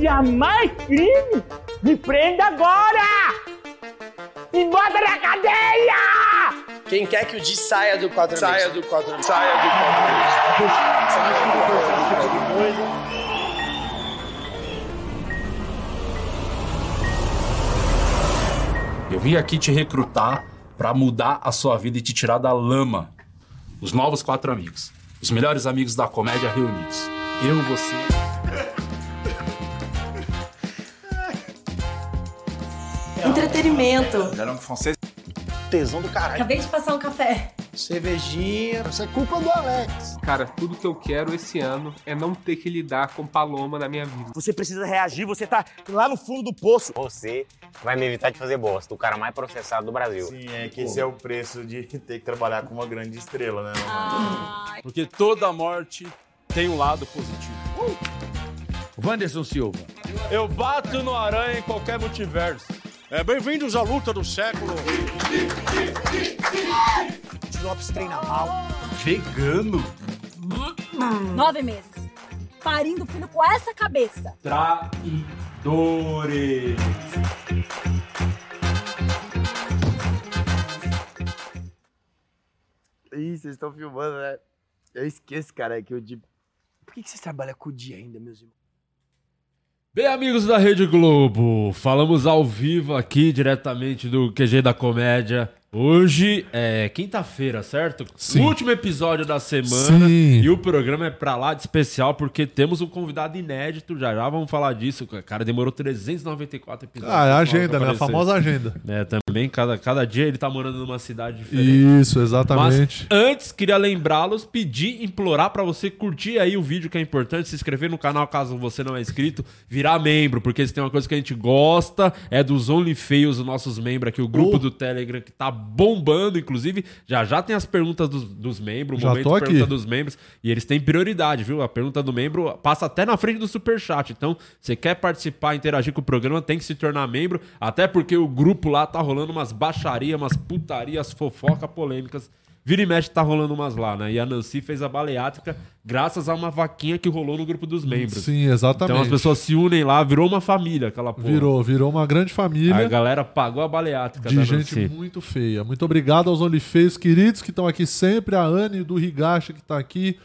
denunciar mais crime, me prenda agora! Me bota na cadeia! Quem quer que o Di saia do quadro Saia do quadro Saia do quadro Eu vim aqui te recrutar para mudar a sua vida e te tirar da lama. Os novos quatro amigos. Os melhores amigos da comédia reunidos. Eu, você. Entretenimento. Era um francês. Tesão do caralho. Acabei de passar um café. Cervejinha. Isso é culpa do Alex. Cara, tudo que eu quero esse ano é não ter que lidar com Paloma na minha vida. Você precisa reagir, você tá lá no fundo do poço. Você vai me evitar de fazer bosta. O cara mais processado do Brasil. Sim, é que esse é o preço de ter que trabalhar com uma grande estrela, né? Ai. Porque toda morte tem um lado positivo. Wanderson Silva. Eu bato no aranha em qualquer multiverso. É, bem-vindos à luta do século. Lopes treina mal. Vegano? Nove meses. Parindo filho com essa cabeça. Traidores. Ih, vocês estão filmando, né? Eu esqueço, cara, que eu de. Por que, que vocês trabalham com o dia ainda, meus irmãos? Bem, amigos da Rede Globo, falamos ao vivo aqui diretamente do QG da Comédia. Hoje é quinta-feira, certo? Sim. Último episódio da semana. Sim. E o programa é pra lá de especial porque temos um convidado inédito. Já já vamos falar disso. Cara, demorou 394 episódios. Ah, é a agenda, né? A famosa agenda. É, também, cada, cada dia ele tá morando numa cidade diferente. Isso, exatamente. Mas antes, queria lembrá-los, pedir, implorar pra você curtir aí o vídeo que é importante, se inscrever no canal caso você não é inscrito, virar membro, porque se tem uma coisa que a gente gosta, é dos OnlyFeios, os nossos membros aqui, o grupo Oh. do Telegram que tá bombando, inclusive. Já já tem as perguntas dos, dos membros, o Já momento aqui. pergunta dos membros, e eles têm prioridade, viu? A pergunta do membro passa até na frente do Superchat. Então, você quer participar, interagir com o programa, tem que se tornar membro, até porque o grupo lá tá rolando umas baixarias, umas putarias, fofoca polêmicas. Vira e mexe tá rolando umas lá, né? E a Nancy fez a baleátrica graças a uma vaquinha que rolou no grupo dos membros. Sim, exatamente. Então as pessoas se unem lá, virou uma família aquela porra. Virou, virou uma grande família. A galera pagou a baleátrica de da gente Nancy. muito feia. Muito obrigado aos OnlyFeios queridos que estão aqui sempre, a Anne do Rigacha que tá aqui,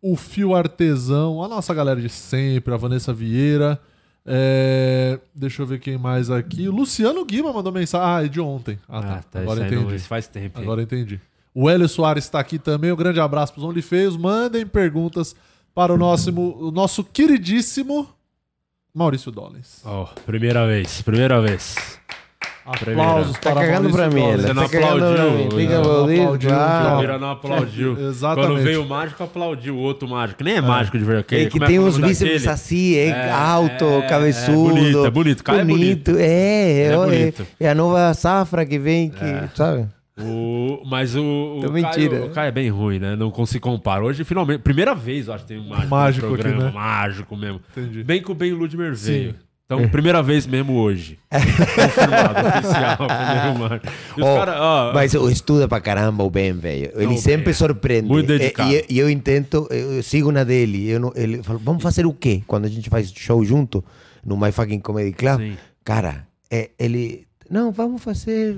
o Fio Artesão, a nossa galera de sempre, a Vanessa Vieira. é, Deixa eu ver quem mais aqui. Luciano Guima mandou mensagem. Ah, é de ontem. Ah, tá. Ah, tá, Agora entendi. isso faz tempo, hein? Agora entendi. O Hélio Soares está aqui também. Um grande abraço para os OnlyFeios. Mandem perguntas para o nosso, o nosso queridíssimo Maurício Dollins. Ó, primeira vez, primeira vez. Aplausos Primeira. para cagando Maurício pra mim, Dollins. ele Você não tá aplaudiu? que Não aplaudir, aplaudiu, não. Não aplaudiu. Exatamente. Quando veio o mágico, aplaudiu o outro mágico. Nem é, mágico de verdade. É que Como tem o uns bíceps daquele? assim, é, É, alto, é, cabeçudo. É bonito, é bonito. Cara é bonito. É, é, É é, bonito. é a nova safra que vem, que, sabe? O, mas o, o, Caio, mentira. o Caio é bem ruim, né? Não se compara. Hoje, finalmente, primeira vez, eu acho que tem um mágico, Mágico no aqui, programa. né? Mágico mesmo. Entendi. Bem que o Ben Ludmer veio. Sim. Então, primeira vez mesmo hoje. Confirmado, oficial. primeiro Ó, cara, ó, mas eu estuda pra caramba o Ben, velho. Ele Não, sempre é surpreende. muito dedicado. E, e eu intento, eu, sigo na dele. Eu não, ele falou, vamos fazer o quê? Quando a gente faz show junto, no My Fucking Comedy Club, Sim. cara, é, ele, não, vamos fazer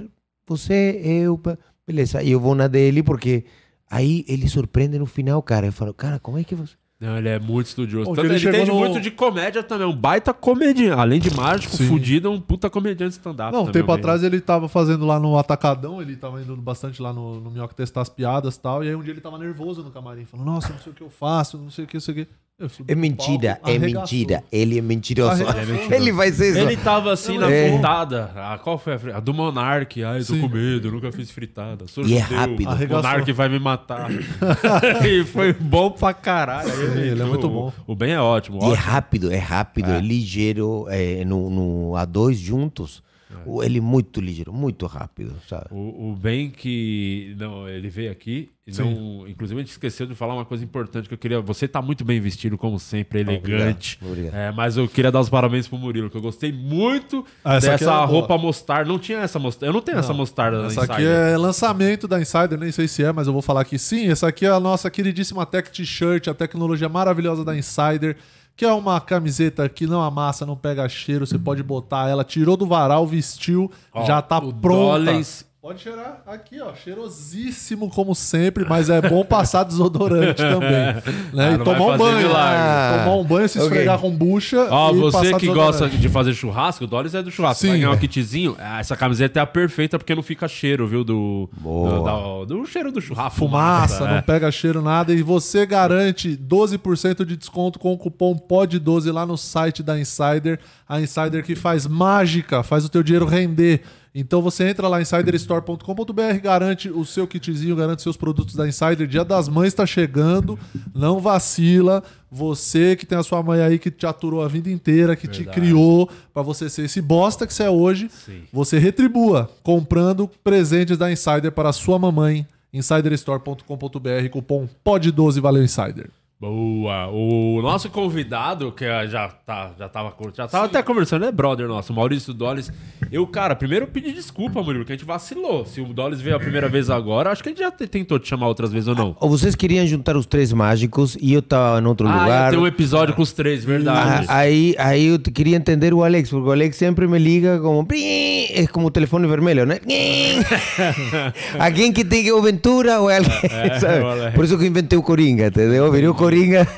você, eu, beleza. E eu vou na dele porque aí ele surpreende no final, cara. Eu falo, cara, como é que você... Não, ele é muito estudioso. Tanto ele ele, chegou entende no- muito de comédia também. Um baita comediante. Além de mágico, Sim. fudido, é um puta comediante stand-up. Não, um tempo atrás ele tava fazendo lá no Atacadão, ele tava indo bastante lá no, no Minhoca testar as piadas e tal, e aí um dia ele tava nervoso no camarim, falando, nossa, não sei o que eu faço, não sei o que, não sei o que. Eu É mentira, palco, é arregaçou. mentira. Ele é mentiroso. Arregaçou. Ele é mentiroso. Ele vai ser Ele tava assim na É. fritada. Ah, qual foi a fritada? A do Monark. Ai, tô Sim. com medo, nunca fiz fritada. Sou E é rápido. O Arregaçou. Monark vai me matar. e foi bom pra caralho. Sim, ele é o- muito bom. O Ben é ótimo. E é ótimo. rápido, é rápido, é, ligeiro. é, no, no A2 juntos, o- ele é muito ligeiro, muito rápido, sabe? O, o Ben que. Não, ele veio aqui. Não, inclusive, a gente esqueceu de falar uma coisa importante que eu queria. Você tá muito bem vestido, como sempre, elegante. Obrigado, obrigado. É, mas eu queria dar os parabéns pro Murilo, que eu gostei muito Ah, dessa é boa. roupa mostarda. Não tinha essa mostarda. Eu não tenho essa mostarda da Essa aqui é lançamento da Insider, nem sei se é, mas eu vou falar que sim. Essa aqui é a nossa queridíssima Tech T-shirt, a tecnologia maravilhosa da Insider, Quer uma camiseta que não amassa, não pega cheiro, você pode botar ela, tirou do varal, vestiu, Ó, já tá o pronta. Dollens- Pode cheirar aqui, ó, cheirosíssimo como sempre, mas é bom passar desodorante também, né? Ah, e tomar um banho, milagre. tomar um banho, se Ok. esfregar com bucha Ó, e você passar que gosta de fazer churrasco, o Dollars é do churrasco. Sim. Vai ganhar um kitzinho. ah, Essa camiseta é a perfeita porque não fica cheiro, viu? Do, do, da- do cheiro do churrasco. Fumaça, né? não pega cheiro nada. E você garante 12% de desconto com o cupom POD12 lá no site da Insider. A Insider que faz mágica, faz o teu dinheiro render. Então você entra lá insiderstore.com.br, garante o seu kitzinho, garante seus produtos da Insider. Dia das Mães está chegando, não vacila. Você que tem a sua mãe aí que te aturou a vida inteira, que te Verdade. criou pra você ser esse bosta que você é hoje, você retribua comprando presentes da Insider para a sua mamãe. Insiderstore.com.br, cupom POD12, valeu Insider. Boa. O nosso convidado, que já, tá, já tava, já tava até conversando, é brother nosso, Maurício Dolles. Eu, cara, primeiro pedi desculpa, Murilo, porque a gente vacilou. Se o Dolles veio a primeira vez agora, acho que a gente já te- tentou te chamar outras vezes ou não. Ou vocês queriam juntar os três mágicos e eu tava em outro Ah, lugar. ter um episódio com os três, verdade. Ah, aí, aí eu queria entender o Alex, porque o Alex sempre me liga como. É como o telefone vermelho, né? alguém que tem que o Ventura ou alguém. É, o Alex. Por isso que eu inventei o Coringa, entendeu? Virou Coringa.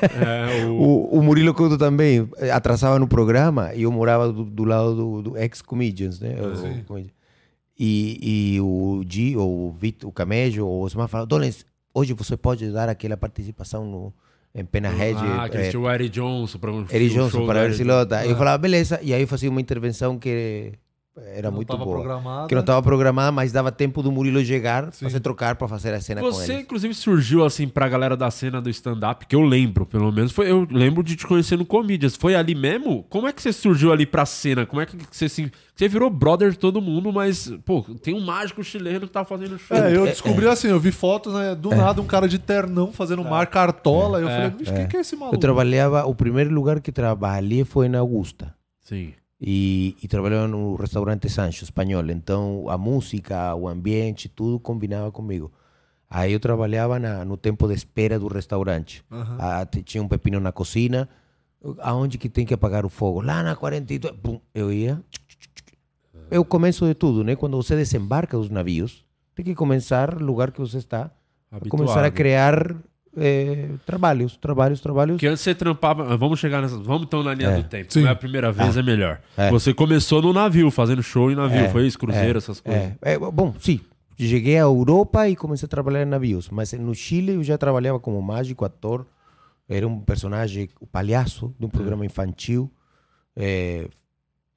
É, o... O, Murilo Couto também atrasava no programa e eu morava do, do lado do, do ex-comedians, né? O- Sim. comedian. E, e o G, ou o Vitor, o Camejo, ou o Osmar falaram, Dolens, hoje você pode dar aquela participação no, em Pena Red. Ah, que tinham o Eric Johnson pra um Eric Johnson para se lota. Eu falava, beleza. E aí eu fazia uma intervenção que era não muito tava boa. programada. Que não estava programada, mas dava tempo do Murilo chegar para você trocar para fazer a cena com Você, ele. inclusive, surgiu assim pra galera da cena do stand-up, que eu lembro, pelo menos. Foi, eu lembro de te conhecer no Comedians. Foi ali mesmo? Como é que você surgiu ali pra cena? Como é que você se. Você virou brother de todo mundo, mas, pô, tem um mágico chileno que tá fazendo show. É, eu descobri assim, eu vi fotos, né? Do nada, um cara de ternão fazendo mar cartola. Eu É. falei, bicho, quem que é esse maluco? Eu trabalhava, o primeiro lugar que trabalhei foi na Augusta. Sim. E, e trabalhava no restaurante Sancho espanhol. Então a música, o ambiente, tudo combinava comigo. Aí eu trabalhava na, no tempo de espera do restaurante. Aham. Ah, tinha um pepino na cozinha. Aonde que tem que apagar o fogo? Lá na 42. Pum, eu ia. É o começo de tudo, né? Quando você desembarca dos navios, tem que começar no lugar que você está. a. Começar a criar eh, trabalhos, trabalhos, trabalhos. Porque antes você trampava. Vamos chegar nessa. Vamos então na linha É. do tempo. Sim. Não é a primeira vez, Ah. é melhor. É. Você começou no navio, fazendo show em navio. É, foi isso? Cruzeiro, é, essas coisas. É, é, bom, sim. Cheguei à Europa e comecei a trabalhar em navios. Mas no Chile eu já trabalhava como mágico, ator. Era um personagem, o palhaço, de um programa infantil. É,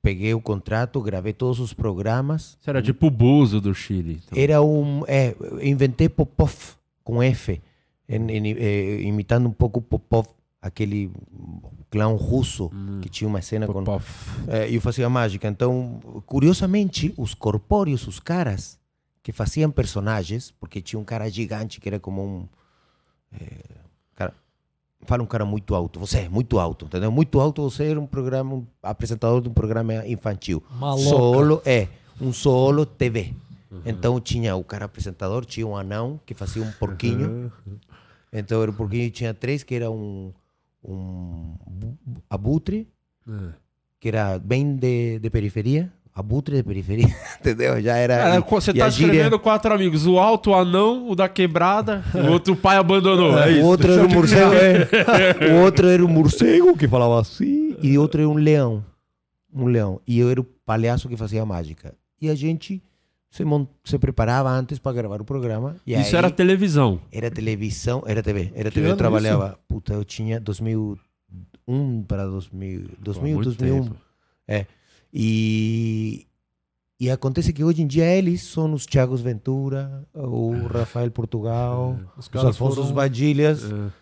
peguei o contrato, gravei todos os programas. Você era tipo o Buzo do Chile. então. Era um. É, inventei Popov com F, em- em- eh, imitando um pouco Popov, aquele clown russo que tinha uma cena com. É, eu fazia mágica. Então, curiosamente, os corpóreos, os caras que faziam personagens, porque tinha um cara gigante que era como um. é, cara, fala um cara muito alto. Você é muito alto, entendeu? Muito alto, você era um programa, um apresentador de um programa infantil. Maloca. Solo, é, um solo TV. Então tinha o cara apresentador, tinha um anão que fazia um porquinho. Então era um porquinho e tinha três que era um, um bu- abutre, que era bem de, de periferia. Abutre de periferia, entendeu? Já era. É, você e tá a gíria- escrevendo quatro amigos. O alto, o anão, o da quebrada, o outro o pai abandonou. É o isso. outro era um eu morcego. é. O outro era um morcego que falava assim. E o outro era um leão. Um leão. E eu era o palhaço que fazia mágica. E a gente se, se preparava antes para gravar o programa. E Isso aí- era televisão. Era televisão, era TV. Era Que TV, eu trabalhava. Puta, eu tinha 2001 para 2000, 2000 muito 2001. tempo. É. E, e acontece que hoje em dia eles são os Thiagos Ventura, o Rafael Portugal, os, caras Alfonso foram- Badilhas, entendeu?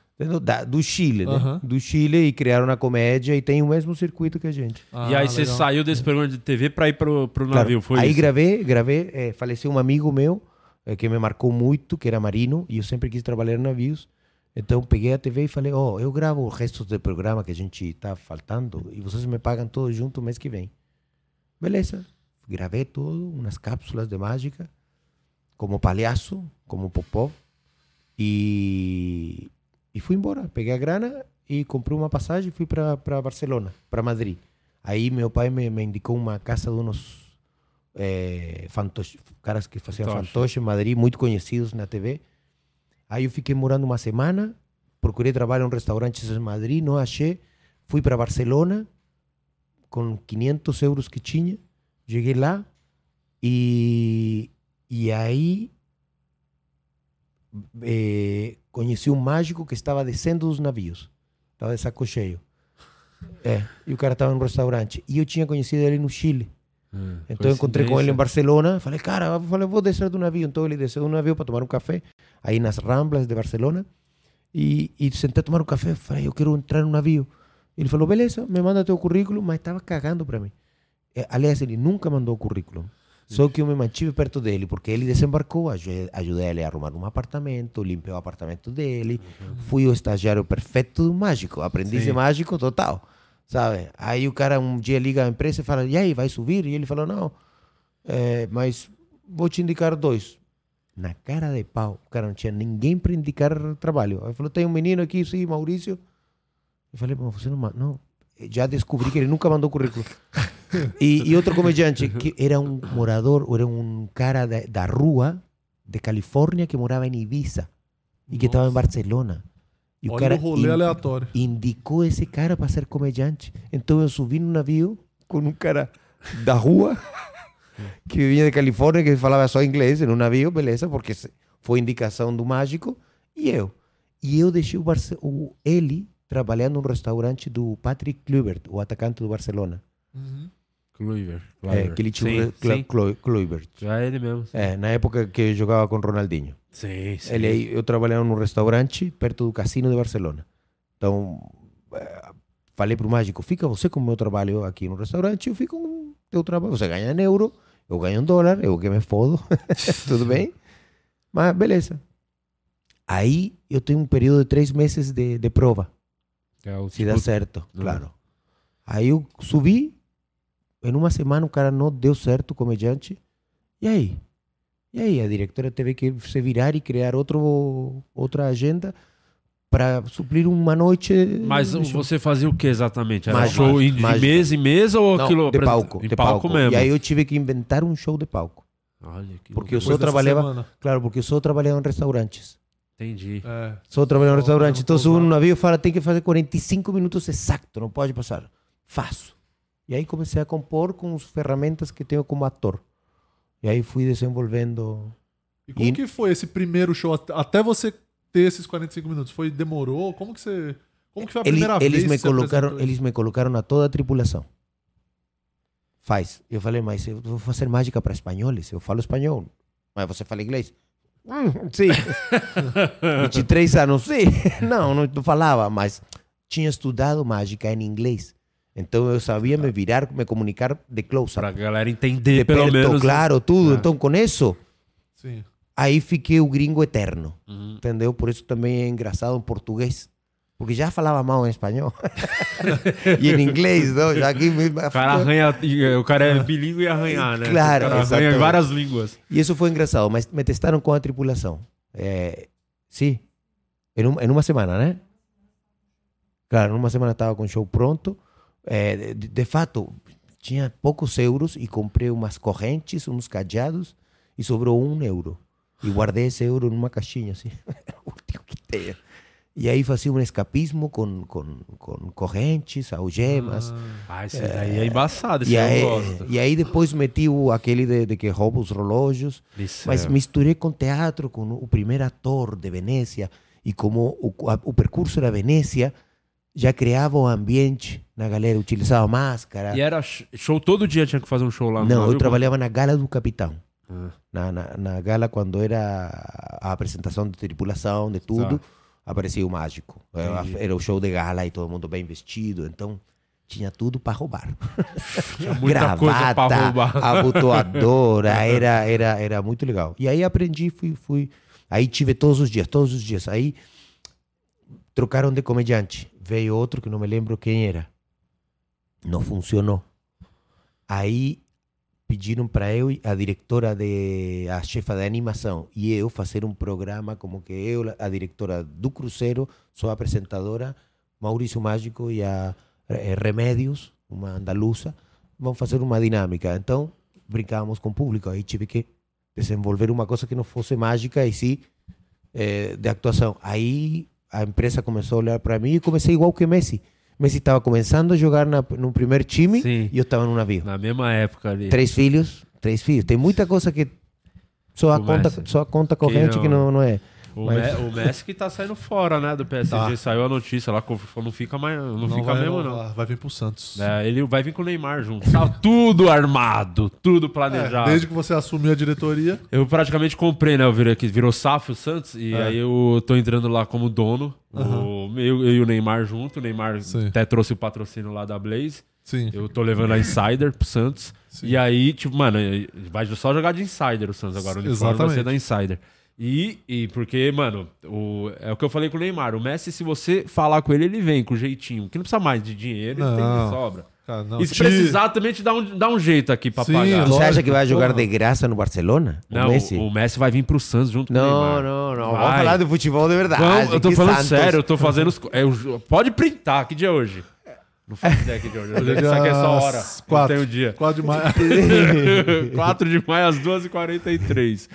Da- do Chile, né? Do Chile e criaram a comédia e tem o mesmo circuito que a gente. e aí você saiu desse programa de TV pra ir pro, pro Claro. navio, foi Aí isso? gravei, gravei, eh, faleceu um amigo meu eh, que me marcou muito, que era marino, e eu sempre quis trabalhar em navios. Então peguei a TV e falei, ó, eu gravo os restos do programa que a gente tá faltando e vocês me pagam tudo junto mês que vem. Beleza. Gravei tudo, umas cápsulas de mágica, como palhaço, como popó, e, e fui embora. Peguei a grana e comprei uma passagem e fui para Barcelona, para Madrid. Aí meu pai me, me indicou uma casa de uns é, fantoches, caras que faziam Fantoche. fantoche em Madrid, muito conhecidos na TV. Aí eu fiquei morando uma semana, procurei trabalho em restaurantes em Madrid, não achei. Fui para Barcelona com 500 euros que tinha. Cheguei lá e, e aí eh, conheci um mágico que estava descendo dos navios. Estava de saco cheio. É, e o cara estava no restaurante. E eu tinha conhecido ele no Chile. Então eu encontrei com ele em Barcelona. Falei, cara, falei, vou descer do navio. Então ele desceu do navio para tomar um café, aí nas Ramblas de Barcelona. E, e sentei a tomar um café. Falei, eu quero entrar no navio. Ele falou, beleza, me manda teu currículo, mas estava cagando para mim. Eh, Aliás, ele nunca mandou o currículo. Só que eu me mantive perto dele, porque ele desembarcou, ajudei, ele a arrumar um apartamento, limpei o apartamento dele, fui o estagiário perfeito do mágico, aprendiz Sim. de mágico total, sabe? Aí o cara um dia liga à empresa e fala, e aí, vai subir? E ele falou, não, é, mas vou te indicar dois. Na cara de pau, o cara não tinha ninguém para indicar trabalho. Aí falou, tem um menino aqui, sim, Maurício. Eu falei, mas você não... Não, já descobri que ele nunca mandou currículo. E, outro comediante que era um morador, era um cara da rua de Califórnia que morava em Ibiza e que estava em Barcelona. Olha o rolê aleatório. indicou esse cara para ser comediante. Então eu subi no navio com um cara da rua que vinha de Califórnia que falava só inglês no navio, beleza, porque foi indicação do mágico e eu. E eu deixei o, Barce o ele trabalhando no restaurante do Patrick Kluivert, o atacante do Barcelona. Kluivert. É, aquele tio Sim, sim. Clu- Kluivert. Já é ele mesmo. sim. É, na época que eu jogava com Ronaldinho. Sim, sim. Ele, aí- eu trabalhava num restaurante perto do cassino de Barcelona. Então, eh, falei pro mágico, fica você com o meu trabalho aqui no restaurante, eu fico com o teu trabalho. Você ganha em euro, eu ganho em dólar, eu que me fodo. Tudo bem? Mas beleza. Aí eu tenho um período de três meses de, de prova. É Se dá certo, claro. Aí eu subi, em uma semana o cara não deu certo, o comediante. E aí? E aí a diretora teve que se virar e criar outro, outra agenda para suprir uma noite. Mas você fazia o que exatamente? Era Mágica, show de mágica. mês em mês ou Não, aquilo? de palco, Em de palco, mesmo. E aí eu tive que inventar um show de palco. Olha que Porque eu só trabalhava, semana. claro, porque eu só trabalhava em restaurantes. Entendi. É. Só trabalhava em Só restaurante. não Então, no pousar. navio fala, tem que fazer 45 minutos exato, não pode passar. Faço. E aí comecei a compor com as ferramentas que tenho como ator. E aí fui desenvolvendo. E como que foi esse primeiro show? At- Até você ter esses 45 minutos? Foi, demorou? Como que você... Como que foi a Ele- primeira eles vez me colocaram, eles me colocaram a toda a tripulação. Faz. Eu falei, mas eu vou fazer mágica para espanhóis. Eu falo espanhol. Mas você fala inglês? Hum, sim. 23 anos, sim. Não, não falava, mas tinha estudado mágica em inglês. Então eu sabia me virar, me comunicar de close. Pra galera entender, de pelo perto, menos. né? claro, tudo. Ah. Então com isso, Sim. aí fiquei o gringo eterno. Uhum. Entendeu? Por isso também é engraçado em português. Porque já falava mal em espanhol. e em inglês, não? Já aqui me... O cara arranha, o cara é bilíngue e arranhar, né? Claro, o cara arranha em várias línguas. E isso foi engraçado, mas me testaram com a tripulação. É, sim, em, um, em uma semana, né? Claro, numa semana estava com o show pronto. É, de, de fato, tinha poucos euros e comprei umas correntes, uns cadeados e sobrou um euro. E guardei esse euro numa caixinha, assim. o último que tenho. E aí fazia um escapismo com, com, com correntes, algemas. Ah, esse daí é embaçado, esse e aí, gosto. E aí depois meti o, aquele de, de que rouba os relógios. Isso Mas é. misturei com teatro, com o primeiro ator de Venécia. E como o, a- o percurso da Venécia já criava o ambiente na galera, utilizava máscara. E era sh- show todo dia, tinha que fazer um show lá. no Não, eu trabalhava na gala do capitão. Ah. Na, na, na gala, quando era a apresentação de tripulação, de tudo, Tá. aparecia o mágico. Era, Entendi. era o show de gala e todo mundo bem vestido. Então, tinha tudo para roubar. Tinha muita coisa roubar. abotoadora, era, era, era muito legal. E aí aprendi, fui, fui. Aí tive todos os dias, todos os dias. Aí trocaram de comediante. Veio outro que não me lembro quem era. Não funcionou. Aí pediram para eu, a diretora de a chefa de animação e eu fazer um programa como que eu, a diretora do cruzeiro, sou a apresentadora, Maurício Mágico e a Remédios, uma andaluza, vão fazer uma dinâmica. Então, brincávamos com o público. Aí tive que desenvolver uma coisa que não fosse mágica e sim eh, de atuação. Aí a empresa começou a olhar para mim e comecei igual que Messi. Messi estava começando a jogar na, no primeiro time Sim. e eu estava no navio. Na mesma época ali. Três filhos, três filhos. Tem muita coisa que só a, conta, só a conta corrente que não, não é. O, Mas- Me- o Messi que tá saindo fora, né, do PSG. Tá. Saiu a notícia lá, não fica mais. Não, Não fica vai mesmo, não. Vai vir pro Santos. É, ele vai vir com o Neymar junto. Tá tudo armado, tudo É, planejado. desde que você assumiu a diretoria. Eu praticamente comprei, né? Eu virei aqui, virou SAF o Santos, e É. aí eu tô entrando lá como dono. Aham. O, eu, eu e o Neymar junto. O Neymar Sim. até trouxe o patrocínio lá da Blaze. Sim. Eu tô levando a Insider pro Santos. E aí, tipo, mano, vai só jogar de Insider o Santos agora. O uniforme vai ser Exatamente. da Insider. E, e porque, mano, o, é o que eu falei com o Neymar. O Messi, se você falar com ele, ele vem com jeitinho. Que não precisa mais de dinheiro, ele tem Não. de sobra. Cara, não, e se te- precisar, também te dá um, dá um jeito aqui pra pagar. Você acha que vai jogar de graça no Barcelona? Não, o Messi? o Messi vai vir pro Santos junto com o Não, Neymar. não, não. Vai. Vamos falar do futebol de verdade. Vamos, eu tô que falando Santos. sério, eu tô fazendo os. é, eu- pode printar, que dia é hoje? Não faço ideia que dia é hoje. Hoje é Isso aqui é só hora. quatro. Não tem o dia. 4 de maio. 4 de maio às 12h43.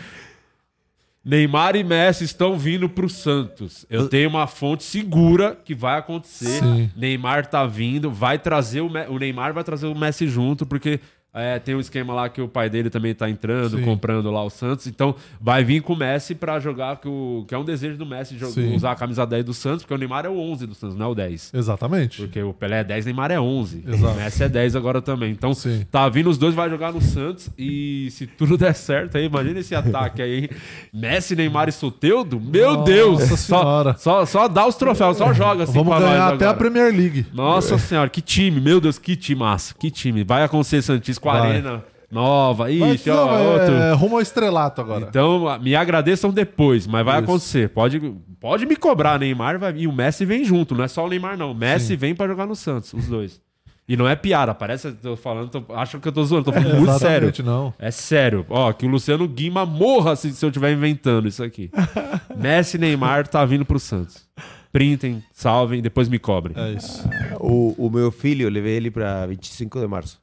Neymar e Messi estão vindo pro Santos. Eu tenho uma fonte segura que vai acontecer. Sim. Neymar tá vindo, vai trazer o, Me- o Neymar vai trazer o Messi junto, porque é, tem um esquema lá que o pai dele também tá entrando, Sim. comprando lá o Santos. Então vai vir com o Messi pra jogar, que, o, que é um desejo do Messi de Sim. usar a camisa 10 do Santos, porque o Neymar é o 11 do Santos, não é o 10. Exatamente. Porque o Pelé é 10, Neymar é 11. Exato. O Messi é 10 agora também. Então, tá vindo os dois, vai jogar no Santos. E se tudo der certo aí, imagina esse ataque aí. Messi, Neymar e Soteudo? Meu Nossa Deus! Só, Senhora. só, só dá os troféus, só joga assim Vamos ganhar até a agora. Premier League. Nossa senhora, que time, meu Deus, que time massa, que time. Vai acontecer Santista com a Vai. arena nova. Vai- Ixi, não, ó, é, outro. rumo ao estrelato agora. Então, me agradeçam depois, mas vai Isso. acontecer. Pode, pode me cobrar, Neymar vai, e o Messi vem junto, não é só o Neymar, não. O Messi vem pra jogar no Santos, os dois. E não é piada, parece que eu tô falando, tô, acham que eu tô zoando, tô falando É, muito sério. não. É sério. Ó, que o Luciano Guima morra se, se eu estiver inventando isso aqui. Messi e Neymar tá vindo pro Santos. Printem, salvem, depois me cobrem. É isso. O, o meu filho, eu levei ele para 25 de março,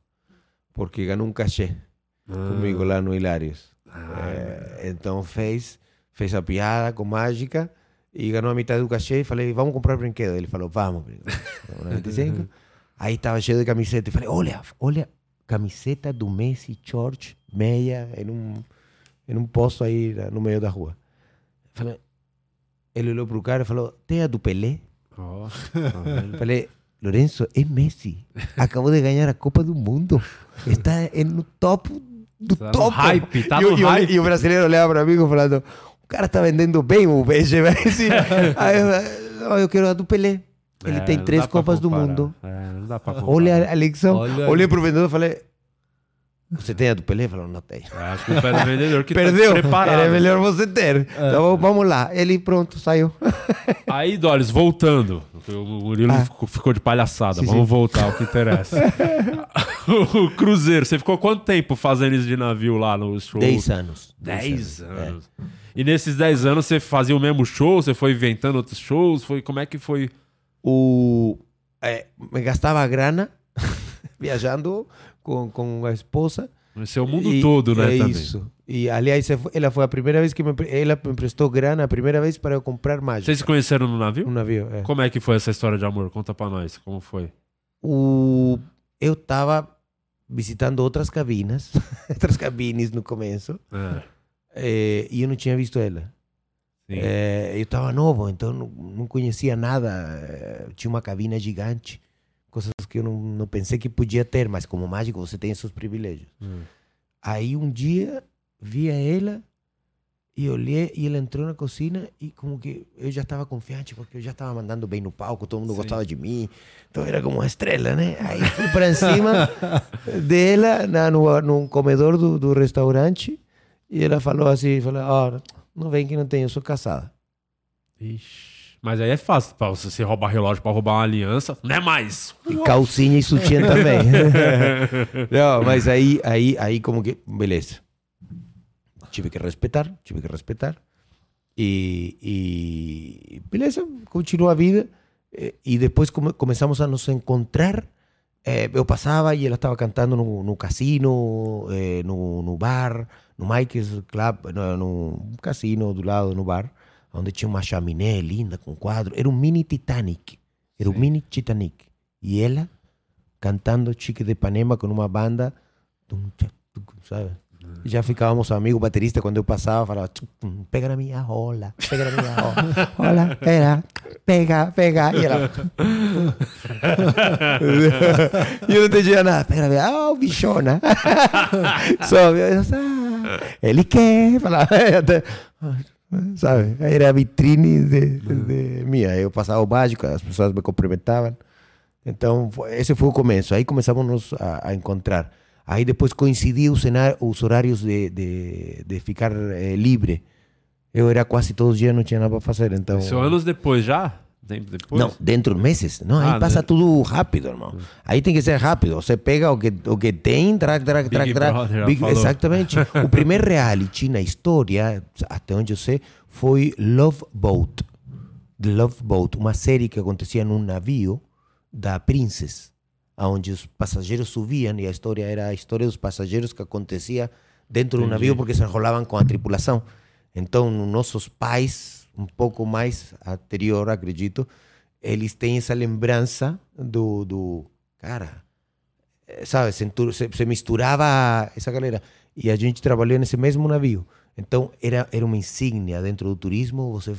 porque ganhou um cachê comigo lá no Hilários. Eh, então fez, fez a piada com mágica e ganhou a metade do cachê e falei, vamos comprar brinquedo. Ele falou, vamos, brinquedo. Vamos na 25. Aí estava cheio de camiseta e falei, olha, olha, camiseta do Messi, George, meia, em um, em um posto aí no meio da rua. Falei, ele olhou pro cara e falou, tem a do Pelé? Ó, Falei, Lorenzo, é Messi. Acabou de ganhar a Copa do Mundo. Está no top do Tá no top. hype, tá e, o- no e o- hype. e o brasileiro olhava para mim falando, o cara está vendendo bem o PSG. Messi. Aí eu, falei, "Não, eu quero a do Pelé. Ele É, tem não três dá pra Copas do comparar. Mundo. É, não dá pra comparar. Olha, Alexão. Olha aí. Olhei pro vendedor e falei, você tem a do Pelé? Falou, não tenho. a culpa é do vendedor que tá Perdeu. despreparado. Era melhor você ter. Então vamos lá. Ele pronto, saiu. Aí, Doris, voltando. O Murilo Ah. ficou, de palhaçada. Sim, Vamos sim. voltar ao que interessa. o Cruzeiro, você ficou quanto tempo fazendo isso de navio lá no show? Dez anos. Dez Dez anos. E nesses dez anos você fazia o mesmo show? Você foi inventando outros shows? Foi, como é que foi? o eh, me gastava grana viajando com, com a esposa. Esse é o mundo todo, né, É também. isso. E aliás, ela foi a primeira vez que me, ela me emprestou grana, a primeira vez para eu comprar mágica. Vocês se conheceram no navio? No navio, é. Como é que foi essa história de amor? Conta pra nós. Como foi? O, eu estava visitando outras cabinas, outras cabines no começo, É. eh, e eu não tinha visto ela. Eh, eu estava novo, então não, não conhecia nada. eh, tinha uma cabina gigante, coisas que eu não, não pensei que podia ter, mas como mágico você tem esses privilégios. Hum. Aí um dia via ela e olhei e ela entrou na cozinha e como que eu já estava confiante porque eu já estava mandando bem no palco, todo mundo gostava de mim, então era como uma estrela, né? Aí fui para cima dela na, no, no comedor do, do restaurante e ela falou assim, falou, ó, não vem que não tem, eu sou casada. Ixi. Mas aí é fácil. Pra você roubar relógio pra roubar uma aliança, não é mais. E calcinha e sutiã também. não, mas aí, aí, aí como que, beleza. Tive que respeitar, tive que respeitar. E, e beleza, continuou a vida. E depois come, começamos a nos encontrar. Eh, eu passava e ela estava cantando no, no cassino, eh, no, no bar, no Mike's Club, no, no cassino do lado, no bar, onde tinha uma chaminé linda com quadro. Era um mini Titanic. Era um mini Titanic. E ela cantando Chique de Ipanema com uma banda, tum, tcha, tum, sabe? E já ficávamos amigos, o baterista, quando eu passava, falava, tchum, tum, pega na minha rola, pega na minha rola, rola, pega, pega, pega. E ela... e eu não entendia nada, pega na minha, oh, bichona. Só, eu, ah, ele quer, falava, até, sabe? Era a vitrine de, de minha. Eu passava o básico, as pessoas me cumprimentavam. Então, esse foi o começo. Aí começamos a, a encontrar. Aí depois coincidiu os, os horários de, de, de ficar eh, livre. Eu era quase todos os dias, não tinha nada para fazer. Então, Isso anos depois já? Tempo depois? não, dentro de meses. Não, aí Ah, passa né? tudo rápido, irmão. Aí tem que ser rápido. Você pega o que, o que tem, traga, traga. Brother, já Big- exatamente. o primeiro reality na história, até onde eu sei, foi Love Boat. The Love Boat, uma série que acontecia num navio da Princess, onde os passageiros subiam e a história era a história dos passageiros que acontecia dentro do Entendi. navio porque se enrolavam com a tripulação. Então, nossos pais, um pouco mais anterior, acredito, eles têm essa lembrança do, do cara, eh, sabe, se, se misturava essa galera. E a gente trabalhou nesse mesmo navio. Então, era, era uma insígnia dentro do turismo, você,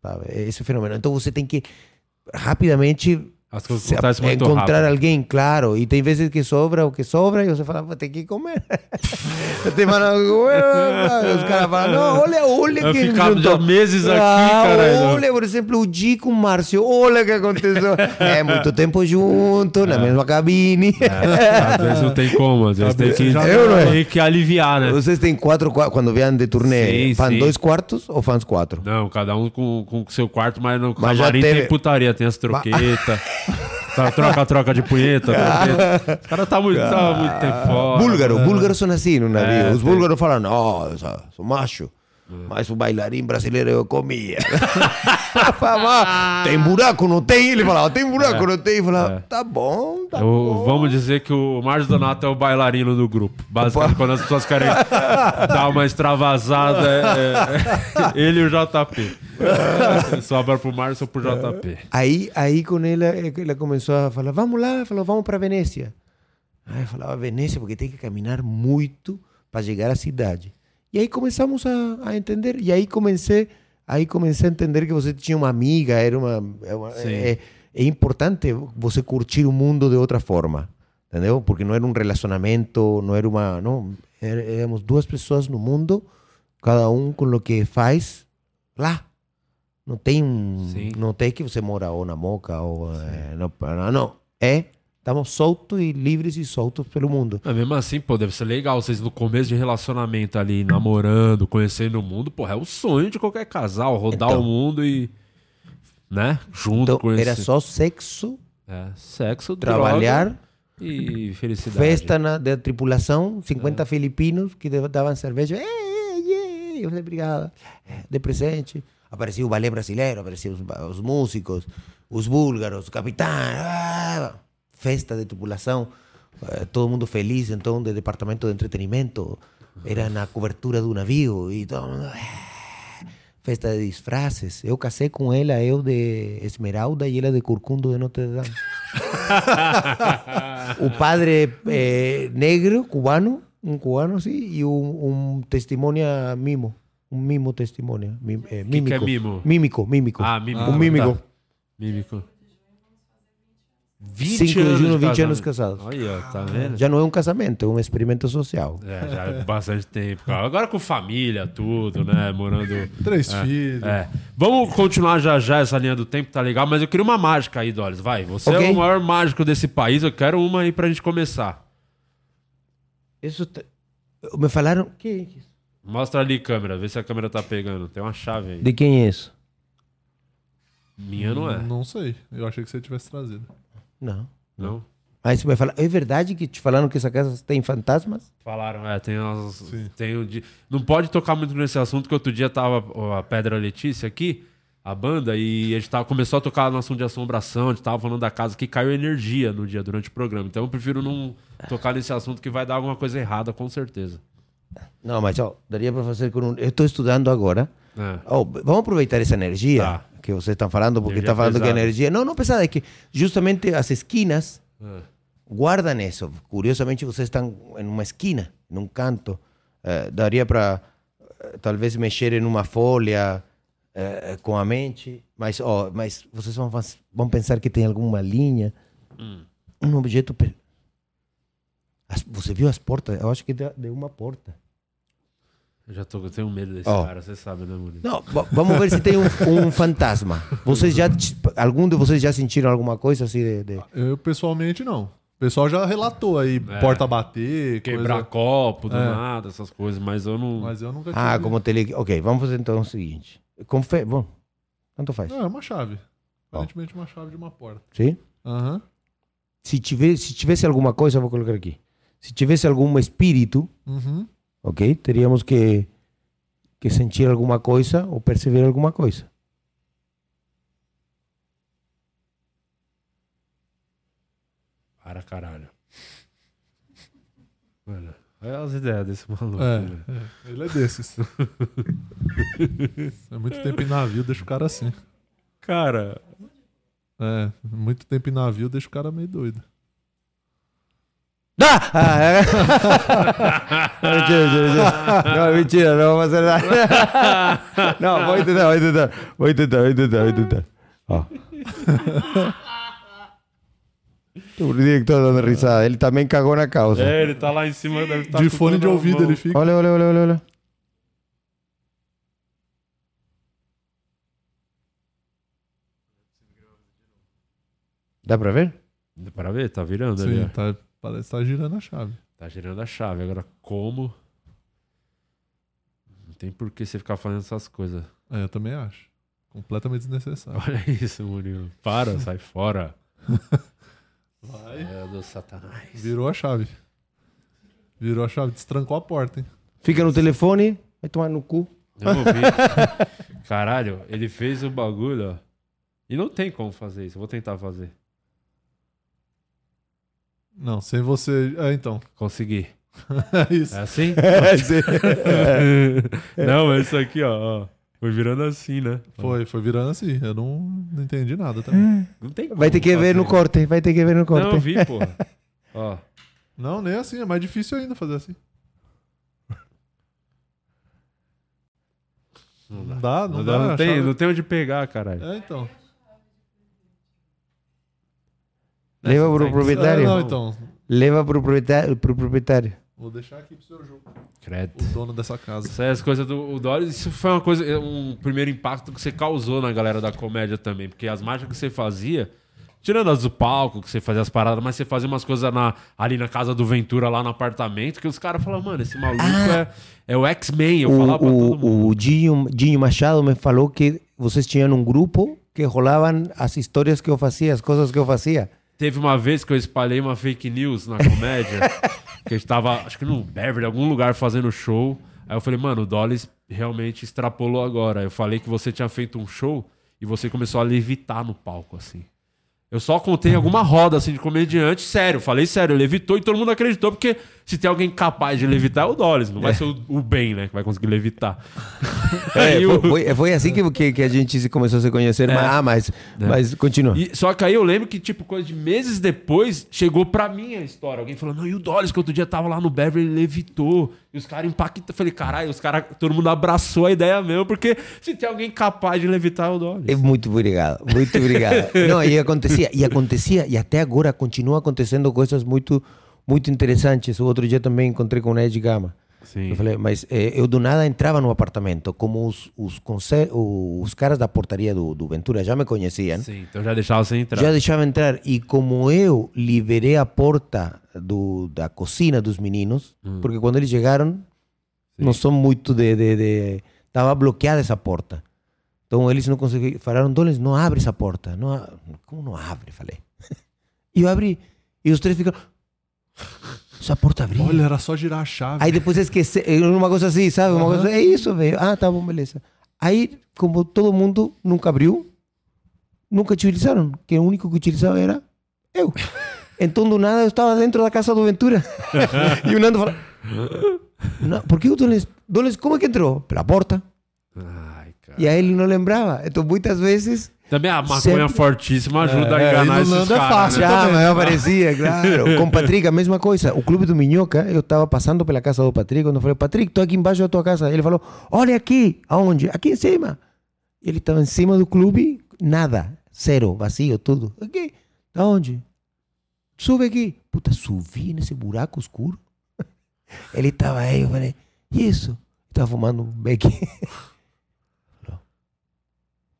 sabe, esse fenômeno. Então, você tem que rapidamente As coisas acontecem muito encontrar rápido. alguém, claro. E tem vezes que sobra o que sobra e você fala, vou ter que comer. Você fala, "Ué", os caras falam, não, olha, olha Eu que juntou." já meses aqui, Ah, caralho. Olha, por exemplo, o Di com o Márcio, olha o que aconteceu. É muito tempo junto, na mesma cabine. Às vezes não tem como, às vezes tem que, Eu não é. tem que aliviar, né? Vocês têm quatro quartos, quando vêm de turnê, Sim, fãs sim. dois quartos ou fãs quatro? Não, cada um com o seu quarto, mas no Mas já camarim teve- tem putaria, tem as troquetas. Troca, troca de punheta. troqueta. Os caras tá muito, tá muito tempo fora. Búlgaro, búlgaros são assim no navio. É, Os búlgaros falam, não, eu sou- sou macho. Mas o bailarim brasileiro eu comia. Fala, tem buraco, não tem? Ele falava, tem buraco, É. não tem? Eu falava, É. tá bom, tá Eu- vamos dizer que o Márcio Donato é o bailarino do grupo. Basicamente, quando as pessoas querem dar uma extravasada, é, é- ele e o JP. Sobra pro Márcio ou pro JP. Aí, aí com ela, ela começou a falar, vamos lá, falou, vamos para Venécia. Aí eu falava, Venécia, porque tem que caminhar muito para chegar à cidade. E aí começamos a, a entender, e aí comecei, aí comecei a entender que você tinha uma amiga, era uma, é, uma- é, é importante você curtir o mundo de outra forma, entendeu? Porque não era um relacionamento, não era uma, não, era- éramos duas pessoas no mundo, cada um com o que faz lá. Não tem um, não tem que você mora ou na Moca ou no Paraná, não. É, estamos soltos e livres e soltos pelo mundo. Mas mesmo assim, pô, deve ser legal. Vocês no começo de relacionamento ali, namorando, conhecendo o mundo, porra, é o sonho de qualquer casal, rodar Então. o mundo e. Né? Junto Então, esse. era só sexo, É, sexo, trabalhar, e felicidade. festa na, da tripulação, 50 filipinos que davam cerveja. Ei, ei, ei, eu falei, obrigado. De presente. Apareceu o balé brasileiro, apareciam os, os músicos, os búlgaros, o capitão. ah, festa de tripulação. eh, todo mundo feliz, então, do departamento de entretenimento. Era na cobertura do navio e todo mundo. ah, Festa de disfraces. Eu casei com ela, eu de Esmeralda e ela de Curcundo de Notre Dame. o padre eh, negro, cubano, um cubano, sim, e um, um testemunha mimo. Um mimo testemunha. Mim, eh, que mímico. é mimo? Mímico, mímico. Ah, mímico. Um mímico. Tá. Mímico. 20 5 de anos junho, de 20 anos casados. Olha, tá vendo? Já não é um casamento, é um experimento social. É, já é bastante tempo. cara. Agora com família, tudo, né? Morando. Três é, filhos. É. Vamos continuar já já essa linha do tempo, tá legal? Mas eu queria uma mágica aí, Dolis. Vai. Você Ok. é o maior mágico desse país. Eu quero uma aí pra gente começar. Isso te- Me falaram. Que é isso? Mostra ali, câmera. Vê se a câmera tá pegando. Tem uma chave aí. De quem é isso? Minha não é. Não sei. Eu achei que você tivesse trazido. Não. Não? Aí você vai falar. É verdade que te falaram que essa casa tem fantasmas? Falaram, é, tem umas. Tem o de... Não pode tocar muito nesse assunto, que outro dia tava a Pedra Letícia aqui. a banda e a gente tava, começou a tocar no assunto de assombração, a gente tava falando da casa que caiu energia no dia durante o programa. Então eu prefiro não tocar nesse assunto que vai dar alguma coisa errada, com certeza. Não, mas ó, daria para fazer com um. Eu estou estudando agora. É. Ó, vamos aproveitar essa energia que vocês estão falando, porque está falando que a pesada. energia. Não, não pesada, é que justamente as esquinas É. guardam isso. Curiosamente, vocês estão em uma esquina, num canto. Eh, daria para talvez mexer em uma folha eh, com a mente, mas, ó, mas vocês vão, vão pensar que tem alguma linha, Hum. um objeto. As- você viu as portas? Eu acho que deu deu uma porta. Eu já tô, eu tenho medo desse Ó. cara, você sabe, né, Murilo? Não, va- vamos ver se tem um, um fantasma. Vocês já, algum de vocês já sentiram alguma coisa assim de, de- Eu pessoalmente não. O pessoal já relatou aí, É. porta bater, Quebrar coisa... copo do É. nada, essas coisas, mas eu não. Mas eu nunca Ah, tive. como tele... Ok, vamos fazer então o seguinte. Confe... Bom, tanto faz. Não, é uma chave. Aparentemente uma chave de uma porta. Sim? Aham. Se, tiver, se tivesse alguma coisa, vou colocar aqui. Se tivesse algum espírito, Uhum. Ok? Teríamos que, que sentir alguma coisa ou perceber alguma coisa. Para caralho. Mano, olha as ideias desse maluco. É, né? é, ele é desses. é muito tempo em navio, deixa o cara assim. Cara. É, muito tempo em navio, deixa o cara meio doido. Ah! ah é. mentira, mentira, mentira. Não, mentira, não vou fazer nada. Não, vou tentar, vou tentar. Vou tentar, vou tentar, vou tentar. Ó. O diretor dando risada. Ele também cagou na calça. É, ele tá lá em cima, deve tá de fone de ouvido ele fica. Olha, olha, olha, olha, olha. Dá pra ver? Dá pra ver? Tá virando ali. Sim, ó. tá, parece que tá girando a chave. Tá girando a chave. Agora, como? Não tem por que você ficar fazendo essas coisas. É, eu também acho. Completamente desnecessário. Olha isso, Murilo. Para, sai fora. Vai. É do satanás. Virou a chave. Virou a chave, destrancou a porta, hein? Fica no telefone, vai tomar no cu. Eu. Caralho, ele fez o bagulho, ó. E não tem como fazer isso. Eu vou tentar fazer. Não, sem você. É, então. Consegui. é isso. É assim? É, sim. não, mas isso aqui, ó, ó. Foi virando assim, né? Foi, foi virando assim. Eu não, não entendi nada também. Não tem Vai ter que ver no corte, vai ter que ver no corte. Não, eu vi, porra. Ó. Não, nem assim. É mais difícil ainda fazer assim. Não dá, não, Não, dá. dá, não, tem, chave- não tem onde pegar, caralho. É, então. Leva pro Não, proprietário. não, então. Leva pro proprietário. Pro proprietário. Vou deixar aqui pro seu jogo. Credo. O dono dessa casa. Isso é as coisas do o Doris. Isso foi uma coisa, um primeiro impacto que você causou na galera da comédia também. Porque as mágicas que você fazia, tirando as do palco, que você fazia as paradas, mas você fazia umas coisas na, ali na casa do Ventura, lá no apartamento, que os caras falavam, mano, esse maluco é, é o X-Men. Eu falava pra todo mundo. O, o, o Dinho, Dinho Machado me falou que vocês tinham um grupo que rolavam as histórias que eu fazia, as coisas que eu fazia. Teve uma vez que eu espalhei uma fake news na comédia, que a gente tava, acho que no Beverly, algum lugar fazendo show. Aí eu falei, mano, o Dolly realmente extrapolou agora. Eu falei que você tinha feito um show e você começou a levitar no palco, assim. Eu só contei alguma roda, assim, de comediante, sério, falei sério, levitou e todo mundo acreditou, porque se tem alguém capaz de levitar é o Dolly, não vai ser o, o Ben, né, que vai conseguir levitar. É, o- foi, foi- foi assim que, que, a gente se começou a se conhecer. É. Mas, ah, mas, É. mas continua. E- só que aí eu lembro que, tipo, coisa de meses depois, chegou pra mim a história. Alguém falou, não, e o Dolly, que outro dia tava lá no Beverly, ele levitou. E os caras impactaram. Eu Falei, caralho, os caras, todo mundo abraçou a ideia mesmo, porque se tem alguém capaz de levitar, é o Dolly. É muito obrigado, muito obrigado. Não, e acontecia, e acontecia, e até agora continua acontecendo coisas muito, muito interessantes. O outro dia também encontrei com o Ed Gama. Sim. Eu falei, mas eh, eu do nada entrava no apartamento, como os, os, os caras da portaria do, do Ventura já me conheciam. Sim, então já deixava você entrar. Já deixava entrar. E como eu liberei a porta do, da cozinha dos meninos, Hum. porque quando eles chegaram, não são muito de. de, de- Estava bloqueada essa porta. Então eles não conseguiram. Falaram, Doles, não abre essa porta. Não, como não abre? Falei. E eu abri. E os três ficaram. Essa porta abriu. Olha, era só girar a chave. Aí depois esqueci, uma coisa assim, sabe? Uma coisa, é isso, velho. Ah, tá bom, beleza. Aí, como todo mundo nunca abriu, nunca utilizaram. Que o único que utilizava era eu. Então, do nada, eu estava dentro da casa do Ventura. e o Nando falou: "Não, Por que o Donis, Donis, como é que entrou? Pela porta. E aí ele não lembrava. Então, muitas vezes. Também a maconha sempre- fortíssima ajuda a É, enganar e no esses Nando é caras. fácil né? Já, mas eu aparecia, claro. Com o Patrick, a mesma coisa. O clube do Minhoca, eu estava passando pela casa do Patrick, quando eu falei, Patrick, estou aqui embaixo da tua casa. Ele falou, olha aqui. Aonde? Aqui em cima. Ele estava em cima do clube, nada. Zero, vazio, tudo. Aqui. Aonde? Sube aqui. Puta, subi nesse buraco escuro. Ele estava aí, eu falei, e isso? Estava fumando um beck.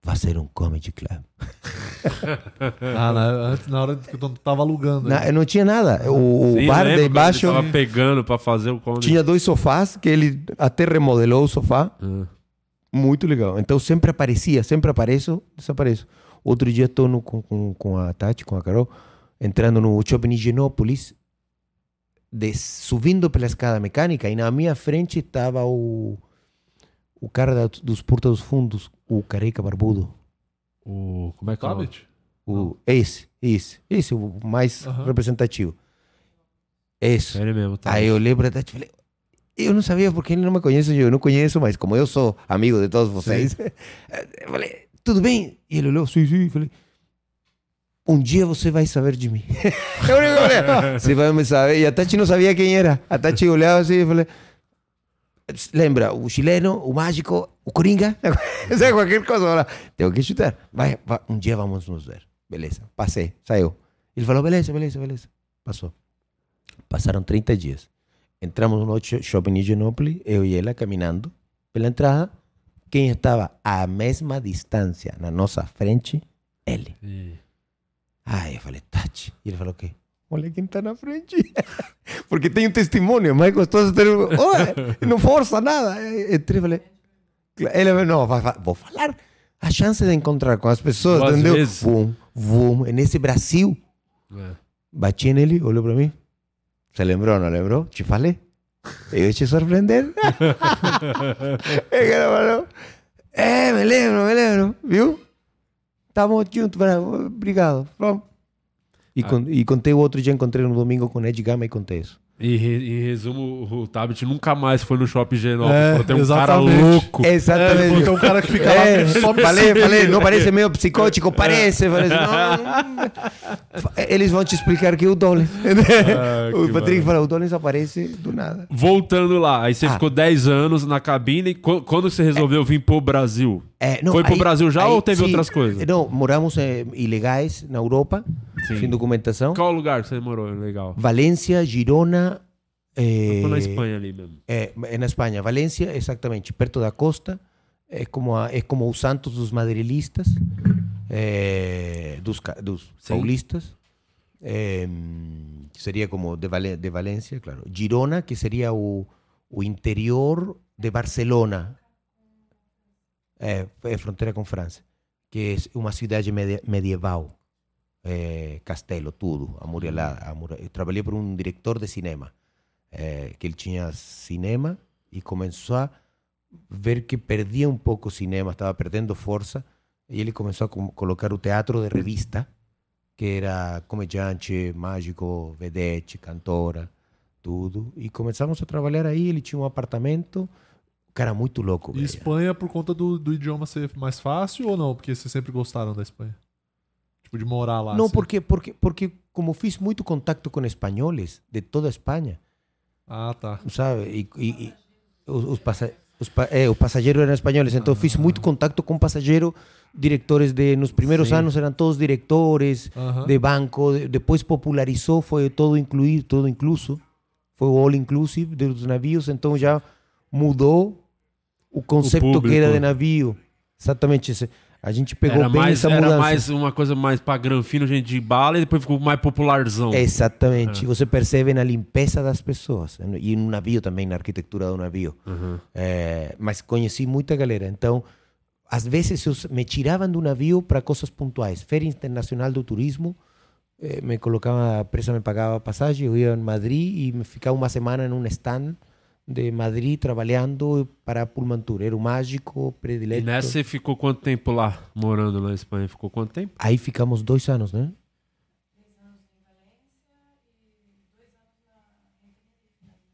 Vai ser um comedy club. Ah, na, antes, na hora que eu tava alugando. Na- aí. não tinha nada. O, o Sim, bar lembro de quando baixo ele Tava pegando pra fazer o comedy. tinha dois sofás que ele até remodelou o sofá. Ah. Muito legal. Então sempre aparecia, sempre apareço, desapareço. Outro dia estou no- com, com, com a Tati, com a Carol, entrando no Shopping Higienópolis, des- subindo pela escada mecânica e na minha frente estava o, o cara da- dos Porta dos Fundos, o careca barbudo. O, como é que é o nome? Tablet? O, esse, esse, esse, o mais Aham. representativo. Esse. Ele mesmo, tá. Aí eu lembro da Tati e falei, eu não sabia porque ele não me conhece, eu não conheço, mas como eu sou amigo de todos vocês, eu falei, tudo bem? E ele olhou, sim, sim, falei, um dia você vai saber de mim. eu falei, "Olha, você vai me saber. E a Tati não sabia quem era. A Tati olhava assim e falei, lembra, o chileno, o mágico, o coringa, sabe, qualquer coisa. Fala, Tenho que chutar. Vai, vai, um dia vamos nos ver. Beleza, passei, saiu. Ele falou, beleza, beleza, beleza. Passou. Passaram 30 dias. Entramos no sho- shopping Higienópolis, eu e ela caminhando pela entrada. Quem estava à mesma distância na nossa frente? Ele. Aí eu falei, Tati. E ele falou, o quê? Olha quem está na frente. Porque tem um testemunho, mais gostoso ter. Olha, não força nada. Entrei e falei... Ele não, vou falar. A chance de encontrar com as pessoas, Duas entendeu? vezes. Vum, vum. Nesse Brasil, É. bati nele, olhou para mim. Se lembrou, não lembrou? Te falei. Eu ia te surpreender. É, falou, é, me lembro, me lembro. Viu? Tamo juntos, bravo. obrigado. E, con- e contei o outro dia, encontrei no domingo com Ed Gama e contei isso. E em resumo, o Tabit nunca mais foi no shopping Genópolis. É, tem um cara exatamente. louco. Exatamente. É, ele falou, tem um cara que fica lá. É, só falei, me falei, não parece meio psicótico? Parece. Falei assim, não. Eles vão te explicar que é o Dollins. Ah, o Patrick fala, o Dollins aparece do nada. Voltando lá, aí você Ah. ficou 10 anos na cabine. Qu- Quando você resolveu vir pro Brasil? É, não, foi pro aí- Brasil já aí, ou teve sim, outras coisas? Não, moramos eh, ilegais na Europa, Sim. sem documentação. Qual lugar que você morou? Legal. Valência, Girona. Eh, Foi na Espanha ali mesmo. É, é na Espanha. Valência, exatamente, perto da costa. É como, a, é como o Santos dos madrilistas, é, dos, dos paulistas. É, seria como de, Vale- de Valência, claro. Girona, que seria o, o interior de Barcelona. É, é fronteira com França. Que é uma cidade medi- medieval. É, castelo, tudo, amuralada. amura- Eu trabalhei para um diretor de cinema. É, que ele tinha cinema e começou a ver que perdia um pouco o cinema, estava perdendo força. E ele começou a colocar o teatro de revista, que era comediante, mágico, vedete, cantora, tudo. E começamos a trabalhar aí. Ele tinha um apartamento, cara muito louco. E. Espanha por conta do, do idioma ser mais fácil ou não? Porque vocês sempre gostaram da Espanha? Tipo, de morar lá. Não, assim. porque, porque, porque como fiz muito contato com espanhóis de toda a Espanha, Ah, tá. sabe? E, e- e os, os, passa- os é, os passageiros eram espanhóis, então fiz muito contato com passageiro, diretores de nos primeiros Sim. anos eram todos diretores Aham. de banco, de- depois popularizou, foi todo incluído, todo incluso, foi o all inclusive dos navios, então já mudou o conceito que era de navio. Exatamente, a gente pegou Era bem mais, essa era mudança. mais uma coisa mais pra granfino, gente de bala, e depois ficou mais popularzão. Exatamente. É. Você percebe na limpeza das pessoas. né? E no navio também, na arquitetura do navio. Uhum. É, mas conheci muita galera. Então, às vezes eu, me tiravam do navio para coisas pontuais. Feira Internacional do Turismo, eh, me colocava, a empresa me pagava passagem, eu ia em Madrid e me ficava uma semana em um stand de Madrid trabalhando para Pulmantur. Era o mágico E predileto. nessa você ficou quanto tempo lá, morando na Espanha? Ficou quanto tempo? Aí ficamos dois anos, né?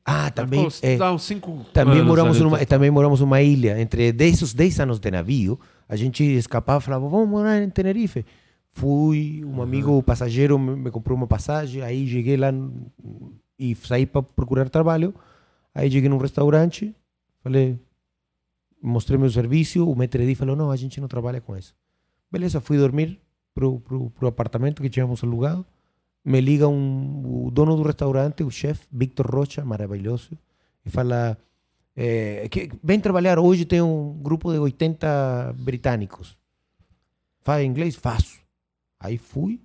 Ah, também. é, cinco também anos moramos numa, tá? também moramos numa ilha. Entre desses 10 anos de navio, a gente escapava e falava, vamos morar em Tenerife. Fui, um amigo passageiro me, me comprou uma passagem, aí cheguei lá e saí para procurar trabalho. Aí cheguei num restaurante, falei, mostrei meu serviço, o maître falou, não, a gente não trabalha com isso. Beleza, fui dormir pro, pro, pro apartamento que tínhamos alugado. Me liga um, o dono do restaurante, o chefe, Victor Rocha, maravilhoso, e fala: eh, que, Vem trabalhar, hoje tem um grupo de 80 britânicos. Faz inglês? Faço. Aí fui,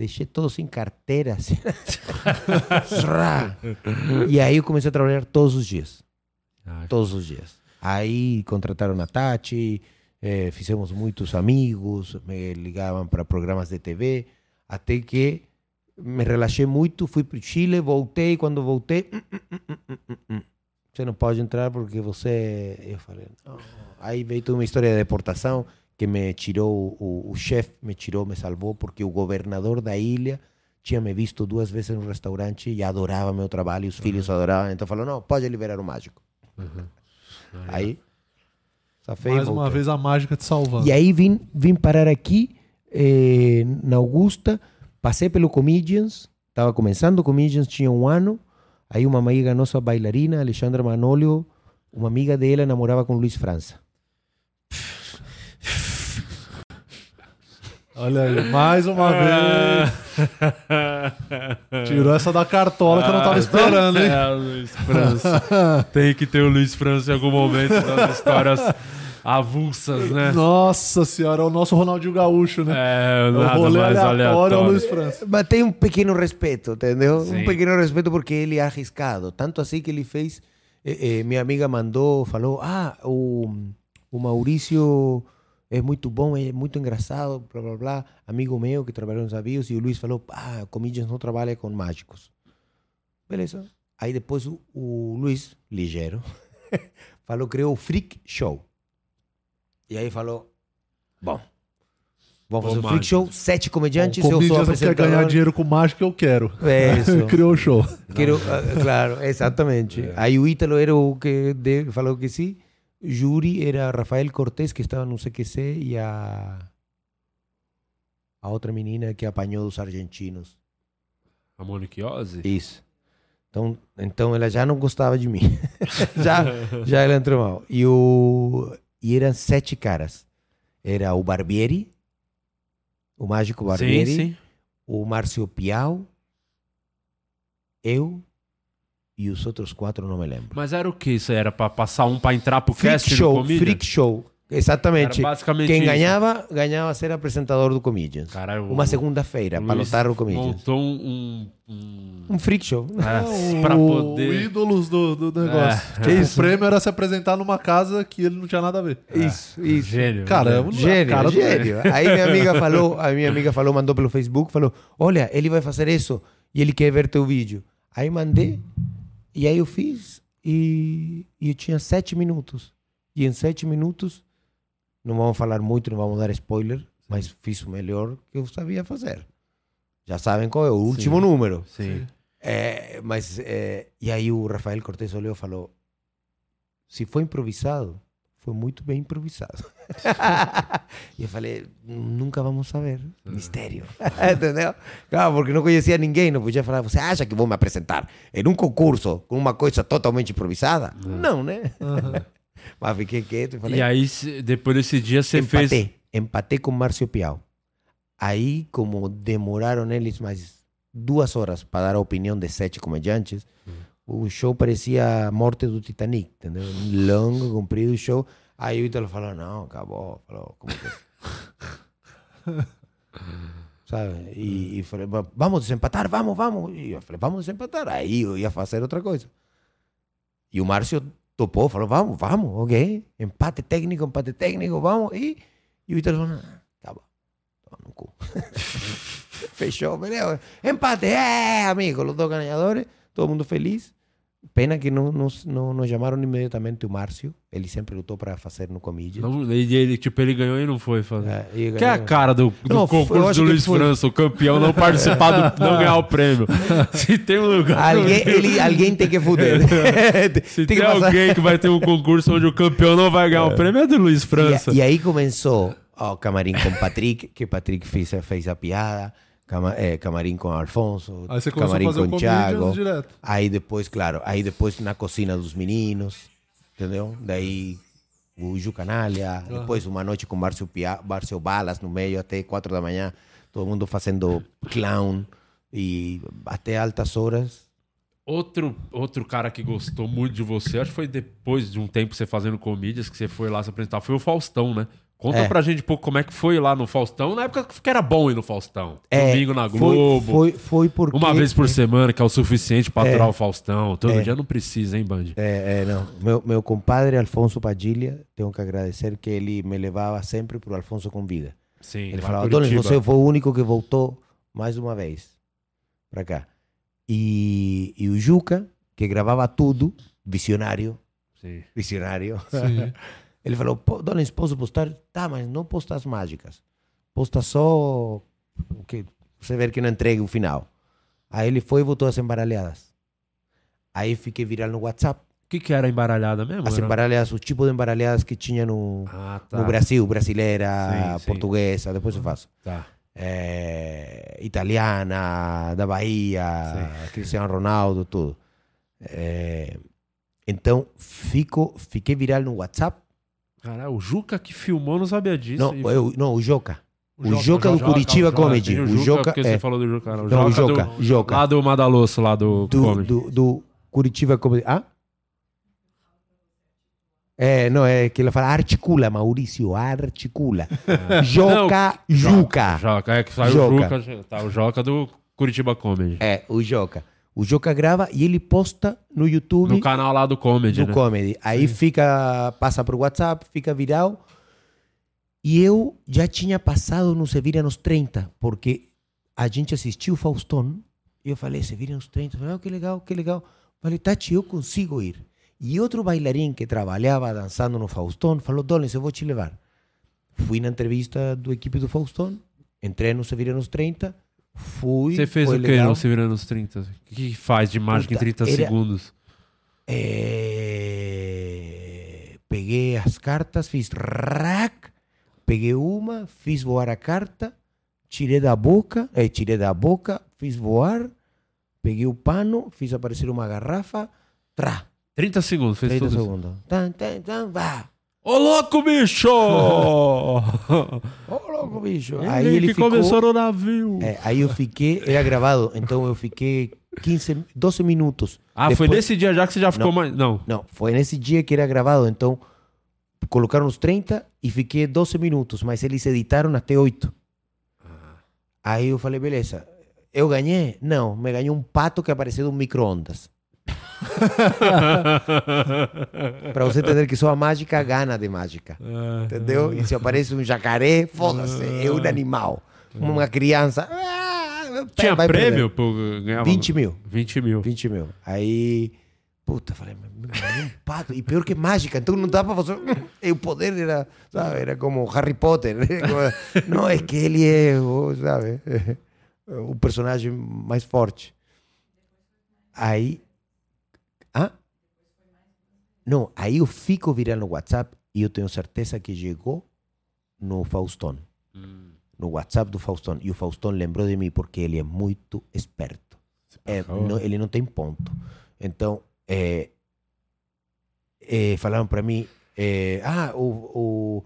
deixei todo sem carteira. assim. Zrá. e aí eu comecei a trabalhar todos os dias. Todos os dias. Aí contrataram a Tati, eh, fizemos muitos amigos, me ligavam para programas de TV, até que me relaxei muito, fui para o Chile, voltei, quando voltei, "Hum, hum, hum, você não pode entrar porque você... Eu falei. Aí veio toda uma história de deportação, que me tirou, o, o chefe me tirou, me salvou, porque o governador da ilha tinha me visto duas vezes no restaurante e adorava meu trabalho, e os filhos adoravam, então falou, não, pode liberar o mágico. Aí, safei e Mais uma voltei. vez a mágica te salvando. E aí vim, vim parar aqui eh, na Augusta, passei pelo Comedians, estava começando o Comedians, tinha um ano. Aí uma amiga nossa bailarina, Alexandra Manolio, uma amiga dela namorava com Luiz França. Olha aí, mais uma vez. Tirou essa da cartola que eu não tava esperando, hein? É, o Luiz França. Tem que ter o Luiz França em algum momento das histórias avulsas, né? Nossa senhora, é o nosso Ronaldinho Gaúcho, né? É, o nada rolê mais aleatório é o. Luiz França. Mas tem um pequeno respeito, entendeu? Sim. Um pequeno respeito porque ele é arriscado. Tanto assim que ele fez. eh, eh, minha amiga mandou, falou: Ah, o, o Maurício é muito bom, é muito engraçado, blá blá blá. Amigo meu que trabalhou nos navios. E o Luiz falou: Ah, Comedians não trabalha com mágicos. Beleza. Aí depois o, o Luiz, ligeiro, falou: criou o Freak Show. E aí falou: Bom. Vamos fazer o Freak mágicos. Show, sete comediantes, O eu sou não quer apresentador. ganhar dinheiro com mágica, eu quero. É isso. Criou o show. Ah, claro, exatamente. Aí o Ítalo era o que falou que sim. Júri era Rafael Cortés, que estava no CQC, e a, a outra menina que apanhou dos argentinos. A Monique Ozzy? Isso. Então, então ela já não gostava de mim. já, já ela entrou mal. E, o, e eram sete caras. Era o Barbieri, o Mágico Barbieri, sim. o Márcio Piau, eu e os outros quatro não me lembro. Mas era o que isso? aí? Era pra passar um pra entrar pro Freak cast Show, do? Freak Show. Exatamente. Era basicamente Quem isso. ganhava, ganhava ser apresentador do Comedians. o- Uma segunda-feira, para lotar o Comedians. Montou um... um, Um freak show. É, pra o, poder... o ídolos do, do negócio. É. Tipo, Isso. O prêmio era se apresentar numa casa que ele não tinha nada a ver. Isso, isso. Gênio. Cara, eu não- Gênio, cara gênio. Aí minha amiga falou, a minha amiga falou, mandou pelo Facebook, falou, olha, ele vai fazer isso e ele quer ver teu vídeo. Aí mandei e aí eu fiz e, e eu tinha sete minutos. E em sete minutos, não vamos falar muito, não vamos dar spoiler, mas fiz o melhor que eu sabia fazer. Já sabem qual é o último Sim. número. Sim. É, mas, é, e aí o Rafael Cortés olhou e falou, se foi improvisado, foi muito bem improvisado. e eu falei, nunca vamos saber. Mistério. Entendeu? Claro, porque não conhecia ninguém, não podia falar, você acha que vou me apresentar em um concurso com uma coisa totalmente improvisada? Não, né? Mas fiquei quieto e falei... E aí, depois desse dia, você empatei, fez... Empatei com Márcio Piau. Aí, como demoraram eles mais duas horas para dar a opinião de sete comediantes, o show parecia a morte do Titanic, entendeu? Longo, comprido o show. Aí o Ítalo falou, não, acabou. Falou, como que... Sabe? E, e falei, "Va- vamos desempatar, vamos, vamos. E eu falei, vamos desempatar. Aí eu ia fazer outra coisa. E o Márcio topou, falou, vamos, vamos, ok. Empate técnico, empate técnico, vamos. E, e o Ítalo falou, não, acabou. No cu. Fechou, beleza. Empate, é, amigo, los dos ganadores, todo mundo feliz. Pena que não nos, não nos chamaram imediatamente o Márcio. Ele sempre lutou para fazer no Comedians. Não, ele, ele, tipo, ele ganhou e não foi fazer. É, e que é a ganhou. cara do, do Não, concurso do Luiz França, o campeão não participar do, não ganhar o prêmio. Se tem um lugar. Alguém, ele, alguém tem que fuder. Se tem tem, que alguém que vai ter um concurso onde o campeão não vai ganhar o prêmio, é do Luiz França. E, e aí começou o camarim com Patrick, que Patrick fez, fez a piada. Cama, eh, camarim com Alfonso, Aí você começou a camarim com Thiago. direto. Aí depois, claro, aí depois na cocina dos meninos, entendeu? Daí o Ju Canalha, Aham. depois uma noite com Márcio, Pia, Márcio Balas no meio, até quatro da manhã, todo mundo fazendo clown e até altas horas. Outro, outro cara que gostou muito de você, acho que foi depois de um tempo você fazendo comídias, que você foi lá se apresentar, foi o Faustão, né? Conta É. pra gente um pouco como é que foi lá no Faustão, na época que era bom ir no Faustão. É, Domingo na foi- Globo. foi- foi porque- Uma vez por semana, que é o suficiente pra É. aturar o Faustão. Todo É. dia não precisa, hein, Band? É, é, não. Meu, meu compadre Alfonso Padilha, tenho que agradecer que ele me levava sempre pro Alfonso com vida. Sim, Ele falava, Donis, Curitiba." você foi o único que voltou mais uma vez pra cá. E, e o Juca, que gravava tudo, visionário, Sim. visionário. Sim. Ele falou, "Pô, Donis, posso postar? Tá, mas não posta as mágicas. Posta só o que você ver que não entregue o final. Aí ele foi e botou as embaralhadas. Aí fiquei viral no WhatsApp. O que, que era embaralhada mesmo? As Era- embaralhadas, o tipo de embaralhadas que tinha no, tá. no Brasil, brasileira, Sim, sim. portuguesa, depois eu faço. Tá. É, italiana, da Bahia, Cristiano Ronaldo, tudo. É, então, fico, fiquei viral no WhatsApp. Caralho, o Juca que filmou não sabia disso. Não, E- eu, não o Joca. O, Joca, Joca, do Curitiba Joca, Comedy. O o Juca, Joca, porque é. você falou do Juca, não. Não, o Joca do- Joca. Lá do Madalosso, lá do, do, Comedy. do, do Curitiba Comedy. Ah? É, não, é que ele fala articula, Maurício, articula. Joca, Não, Juca. Joca, é que saiu Joca. o Juca. Tá, o Joca do Curitiba Comedy. É, o Joca. O Joca grava e ele posta no YouTube. No canal lá do Comedy, do né? Comedy. Aí fica, passa pro WhatsApp, fica viral. E eu já tinha passado no Se Vira nos 30, porque a gente assistiu o Faustão. E eu falei, Se Vira nos 30. Eu falei, ah, que legal, que legal. Falei, Tati, eu consigo ir. E outro bailarim que trabalhava dançando no Faustão falou, Donis, eu vou te levar. Fui na entrevista do equipe do Faustão, entrei no Se Vira nos 30, fui. Você fez o que legal. Se Virando nos 30? O que, faz de mágica Puta, em 30 era- segundos? É, Peguei as cartas, fiz rac, peguei uma, fiz voar a carta, tirei da boca, eh, tirei da boca, fiz voar, peguei o pano, fiz aparecer uma garrafa, trá. 30 segundos, fez 30 tudo segundos. Tan, tan, tan, vá. Ô louco, bicho! Ô louco, bicho. Aí Ele ele que ficou... começou no navio. É, aí eu fiquei, era gravado, então eu fiquei 15, 12 minutos. Ah, foi nesse dia já que você já ficou mais- não. Não, foi nesse dia que era gravado, então colocaram os 30 e fiquei 12 minutos, mas eles editaram até 8. Aí eu falei, beleza, eu ganhei? Não, me ganhou um pato que apareceu de um micro-ondas. Pra você entender que só a mágica gana de mágica. Entendeu? E se aparece um jacaré, foda-se, é um animal. Uma criança. ah, Tinha vai prêmio? Ganhava... 20 mil. 20 mil. 20 mil. Aí, puta, falei, um pato. E pior que mágica, então não dá pra fazer. E o poder era, sabe, era como Harry Potter. né? Como- Não, é que ele é, sabe, o personagem mais forte. Aí. Ah? Não, aí eu fico viral no WhatsApp e eu tenho certeza que chegou no Faustão. No WhatsApp do Faustão. E o Faustão lembrou de mim porque ele é muito esperto. É, não- ele não tem ponto. Então, é, é, falaram para mim, é, ah, o, o-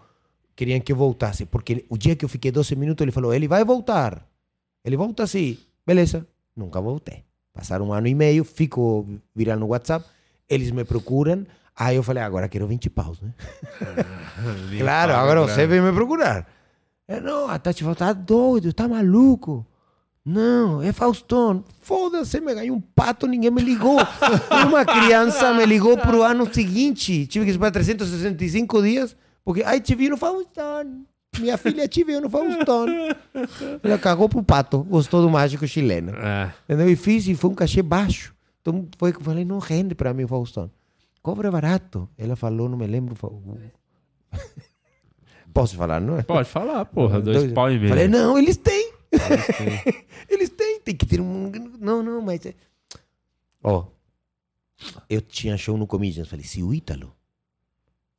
queriam que eu voltasse, porque o dia que eu fiquei 12 minutos, ele falou, ele vai voltar. Ele volta sim. Beleza. Nunca voltei. Passaram um ano e meio, fico viral no WhatsApp, eles me procuram, aí eu falei, agora quero 20 paus, né? claro, agora você vem me procurar. É, não, a Tati falou, tá doido, tá maluco. Não, é Faustão. Foda-se, me ganhei um pato, ninguém me ligou. Uma criança me ligou pro ano seguinte. Tive que esperar 365 dias, porque, ai, te vi no Faustão. Minha filha te viu no Faustão. Ela cagou pro pato, gostou do mágico chileno. É. Entendeu? E fiz, e foi um cachê baixo. Então foi que eu falei, não rende para mim, Faustão. Cobra barato. Ela falou, não me lembro. fa- Posso falar, não é? Pode falar, porra. Dois pau e meio. Falei, não, eles têm. eles têm, tem que ter um. Não, não, mas. é- Ó, eu tinha show no Comedians. Falei, se o Ítalo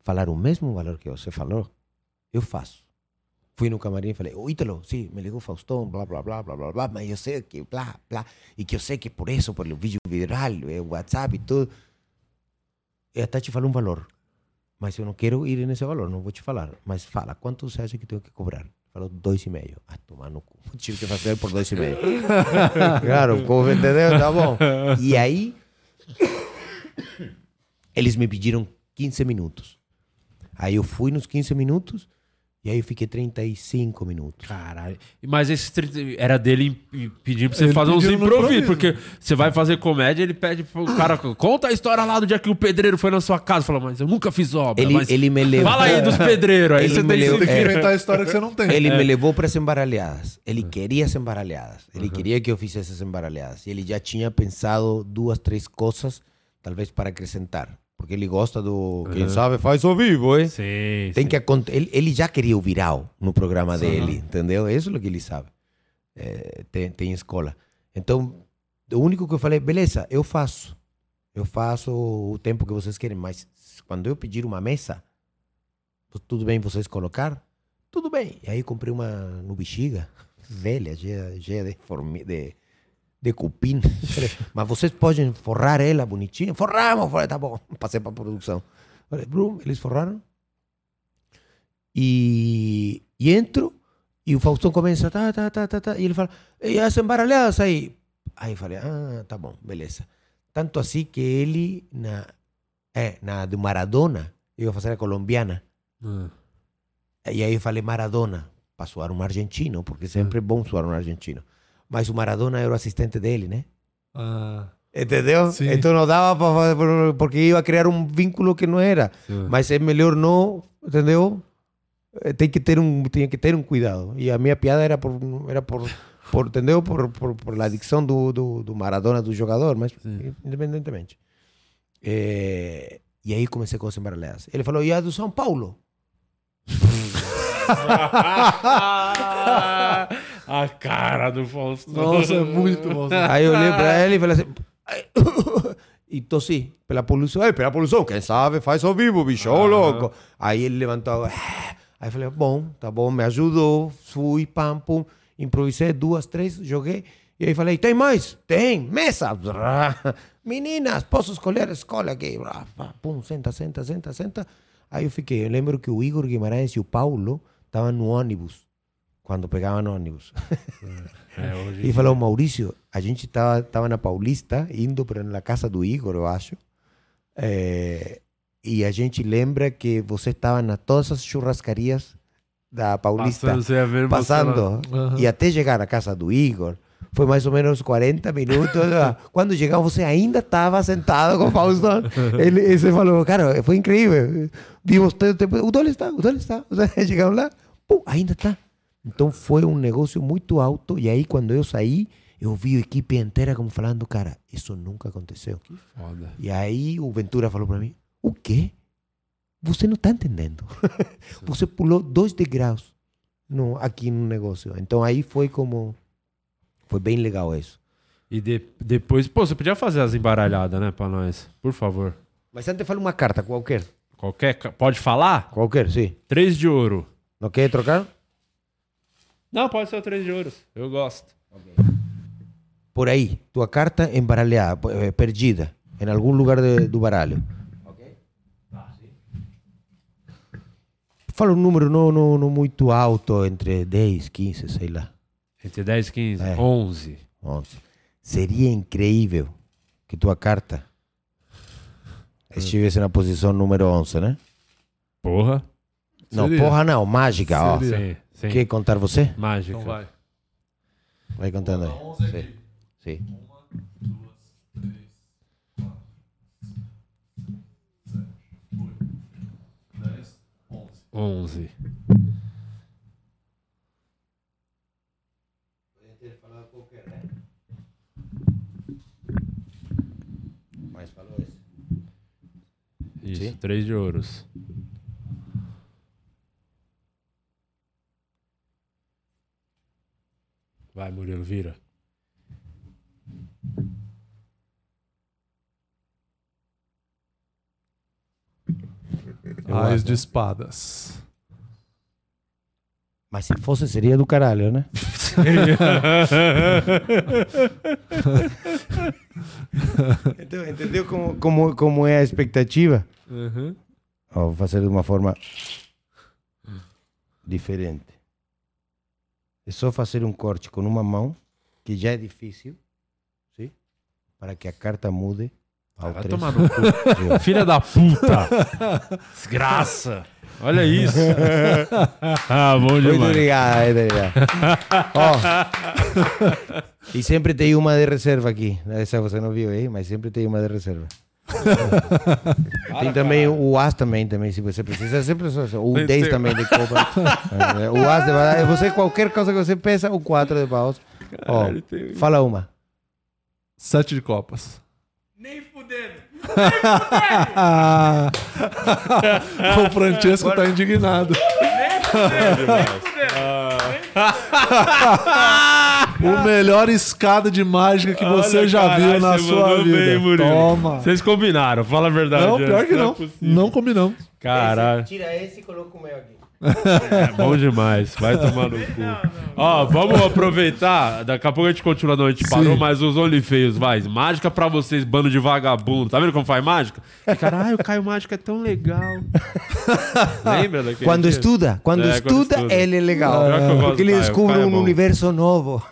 falar o mesmo valor que você falou, eu faço. Fui no camarim e falei, ô Ítalo, sim, me ligou Faustão, blá, blá, blá, blá, blá, blá, mas eu sei que blá, blá, e que eu sei que por isso, pelo vídeo viral, eh, WhatsApp e tudo. E a Tati falou um valor. Mas eu não quero ir nesse valor, não vou te falar. Mas fala, quanto você acha que tenho que cobrar? Falou dois e meio. Ah, tomar no cu. Tive que fazer por dois e meio. claro, como entendeu? Tá bom. E aí, eles me pediram 15 minutos. Aí eu fui nos 15 minutos e aí eu fiquei 35 minutos. Caralho. Mas esse 30 era dele pedindo pra você Ele fazer uns improvisos, improviso. porque você vai fazer comédia, ele pede pro cara, conta a história lá do dia que o pedreiro foi na sua casa. Fala, mas eu nunca fiz obra. Ele, mas ele me levou. Fala aí dos pedreiros, aí Ele você me tem levou- que é. inventar a história que você não tem. Ele É. me levou para as embaralhadas. Ele queria as embaralhadas. Ele queria que eu fizesse as embaralhadas. E ele já tinha pensado duas, três coisas, talvez para acrescentar. Porque ele gosta do. Quem sabe faz ao vivo, hein? Sim, Tem que acon- ele, ele já queria o viral no programa Sim. dele, entendeu? Isso é o que ele sabe. É, tem, tem escola. Então, o único que eu falei, beleza, eu faço. Eu faço o tempo que vocês querem, mas quando eu pedir uma mesa, tudo bem vocês colocar? Tudo bem. E aí comprei uma no bexiga, velha, cheia, cheia de, formi de, de cupim. Falei, Mas vocês podem forrar ela bonitinha? Forramos, falei, tá bom. Passei para produção. Falei, Brum, eles forraram. E, e entro, e o Faustão começa, tá, tá, tá, tá, tá, e ele fala, e as embaralhadas aí? Aí eu falei, ah, tá bom, beleza. Tanto assim que ele, na, é, na do Maradona, eu ia fazer a colombiana. E aí eu falei Maradona, para suar um argentino, porque sempre é bom suar um argentino. Mas o Maradona era o assistente dele, né? Ah. Entendeu? Sim. Então não dava para fazer, porque ia criar um vínculo que não era. Sim. Mas é melhor não, entendeu? Eh, Tem que ter um, tem que ter um cuidado. E a minha piada era por, era por, por entendeu? Por, por, por a adicção do, do, do Maradona, do jogador, mas independentemente. Eh, e aí comecei com as embaralhadas. Ele falou, e a do São Paulo? a cara do Faustão. Nossa, é muito bom. Aí eu olhei pra ele e falei assim. E tossi pela poluição. Ei, pela poluição, quem sabe faz ao vivo, bicho, ô louco. Aí ele levantou. "Ah". Aí eu falei, bom, tá bom, me ajudou. Fui, pam, pum. Improvisei duas, três, joguei. E aí falei, tem mais? Tem, mesa. Meninas, posso escolher a escola aqui? Pum, senta, senta, senta, senta. Aí eu fiquei, eu lembro que o Igor Guimarães e o Paulo estavam no ônibus, quando pegavam no ônibus. É, hoje E falou, Maurício, a gente estava tava na Paulista, indo para na casa do Igor, eu acho. Eh, e a gente lembra que você estava na todas as churrascarias da Paulista, Passando, passando. Aham. E até chegar na casa do Igor, foi mais ou menos 40 minutos. Quando chegamos, você ainda estava sentado com o Faustão. Ele, ele falou, cara, foi incrível. Vimos todo o tempo. O dólar está, o dólar está. Chegamos lá, pum, ainda está. Então foi um negócio muito alto. E aí, quando eu saí, eu vi a equipe inteira como falando, cara, isso nunca aconteceu. Foda. E aí o Ventura falou para mim, o quê? Você não está entendendo. Você pulou dois degraus no, aqui no negócio. Então aí foi como... Foi bem legal isso. E de- depois, pô, você podia fazer as embaralhadas, né, pra nós? Por favor. Mas antes fala uma carta, qualquer. Qualquer. Pode falar? Qualquer, sim. Três de ouro. Não quer trocar? Não, pode ser o três de ouros. Eu gosto. Por aí, tua carta embaralhada, eh, perdida, em algum lugar de- do baralho. Fala um número não, não, não muito alto, entre 10, 15, sei lá. Entre 10 e 15. É. 11. 11. Seria incrível que tua carta estivesse na posição número 11, né? Porra. Não, Seria. porra não, mágica, ó. Seria. Sim, sim. Quer contar você? Mágica. Então vai. Vai contando aí. Sim. Sim. Onze. Mas falou esse. Isso, Sim. três de ouros. Vai, Murilo, vira. Ais de espadas. Mas se fosse, seria do caralho, né? Então, entendeu como, como, como é a expectativa? Uhum. Vou fazer de uma forma diferente. É só fazer um corte com uma mão, que já é difícil, sim? para que a carta mude. Ao Vai três. tomar no cu. Filha da puta. Desgraça. Olha isso. ah, bom Muito demais. obrigado, muito obrigado. Ó, e sempre tem uma de reserva aqui. Essa você não viu aí, mas sempre tem uma de reserva. tem também o As também, também, se você precisa. Sempre o Tem- 10 tem- também de copa. É, o As de baralho. Você, qualquer coisa que você peça, o 4 de paus. Ó, fala uma. Sete de copas. Nem fudendo. o Francesco tá indignado. O melhor escada de mágica que você Olha, já caralho, viu na você sua mandou vida. bem, Murilo. Toma. Vocês combinaram, fala a verdade. Não, pior que é não. possível. Não combinamos. Caralho. Tira esse e coloca o meu aqui. É bom demais. Vai tomar no cu. Ó, vamos aproveitar. Daqui a pouco a gente continua, não, a gente parou, mas os OnlyFeios, vai. Mágica pra vocês, bando de vagabundo. Tá vendo como faz mágica? E, Caralho, o Caio Mágica é tão legal. Lembra daquele Quando dia? estuda, quando É, estuda, ele é legal. Gosto Porque ele Caio, descobre Caio é um bom. universo novo.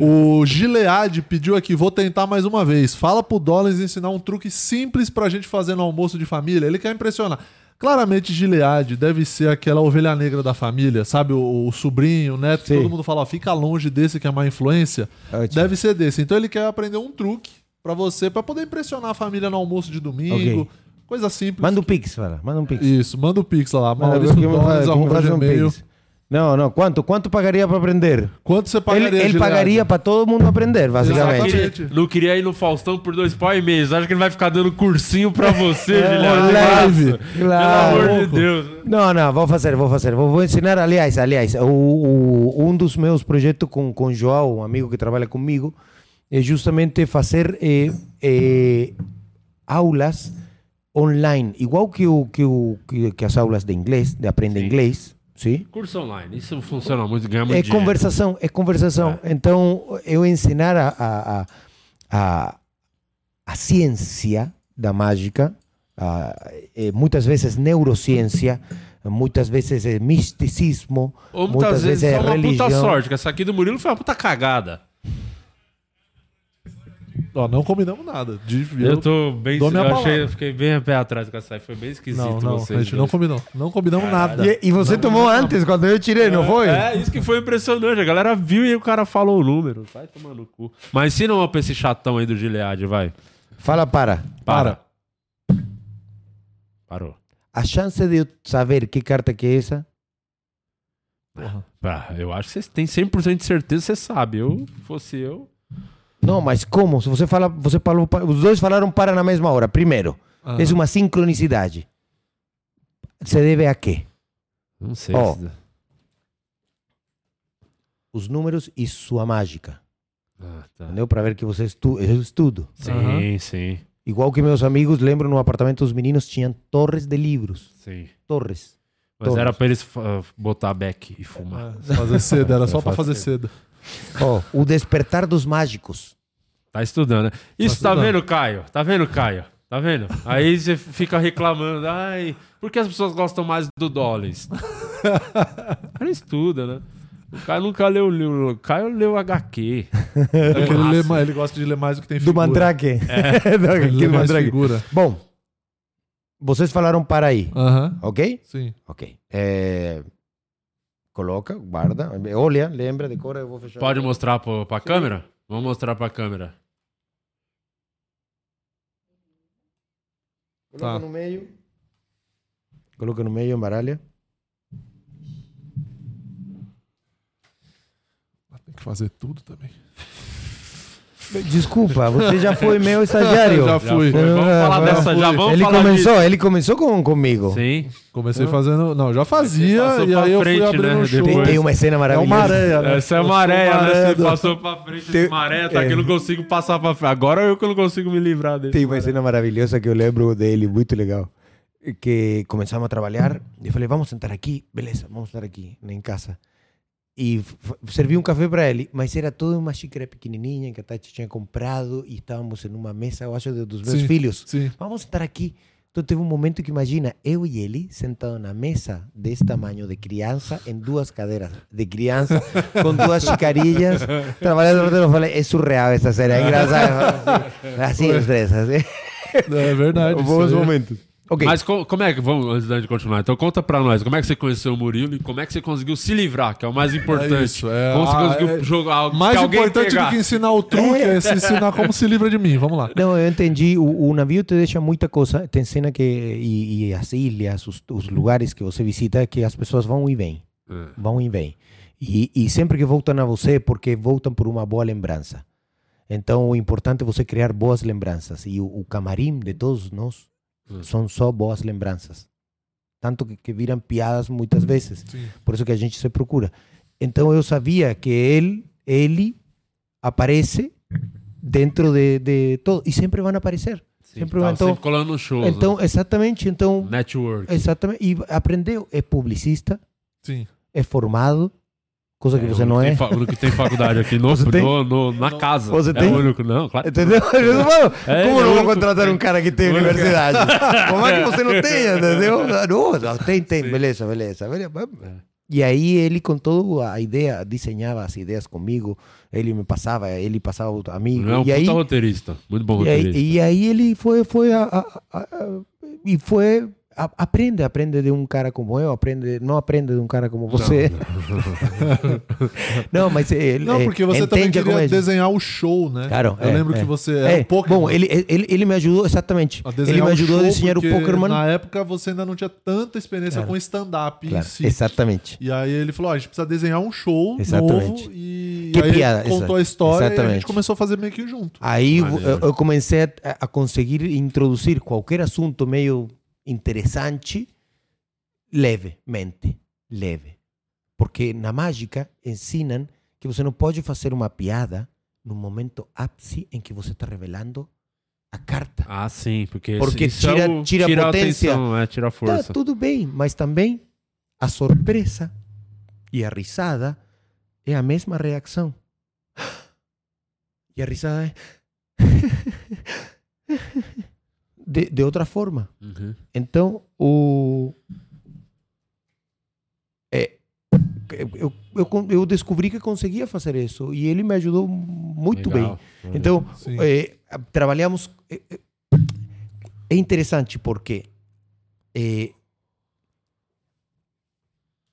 O Gilead pediu aqui, vou tentar mais uma vez. Fala pro Dollins ensinar um truque simples pra gente fazer no almoço de família. Ele quer impressionar. Claramente, Gilead deve ser aquela ovelha negra da família, sabe? O, o sobrinho, o neto, todo mundo fala, fica longe desse que é má influência. Deve ser desse. Então ele quer aprender um truque pra você, pra poder impressionar a família no almoço de domingo. Ok. Coisa simples. Manda um pix, fala. Manda um pix. Isso, manda o pix lá. Maurício vamos arroba um gmail. pix. Não, não. Quanto? Quanto pagaria para aprender? Quanto você Ele, pagaria, ele Gilead? pagaria para todo mundo aprender, basicamente. Queria- não queria ir no Faustão por dois pau e meio. Acha que ele vai ficar dando cursinho pra você, É, Guilherme? live. Nossa, Claro. Pelo amor de Deus. Não, não, vou fazer, vou fazer. Vou, vou ensinar, aliás, aliás, o, o- um dos meus projetos com, com o João, um amigo que trabalha comigo, é justamente fazer eh, eh, aulas online, igual que, o, que, o, que, que as aulas de inglês, de aprender inglês, sim? Curso online. Isso funciona muito, ganha muito É dinheiro. conversação, é conversação. Então, eu ensinar a, a, a, a, ciência da mágica, a, muitas vezes neurociência, muitas vezes é misticismo, Ou muitas, vezes, é é uma religião. puta sorte, que essa aqui do Murilo foi uma puta cagada. Ó, não combinamos nada. De- Eu tô bem. dou minha Eu achei, eu fiquei bem a pé atrás com essa aí. Foi bem esquisito Não, não, vocês a gente dois. não combinou. Não combinamos Caralho. nada. E, e você Não tomou combinamos. antes, quando eu tirei, não foi? É, isso que foi impressionante. A galera viu e o cara falou o número. Vai tomar no cu. Mas ensina uma pra esse chatão aí do Gilead, vai. Fala para. Para. Parou. A chance de eu saber que carta que é essa? Ah, eu acho que você tem 100% de certeza, você sabe. Eu, se fosse eu. Não, mas como? Se você fala, você falou, os dois falaram para na mesma hora. Primeiro, Aham. é uma sincronicidade. Se deve a quê? Não sei. Ó, se- os números e sua mágica. Ah, tá. Entendeu? Para ver que você estu eu estudo. Sim, sim. Igual que meus amigos, lembro no apartamento dos meninos, tinham torres de livros. Sim. Torres. Mas Torres. era pra eles fa- botar back e fumar. Fazer cedo, era só pra fazer cedo. Ó, o despertar dos mágicos. Tá estudando, né? Isso tá, estudando. vendo, Caio? Tá vendo, Caio? Tá vendo? Aí você fica reclamando. Ai, por que as pessoas gostam mais do Dollins? O cara estuda, né? O Caio nunca leu o livro. O Caio leu HQ. É que ele, lê mais- ele gosta de ler mais do que tem Do figura. Mandrake. É. Do- Ele lê mais Mandrake. figura. Bom, vocês falaram para aí. Aham. Ok? Sim. Ok. É, Coloca, guarda. Olha, lembra, decora, eu vou fechar. Pode mostrar pro, pra câmera? Vamos mostrar pra câmera. Coloca Tá. no meio. Coloca no meio, embaralha. Tem que fazer tudo também. Desculpa, você já foi meu estagiário. Já fui. Vamos falar dessa, já vamos ele falar começou, disso. ele começou com, comigo. Sim. Comecei fazendo. Não, já fazia. E pra aí eu frente, fui abrindo né, um show. Tem, tem uma cena É maravilhosa. uma areia, né? Essa é Eu maré, uma né? areia Você do- passou pra frente Tem- de maré, tá é. que eu não consigo passar pra frente. Agora eu que não consigo me livrar dele. Tem uma cena maravilhosa que eu lembro dele, muito legal. Que começamos a trabalhar e falei, vamos sentar aqui, beleza, vamos sentar aqui, em casa. E servi um café para ele, mas era toda uma xícara pequenininha que a Tati tinha comprado e estávamos em uma mesa, eu acho, dos meus filhos. Vamos sentar aqui. Então teve um momento que imagina, eu e ele sentados na mesa desse tamanho de criança, em duas cadeiras de criança, com duas chicarilhas, trabalhando. Eu falei, é surreal essa cena, é engraçado. Assim, três, assim. É verdade. Bons momentos. Ok. Mas co- como é que, vamos, antes de continuar, então conta pra nós, como é que você conheceu o Murilo e como é que você conseguiu se livrar, que é o mais importante. isso, é. como você Ah, conseguiu é- jogar algo Mais importante pegar. do que ensinar o truque é se ensinar como se livra de mim. Vamos lá. Não, eu entendi. O, o navio te deixa muita coisa. Te ensina que. E, e as ilhas, os, os lugares que você visita, que as pessoas vão e vêm. É. Vão e vêm. E, e sempre que voltam a você, é porque voltam por uma boa lembrança. Então, o importante é você criar boas lembranças. E o, o camarim de todos nós são só boas lembranças. Tanto que, que viram piadas muitas vezes. Por isso que a gente se procura. Então, eu sabia que ele, ele aparece dentro de, de todo. E sempre vão aparecer. Sim, sempre, tava então, sempre colando nos shows, Então, né? exatamente. Então, Network. Exatamente. E aprendeu. É publicista. Sim. É formado. Coisa que É, você o não é. que tem fa- O único que tem faculdade aqui no, Você tem? no- no- na casa. Você é tem? o único, não, claro. Entendeu? Eu não vou- É, Como é não vou contratar um cara que tem universidade? Como é que você não tem, entendeu? Não, não, tem, tem. Beleza, beleza. beleza. E aí ele com toda a ideia, desenhava as ideias comigo, ele me passava, ele passava outro amigo. Não é um e puta aí, roteirista. Muito bom e aí, roteirista. e aí ele foi, foi a, a- a- a- e foi a- aprende, aprende de um cara como eu, aprende, não aprende de um cara como você. Não, mas ele Não, porque você também queria comédia. desenhar o show, né? Claro, Eu é, lembro é. que você era É, um Pokémon. Bom, ele, ele, ele me ajudou, exatamente. a Ele me ajudou a desenhar o Pokémon. Na época você ainda não tinha tanta experiência Claro. com stand-up em Claro, si. exatamente. E aí ele falou: a gente precisa desenhar um show Exatamente. novo. E Que aí ele piada, contou exa- a história e a exatamente. gente começou a fazer meio que junto. Aí eu, eu comecei a, a conseguir introduzir qualquer assunto meio interessante levemente, leve. Porque na mágica ensinam que você não pode fazer uma piada no momento ápice em que você está revelando a carta. Ah, sim, porque, Porque isso tira, é o- tira, a potência. atenção, é, tira a força. Tá tudo bem, mas também a surpresa e a risada é a mesma reação. E a risada é. De, de outra forma. Uhum. Então, o. É, eu, eu, eu descobri que conseguia fazer isso e ele me ajudou muito Legal. bem. Então, Sim. eh, trabalhamos. eh, eh, é interessante porque eh,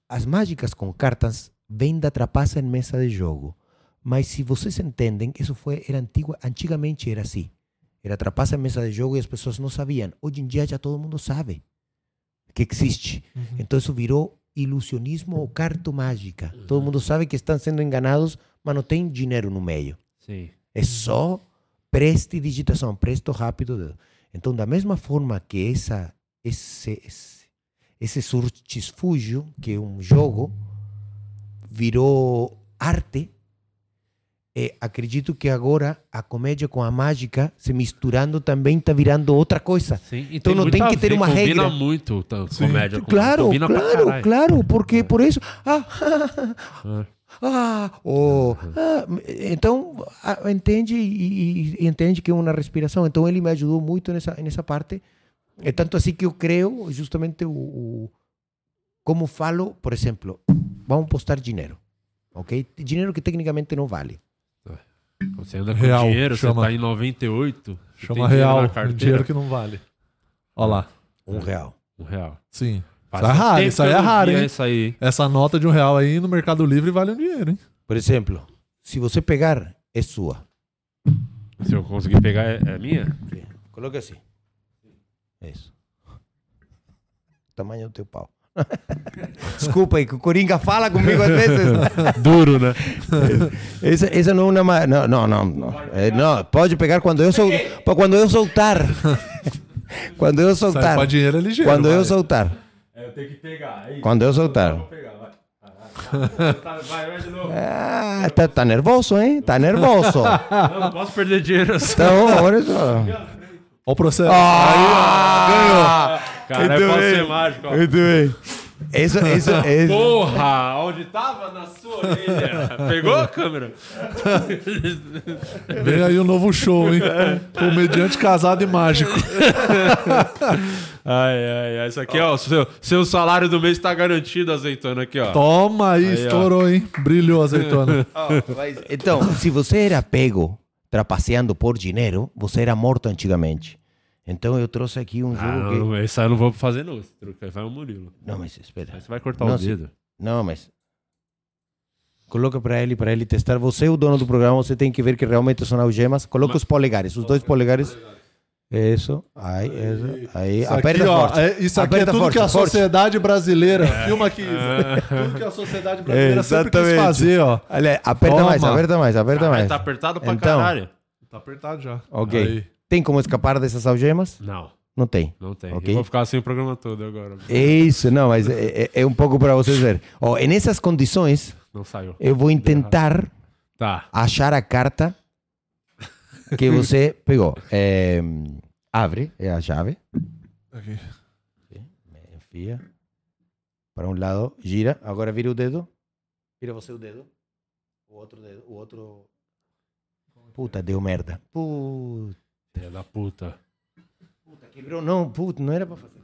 as mágicas com cartas vêm da trapaça em mesa de jogo. Mas se vocês entendem, isso foi era antigo, antigamente era assim. Era trapaça em mesa de jogo e as pessoas não sabiam. Hoje em dia já todo mundo sabe que existe. Então isso virou ilusionismo ou cartomágica. Todo mundo sabe que estão sendo enganados, mas não tem dinheiro no meio. Sim. É só prestidigitação, presto rápido. Então, da mesma forma que essa, esse, esse, esse surtisfúgio, que é um jogo, virou arte, eh, acredito que agora a comédia com a mágica se misturando também está virando outra coisa. Sim, então não muito tem que ter ver, uma combina regra. muito tá, comédia com Claro, combina claro, claro, porque por isso. Ah, É. ah, oh, ah, então ah, entende e, e entende que é uma respiração. Então ele me ajudou muito nessa nessa parte. É tanto assim que eu creio justamente o, o como falo, por exemplo, vamos postar dinheiro, ok? Dinheiro que tecnicamente não vale. Você anda com Real, dinheiro, chama. você tá em 98. você Chama tem dinheiro real, na um dinheiro que não vale. Olha lá. Um real. Um real. Sim. Faz Isso é raro, isso aí é raro, hein? aí. Essa nota de um real aí no Mercado Livre vale um dinheiro, hein? Por exemplo, se você pegar, é sua. Se eu conseguir pegar, é, é minha? Coloca assim. Isso. Tamanho do teu pau. Desculpa aí, que o Coringa fala comigo às vezes. Duro, né? Essa, essa não é uma. ma- Não, não, não. Não, É, não, pode pegar quando eu sol, quando eu soltar. quando eu soltar. Sai dinheiro é ligeiro, Quando eu vai. soltar. É, eu tenho que pegar. É isso. Quando eu soltar. Vou pegar, vai. Vai, vai, vai de novo. Ah, tá, tá nervoso, hein? Tá nervoso. Não, não posso perder dinheiro assim. Então, olha só. Olha o processo. Ah! Cara, Muito eu posso bem. ser mágico. ó. Muito bem. Isso, isso, isso. Porra! Onde tava? Na sua orelha. Pegou a câmera? Vem aí um novo show, hein? Comediante casado e mágico. Ai, ai, ai. Isso aqui, ó. Seu, seu salário do mês tá garantido, azeitona aqui, ó. Toma aí, Aí, ó. estourou, hein? Brilhou a azeitona. Mas, então, se você era pego trapaceando por dinheiro, você era morto antigamente. Então eu trouxe aqui um Ah, jogo que... não, esse aí eu não vou fazer, não. Esse truque vai o Murilo. Não, mas espera. Aí você vai cortar Não, o se- dedo. Não, mas... Coloca para ele, para ele testar. Você é o dono do programa, você tem que ver que realmente são algemas. Coloca os polegares, os dois polegares. Isso, aí, isso, aí. Isso Aperta aqui, ó, forte. é- isso aqui é Aperta tudo forte, que a forte. sociedade brasileira. Filma aqui. É. Tudo que a sociedade brasileira sempre quis fazer, ó. Olha, aperta Toma. mais, aperta mais, aperta Caralho, mais. tá apertado pra Então, caralho. Tá apertado já. Ok. Aí. Tem como escapar dessas algemas? Não, Não tem. não tem. Ok. Eu vou ficar assim o programa todo agora. Isso, não, mas é, é- é um pouco para vocês verem. Ó, nessas condições, Não saiu. eu vou tentar Tá. achar a carta que você pegou. É, abre, é a chave. Aqui. Enfia. Para um lado, gira. Agora vira o dedo. Vira você o dedo. O outro dedo. O outro. Puta, deu merda. Puta, Filha da puta. quebrou. Não, puta, não era para fazer.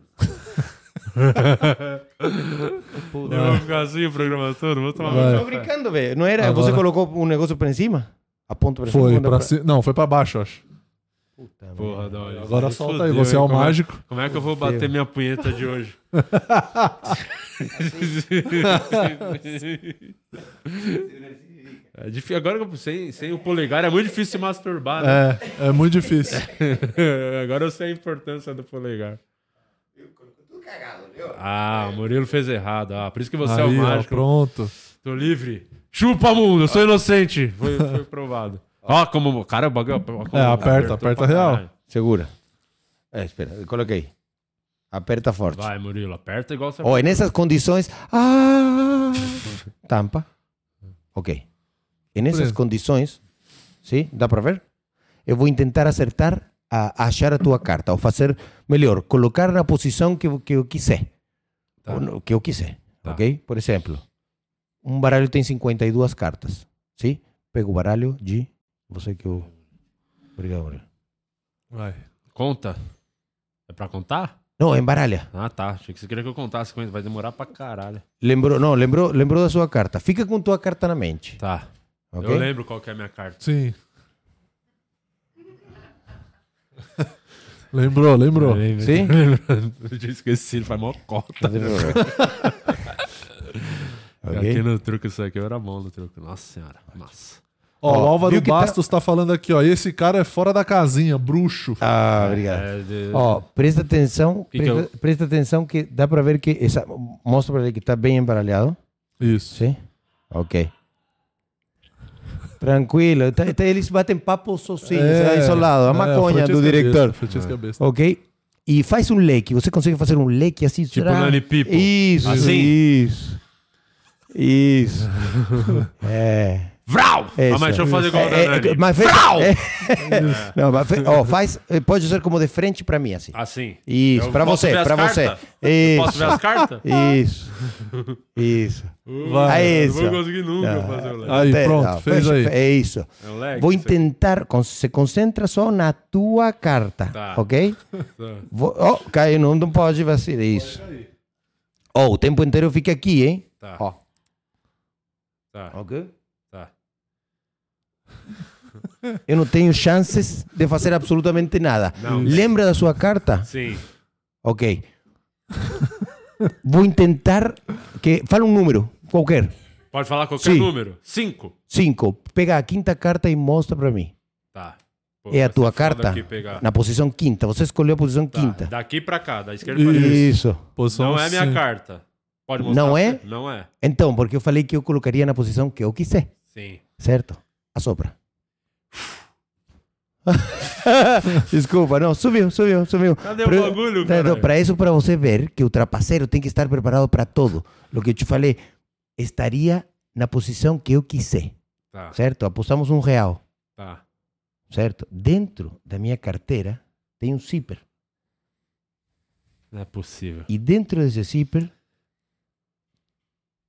Puta. Eu vou ficar assim o programa todo, vou tomar Vai. Tô brincando, velho. Não era. Agora- Você colocou um negócio para cima? A ponta para cima? Foi mandou pra pra- cima. Não, foi pra baixo, acho. Puta, Porra. Agora Me solta fudeu, aí, você é o Como mágico. Como é que eu vou bater minha punheta de hoje? É difí- Agora sem, sem o polegar é muito difícil se masturbar, né? É, é muito difícil. Agora eu sei a importância do polegar. Ah, o Murilo fez errado. Ah, por isso que você é Aí, o ó, mágico. pronto. Tô livre. Chupa, mundo, eu sou inocente. Foi, foi provado. Ó, como. Cara, o bagulho. como É, aperta, aperta pra real. caralho. Segura. É, espera, eu coloquei. Aperta forte. Vai, Murilo, aperta igual você Ó, e nessas condições. Ah, tampa. Ok. E nessas Beleza. condições, sim, dá para ver? Eu vou tentar acertar a achar a tua carta, ou fazer melhor, colocar na posição que, eu- que eu quiser. Tá. Ou no- que eu quiser, Tá. ok? Por exemplo, um baralho tem 52 cartas, sim? Pego o baralho de você que eu... Obrigado, Murilo. Vai. Conta. É pra contar? Não, embaralha. Ah, tá. Achei que você queria que eu contasse com isso. Vai demorar pra caralho. Lembrou, não, lembrou, lembrou da sua carta. Fica com tua carta na mente. Tá. ok? Eu lembro qual que é a minha carta. Sim. lembrou, lembrou. Eu lembro. Sim? eu tinha esquecido, faz mó cota. Não tem problema. Ok? Aqui no truque, isso aqui eu era bom no truque. Nossa senhora, massa. Ó, o Ó, Álvaro viu que tá- Bastos tá... falando aqui, ó. Esse cara é fora da casinha, bruxo. Ah, obrigado. É, de- Ó, presta atenção, presta, presta atenção que dá para ver que essa mostra para ele que está bem embaralhado. Isso. Sim? Ok. Tranquilo, tá, tá, eles batem papo sozinhos, é, isolado, a é, maconha Francesca do diretor. Besta. Ok? E faz um leque, você consegue fazer um leque assim? Tipo será? Nani. Isso, Assim? isso. Isso. é. Vrau! Ah, Isso. mas deixa eu fazer igual É, Nani. é, mas fez, é. Não, mas ó, faz, eh, pode ser como de frente para mim assim. Assim. Isso, Eu para posso você, para você. cartas? Eu posso ver as cartas? Isso. Isso. Vai. É Não isso. vou conseguir nunca Não. fazer o leque. Aí, Tem- pronto, não, fez aí. É isso. É um leque, Vou isso tentar, con- se concentra só na tua carta, Tá. ok? Tá. Vou, oh, Caio, não, não pode vacilar isso. Ó, o tempo inteiro fica aqui, hein? Tá. Ó, Tá. ok? Tá. Eu não tenho chances de fazer absolutamente nada. Não. Lembra da sua carta? Sim. Ok. Vou tentar que fala um número qualquer. Pode falar qualquer Sim. número. Cinco. Cinco. Pega a quinta carta e mostra para mim. Tá. Pô, É a tua foda carta aqui pegar. na posição quinta. Você escolheu a posição Tá, quinta. Daqui pra cá, da esquerda pra direita. Isso. Posição Não é minha sim. carta. Pode mostrar Não é? Não é. Então, porque eu falei que eu colocaria na posição que eu quiser. Sim. Certo? Assopra. Desculpa, não, subiu, subiu, subiu. Cadê o bagulho, caralho? Para isso, para você ver que o trapaceiro tem que estar preparado para todo. O que eu te falei, estaria na posição que eu quiser. Tá. Certo? Apostamos um real. Tá. Certo? Dentro da minha carteira tem um zíper. Não é possível. E dentro desse zíper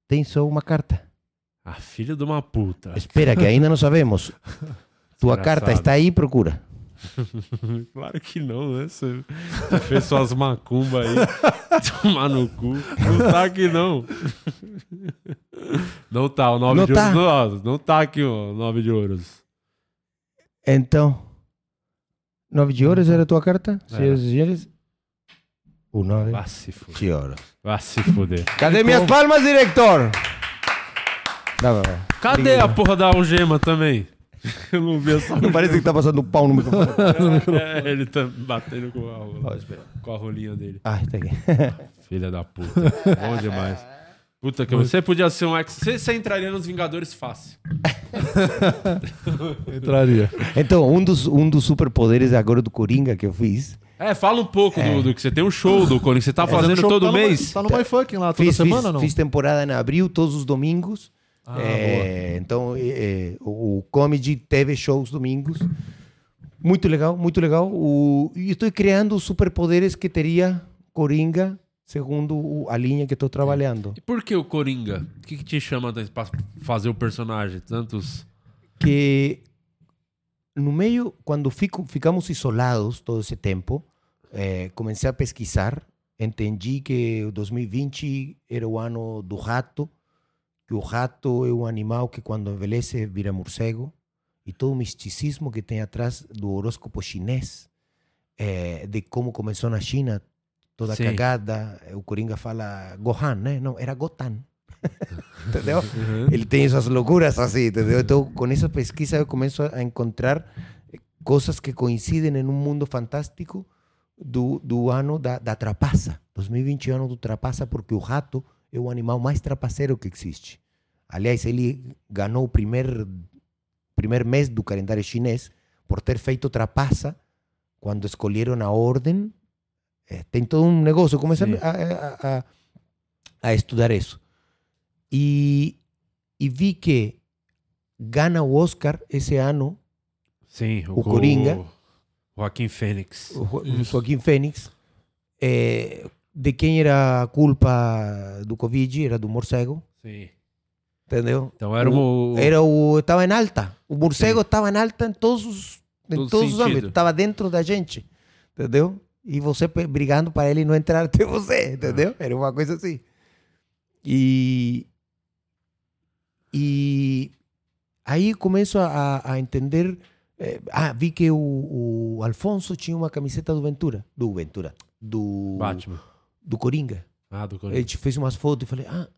tem só uma carta. Ah, filho de uma puta. Espera, que ainda não sabemos. Tua carta está aí, procura. claro que não, né? Você, você fez suas macumba aí. Tomar no cu. Não tá aqui, não. Não tá, o nove Não de tá. ouros. Não, não tá aqui, o nove de ouros. Então, nove de ouros era a tua carta? Senhoras e senhores? O nove Vá se fuder. de ouros. Vá se fuder. Cadê minhas palmas, diretor? Cadê a porra da algema também? Eu não vi essa Não parece que tá passando um pau no microfone. É, ele tá batendo com a, rola, com a rolinha dele. Ai, tá aqui. Filha da puta. Bom demais. Puta que você podia ser um ex. Você, você entraria nos Vingadores fácil. Entraria. Então, um dos, um dos superpoderes agora do Coringa que eu fiz. É, fala um pouco do, do que você tem um show do Corinthians. Você tá fazendo show- todo tá no mês? Tá no My Fucking lá toda Fiz, semana, fiz, não? fiz temporada em abril, todos os domingos. Ah, É, então, é, é, o, comedy teve shows domingos. Muito legal, muito legal. O, e estou criando os superpoderes que teria Coringa, segundo o- a linha que estou trabalhando. E por que o Coringa? O que, que te chama pra fazer o personagem? Tantos. que no meio, quando fico, ficamos isolados todo esse tempo, eh, comecei a pesquisar, entendi que o 2020 era o ano do rato, o rato é um animal que quando envelhece vira morcego, e todo o misticismo que tem atrás do horóscopo chinês, eh, de como começou na China, toda Sim. cagada, o Coringa fala Gohan, né? Não, era Gotan. entendeu? Uhum. Ele tem essas loucuras assim, entendeu? Então, com essa pesquisa eu começo a encontrar coisas que coincidem em um mundo fantástico do, do ano da, da trapaça. 2020 é o ano do trapaça porque o rato é o animal mais trapaceiro que existe. Aliás, ele ganhou o primeiro, primeiro mês do calendário chinês por ter feito trapaça quando escolheram a ordem. Eh, tem todo um negócio. Comecei Sim. a, a, a, estudar isso. E, e vi que ganha o Oscar esse ano Sim, O Coringa. O Joaquim Fênix. o Jo- o Joaquim Fênix. eh, de quem era a culpa do Covid? Era do morcego, Sim. Entendeu? Então era o. Era o estava em alta. O morcego estava em alta em todos os em Todo todos os âmbitos. Estava dentro da gente, entendeu? E você brigando para ele não entrar até você, entendeu? Era uma coisa assim. E e aí começo a, a entender. eh, ah, vi que o, o Alfonso tinha uma camiseta do Ventura, do Ventura, do Batman. do Coringa. Ah, do Coringa. gente fez umas fotos e falei, ah.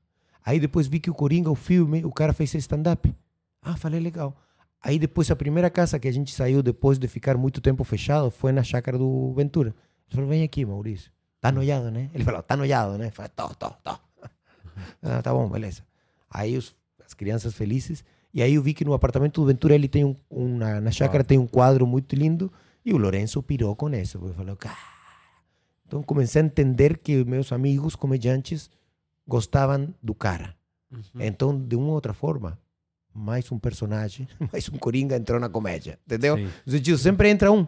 Aí depois vi que o Coringa, o filme, o cara fez stand-up. Ah, falei, legal. Aí depois a primeira casa que a gente saiu depois de ficar muito tempo fechado foi na chácara do Ventura. Ele falou, vem aqui, Maurício. Tá noiado, né? Ele falou, tá noiado, né? Eu Falei, tô, tô, tô. Ah, tá bom, beleza. Aí os- as crianças felizes. E aí eu vi que no apartamento do Ventura ele tem um, um- na, na chácara tem um quadro muito lindo e o Lourenço pirou com isso. Porque falou, cara. Então comecei a entender que meus amigos comediantes gostavam do cara. Então, de uma ou outra forma, mais um personagem, mais um Coringa entrou na comédia, entendeu? Sim. No sentido, sempre entra um.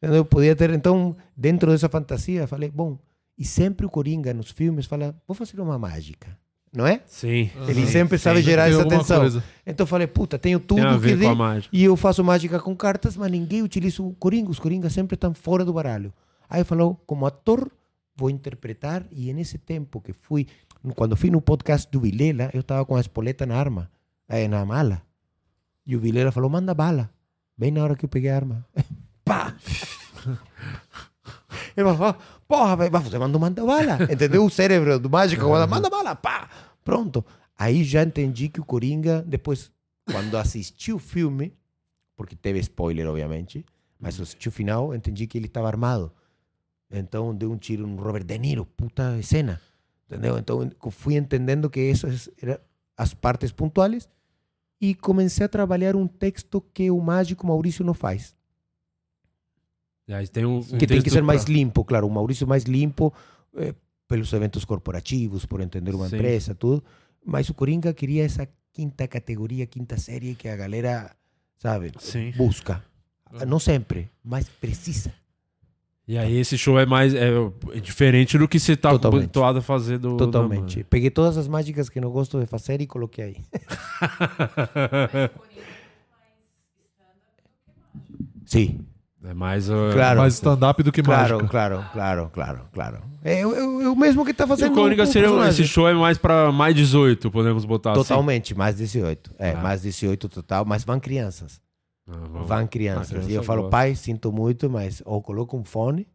Entendeu? Podia ter, então, dentro dessa fantasia, falei, bom, e sempre o Coringa nos filmes fala, vou fazer uma mágica, não é? Sim. Ele sim, sempre sabe sim. gerar Tem essa atenção. coisa. Então eu falei, puta, tenho tudo Tem a que ver com a mágica. e eu faço mágica com cartas, mas ninguém utiliza o Coringa. Os Coringas sempre estão fora do baralho. Aí falou, como ator, vou interpretar. E nesse tempo que fui, quando fui no podcast do Vilela, eu estava com a espoleta na arma, eh, na mala. E o Vilela falou, manda bala. Bem na hora que eu peguei a arma. Pá! Ele falou, "Ah, porra, mas você mandou manda bala. Entendeu? O cérebro do mágico manda, manda bala, pá! Pronto. Aí já entendi que o Coringa, depois, quando assisti o filme, porque teve spoiler, obviamente, mas assisti o final, entendi que ele estava armado. Então deu um tiro no Robert De Niro, puta cena. Entendeu? Então fui entendendo que essas eram as partes pontuais e comecei a trabalhar um texto que o mágico Maurício não faz. Tem um, um que tem que ser mais pra- limpo, claro. O Maurício mais limpo eh, pelos eventos corporativos, por entender uma Sim. empresa, tudo. Mas o Coringa queria essa quinta categoria, quinta série que a galera, sabe, Sim. busca. Não sempre, mas precisa. E aí esse show é mais é, é diferente do que você tá Totalmente. habituado a fazer do. da Totalmente. Peguei todas as mágicas que não gosto de fazer e coloquei aí. Sim. É mais. uh, Claro. Mais stand-up do que claro, mágica. Claro, claro, claro, claro. É, o- mesmo que tá E fazendo o Cônica com o seria. personagem. Esse show é mais pra mais 18, podemos botar assim. Totalmente, mais 18. É, Ah. mais 18 total, mas vão crianças. Vão- Vão crianças. criança e eu falo, gosta. pai, sinto muito, mas ou coloca um fone,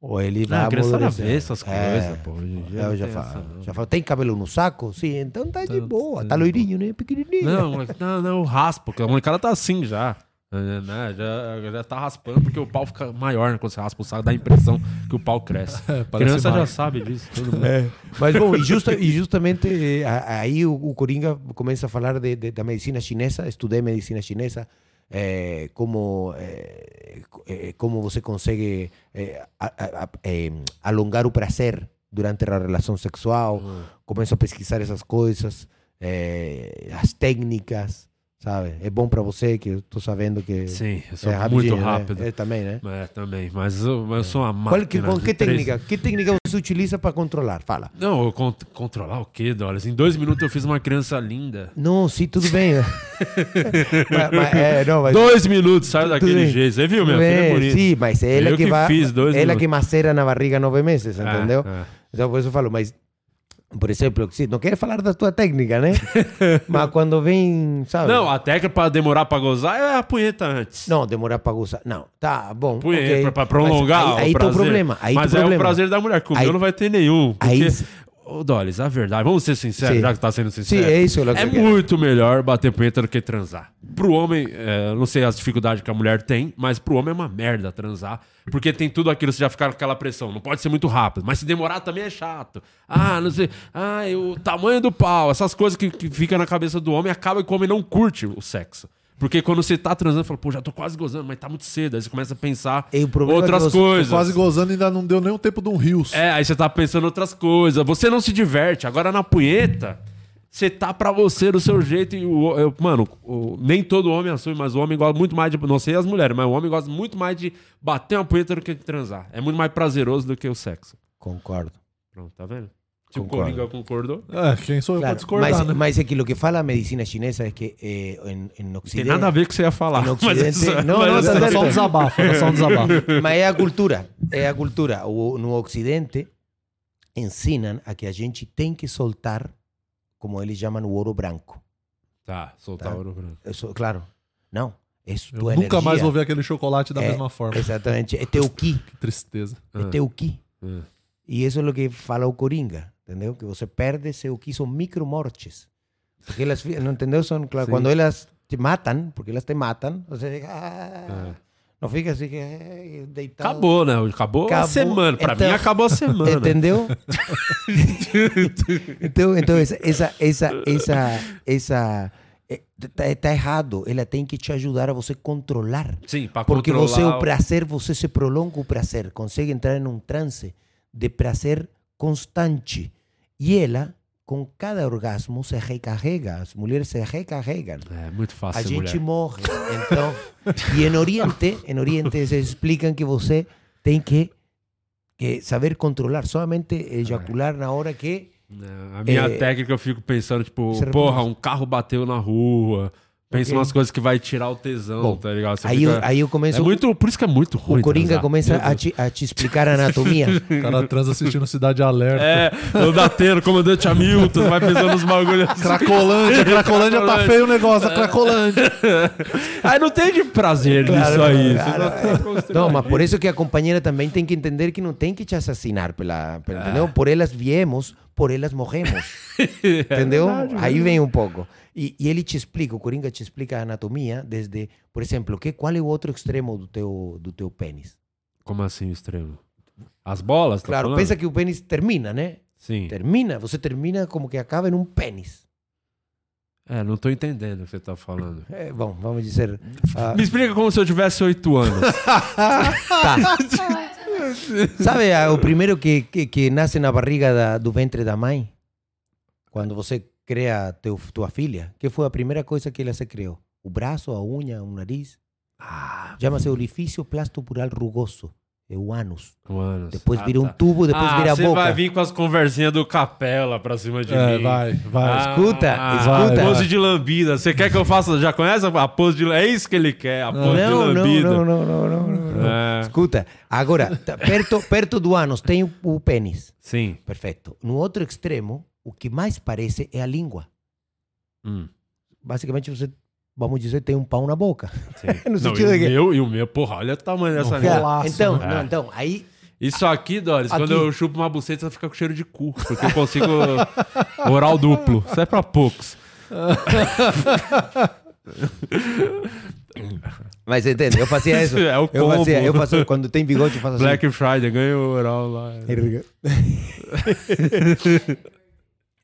ou ele vai Não, a criança amadurecer. vê essas É, coisas, pô. Eu não já falo, essa, não. já falo, tem cabelo no saco? Sim, então tá de boa. Tá loirinho, né? Pequenininho. Não, não, não, raspa, porque a molecada tá assim já. é, Né? Já, já tá raspando porque o pau fica maior né? quando você raspa o saco, dá a impressão que o pau cresce. É, criança já sabe disso. É. Mas bom, e, justa- e justamente eh, aí o, o Coringa começa a falar de, de- da medicina chinesa, estudei medicina chinesa, eh, como, eh, co- eh, como você consegue eh, a- a- eh, alongar o prazer durante a relação sexual, começo a pesquisar essas coisas, eh, as técnicas, sabe? É bom para você que eu tô sabendo que Sim, eu sou é muito né? rápido. É, também, né? É, também. Mas eu, eu sou uma Qual, máquina. que, de que três- técnica? Que técnica você utiliza para controlar? Fala. Não, cont- controlar o quê, Dollars? Em dois minutos eu fiz uma criança linda. Não, sim, tudo bem. mas, mas, é, não, mas, Dois minutos, saiu tudo daquele jeito. Você viu, minha filha é bonita. Sim, mas é ela Eu que, que vai. fiz dois ela minutos. que macera na barriga nove meses, É, entendeu? é. Então por isso eu falo, mas. Por exemplo, sim, não quero falar da tua técnica, né? mas quando vem, sabe? Não, a técnica pra demorar pra gozar é a punheta antes. Não, demorar pra gozar. Não, tá bom. Punheta, ok. pra, pra prolongar Mas aí, aí o tem o problema. Aí Mas é problema. o prazer da mulher. Comigo Aí- não vai ter nenhum. Porque... aí- Ô, Dolis, a verdade, vamos ser sinceros, Sim. já que tá sendo sincero. Sim, é isso eu É quero. muito melhor bater punheta do que transar. Pro homem, é, eu não sei as dificuldades que a mulher tem, mas pro homem é uma merda transar. Porque tem tudo aquilo, você já fica com aquela pressão. Não pode ser muito rápido, mas se demorar também é chato. Ah, não sei. Ah, o tamanho do pau. Essas coisas que, que ficam na cabeça do homem acaba que o homem não curte o sexo. Porque quando você tá transando, fala, pô, já tô quase gozando, mas tá muito cedo. Aí você começa a pensar problema é outras você- coisas. Quase gozando ainda não deu nem o tempo de um rios. É, aí você tá pensando outras coisas. Você não se diverte. Agora na punheta, você tá pra você do seu jeito. E o, eu- mano, o- nem todo homem assume, mas o homem gosta muito mais de. Não sei as mulheres, mas o homem gosta muito mais de bater uma punheta do que de transar. É muito mais prazeroso do que o sexo. Concordo. Pronto, tá vendo? O Concordo. Coringa concordou. É, quem sou eu pra Claro, discordar, mas, né? mas é que o que fala a medicina chinesa é que eh, em, em Tem nada a ver com o que você ia falar. No mas Ocidente- essa- não, mas não, essa- tá só um desabafo, era só um desabafo. Mas é a cultura, é a cultura. O, no Ocidente ensinam a que a gente tem que soltar, como eles chamam, o ouro branco. Tá, soltar Tá? ouro branco. Isso, claro. Não. Isso Eu nunca energia. mais vou ver aquele chocolate da É, mesma forma. Exatamente. É teu ki. Que tristeza. É teu ki. Ah. E isso é o que fala o Coringa, entendeu? Que você perde seu ki, são micromortes. Porque elas, não entendeu? São, claro, Sim. quando elas te matam, porque elas te matam, você fica, ah, É. não fica assim, que, eh, deitado. Acabou, né? Acabou, a Acabou. semana. Pra Então- mim, acabou a semana. Entendeu? então, então essa, essa, essa, essa, essa é, tá, tá errado. Ela tem que te ajudar a você controlar. Sim, pra Porque controlar você, o o- prazer, você se prolonga o prazer, consegue entrar em um transe de prazer constante. E ela, com cada orgasmo, se recarrega. As mulheres se recarregam. É muito fácil, A gente mulher. morre. Então, e em Oriente, em Oriente eles explicam que você tem que, que saber controlar, somente ejacular na hora que A minha É, técnica eu fico pensando, tipo, porra, um carro bateu na rua. Pensa Ok. umas coisas que vai tirar o tesão, Bom, tá ligado? Você aí fica- eu- aí eu começo- É muito, por isso que é muito ruim. o Coringa transar. começa a te, a te explicar a anatomia. O cara transa assistindo Cidade Alerta. É, o Datena, comandante Hamilton, vai pensando nos bagulhos assim. Cracolândia, Cracolândia tá feio o negócio, a Cracolândia. Aí não tem de prazer Claro, nisso aí. claro, tá é. construindo Não, mas por isso que a companheira também tem que entender que não tem que te assassinar, pela, pela- É. entendeu? Por elas viemos, por elas morremos. entendeu? verdade, é Aí vem um pouco. E, e ele te explica, o Coringa te explica a anatomia desde, por exemplo, que, qual é o outro extremo do teu, do teu pênis? Como assim o extremo? As bolas? tá Claro, falando? pensa que o pênis termina, né? Sim. Termina, você termina como que acaba em um pênis. É, não tô entendendo o que você tá falando. É, bom, vamos dizer. ah, Me explica como se eu tivesse oito anos. tá. Sabe ah, o primeiro que, que, que nasce na barriga da- do ventre da mãe? Quando você cria teu, tua filha, que foi a primeira coisa que ela se criou? O braço, a unha, o nariz? Chama-se orifício plastopural rugoso. É o ânus. O ânus. Depois Ah, vira um tá. tubo, depois ah, vira a você boca. vai vir com as conversinhas do Capela pra cima de É, mim. vai, vai. Escuta, escuta. Pose de lambida. Você quer que eu faça? Já conhece a pose de É isso que ele quer, a pose de Não, não, lambida. não, não, não, não, não, não. É. Escuta, agora, perto, perto do ânus tem o, o pênis. Sim. Perfeito. No outro extremo, o que mais parece é a língua. Hum. Basicamente, você, vamos dizer, tem um pau na boca. no Não, sentido e, de o que... meu, e o meu, porra, olha o tamanho dessa língua. então, É. não, então, aí Isso aqui, Doris, Aqui. quando eu chupo uma buceta, fica com cheiro de cu. Porque eu consigo oral duplo. Isso é pra poucos. Mas entende, eu fazia isso. É o eu fazia, combo. eu faço, quando tem bigode, eu faço assim. Black Friday, ganha o oral lá.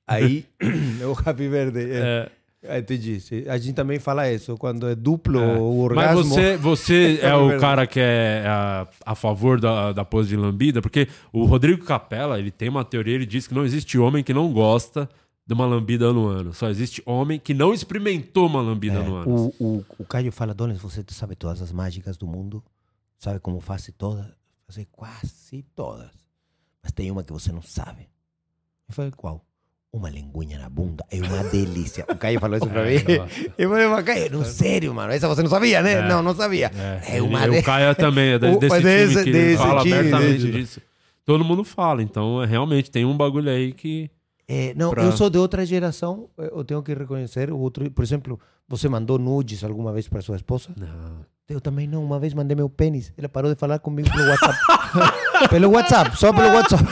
Aí, o Happy Verde. É. Aí te disse. A gente também fala isso, quando é duplo o Mas orgasmo. você, você é Happy o cara que é a, a favor da, da pose de lambida? Porque o Rodrigo Capella, ele tem uma teoria, ele diz que não existe homem que não gosta de uma lambida no ano. Só existe homem que não experimentou uma lambida É, no ano. o, o, o Caio fala, Donis, você sabe todas as mágicas do mundo? Sabe como faz todas? Fazer quase todas. Mas tem uma que você não sabe. Eu falei, qual? Uma linguinha na bunda. É uma delícia. O Caio falou isso pra mim. É. Eu falei, mas Caio, não, sério, mano. Essa você não sabia, né? É. Não, não sabia. É, É, uma ele- de- o Caio também é de- O- desse time desse- que ele desse fala time, abertamente desse- disso. Todo mundo fala, então é, realmente tem um bagulho aí que... É, não, pra- eu sou de outra geração. Eu tenho que reconhecer. O outro, por exemplo, você mandou nudes alguma vez para sua esposa? Não. Eu também não. Uma vez mandei meu pênis. Ela parou de falar comigo pelo WhatsApp. pelo WhatsApp, só pelo WhatsApp.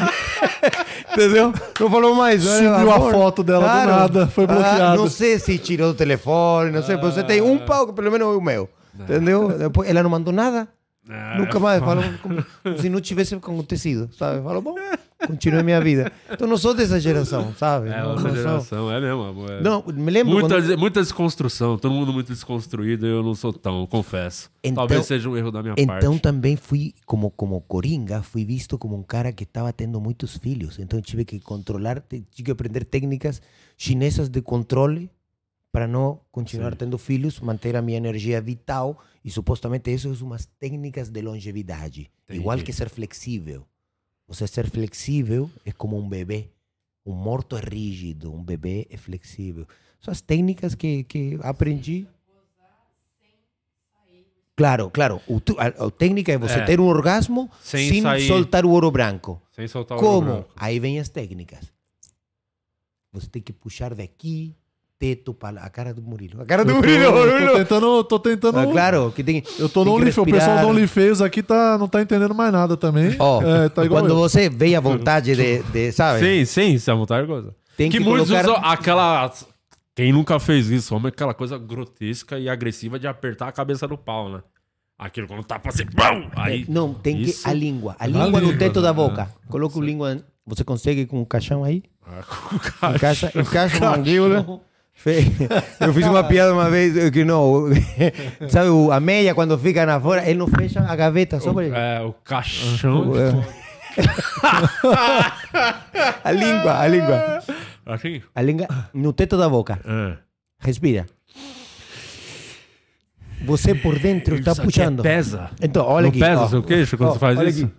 Entendeu? Não falou mais. Subiu a foto dela do nada, foi Ah, bloqueado. não sei se tirou do telefone, não sei. Você tem um pau que pelo menos é o meu. Entendeu? Depois, ela não mandou nada. Ah, Nunca mais. Falou como, como se não tivesse acontecido, sabe? Falou, bom, continuei minha vida. Então não sou dessa geração, sabe? É Não- outra não sou. geração, é mesmo. amor, é. Não, me lembro Muita, quando- muita desconstrução, todo mundo muito desconstruído, eu não sou tão, confesso. Então- Talvez seja um erro da minha Então parte. também fui, como, como coringa, fui visto como um cara que estava tendo muitos filhos. Então tive que controlar, tive que aprender técnicas chinesas de controle para não continuar Sim. tendo filhos, manter a minha energia vital. E supostamente isso são umas técnicas de longevidade. Igual Entendi. que ser flexível. Você ser flexível é como um bebê. Um morto é rígido, um bebê é flexível. São as técnicas que, que aprendi. Claro, claro. O a, a técnica é você É. ter um orgasmo Sem sem, sair- soltar o ouro branco. Sem soltar o ouro Como? branco. Aí vem as técnicas. Você tem que puxar daqui, teto para a cara do Murilo. A cara do Eu tô, Murilo. eu tô Murilo. tentando. Tô tentando Ah, claro, que tem. Eu tô no OnlyFans. O pessoal do OnlyFans aqui tá, não tá entendendo mais nada também. Ó, é, tá igual quando eu. você vem à vontade de, de sabe? Sim, sim, isso é vontade de coisa. Tem que, que muitos colocar- usam aquela. Quem nunca fez isso, homem, aquela coisa grotesca e agressiva de apertar a cabeça do pau, né? Aquilo quando tá pra ser. Bum! Aí, Não, tem isso- que a língua. A A língua no língua, teto da né? boca. Coloca o língua. Você consegue com o caixão aí? Ah, com o caixão. Encaixa, encaixa a mandíbula. Eu fiz uma piada uma vez eh, que não. Sabe, o- a meia quando fica na fora, ele não fecha a gaveta só para ele. É, o caixão. A língua, a língua. Assim? A língua no teto da boca. É. Respira. Você por dentro está aqui puxando. é pesa. Então, olha Não aqui. pesa ó. o seu queixo quando Ó, você faz olha isso? aqui.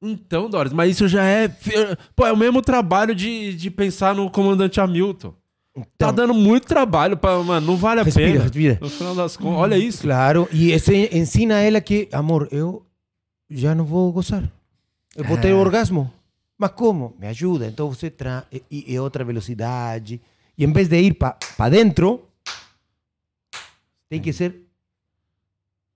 Então, Doris, mas isso já é. Pô, é o mesmo trabalho de, de pensar no comandante Hamilton. tá dando muito trabalho pra. Mano, não vale a Então. Respira, pena. respira. No final das contas. Olha isso. Claro, e esse ensina a ela que, amor, eu já não vou gozar. Eu vou ter É. orgasmo. Mas como? Me ajuda. Então você traz. E, e outra velocidade. E em vez de ir para dentro, tem que ser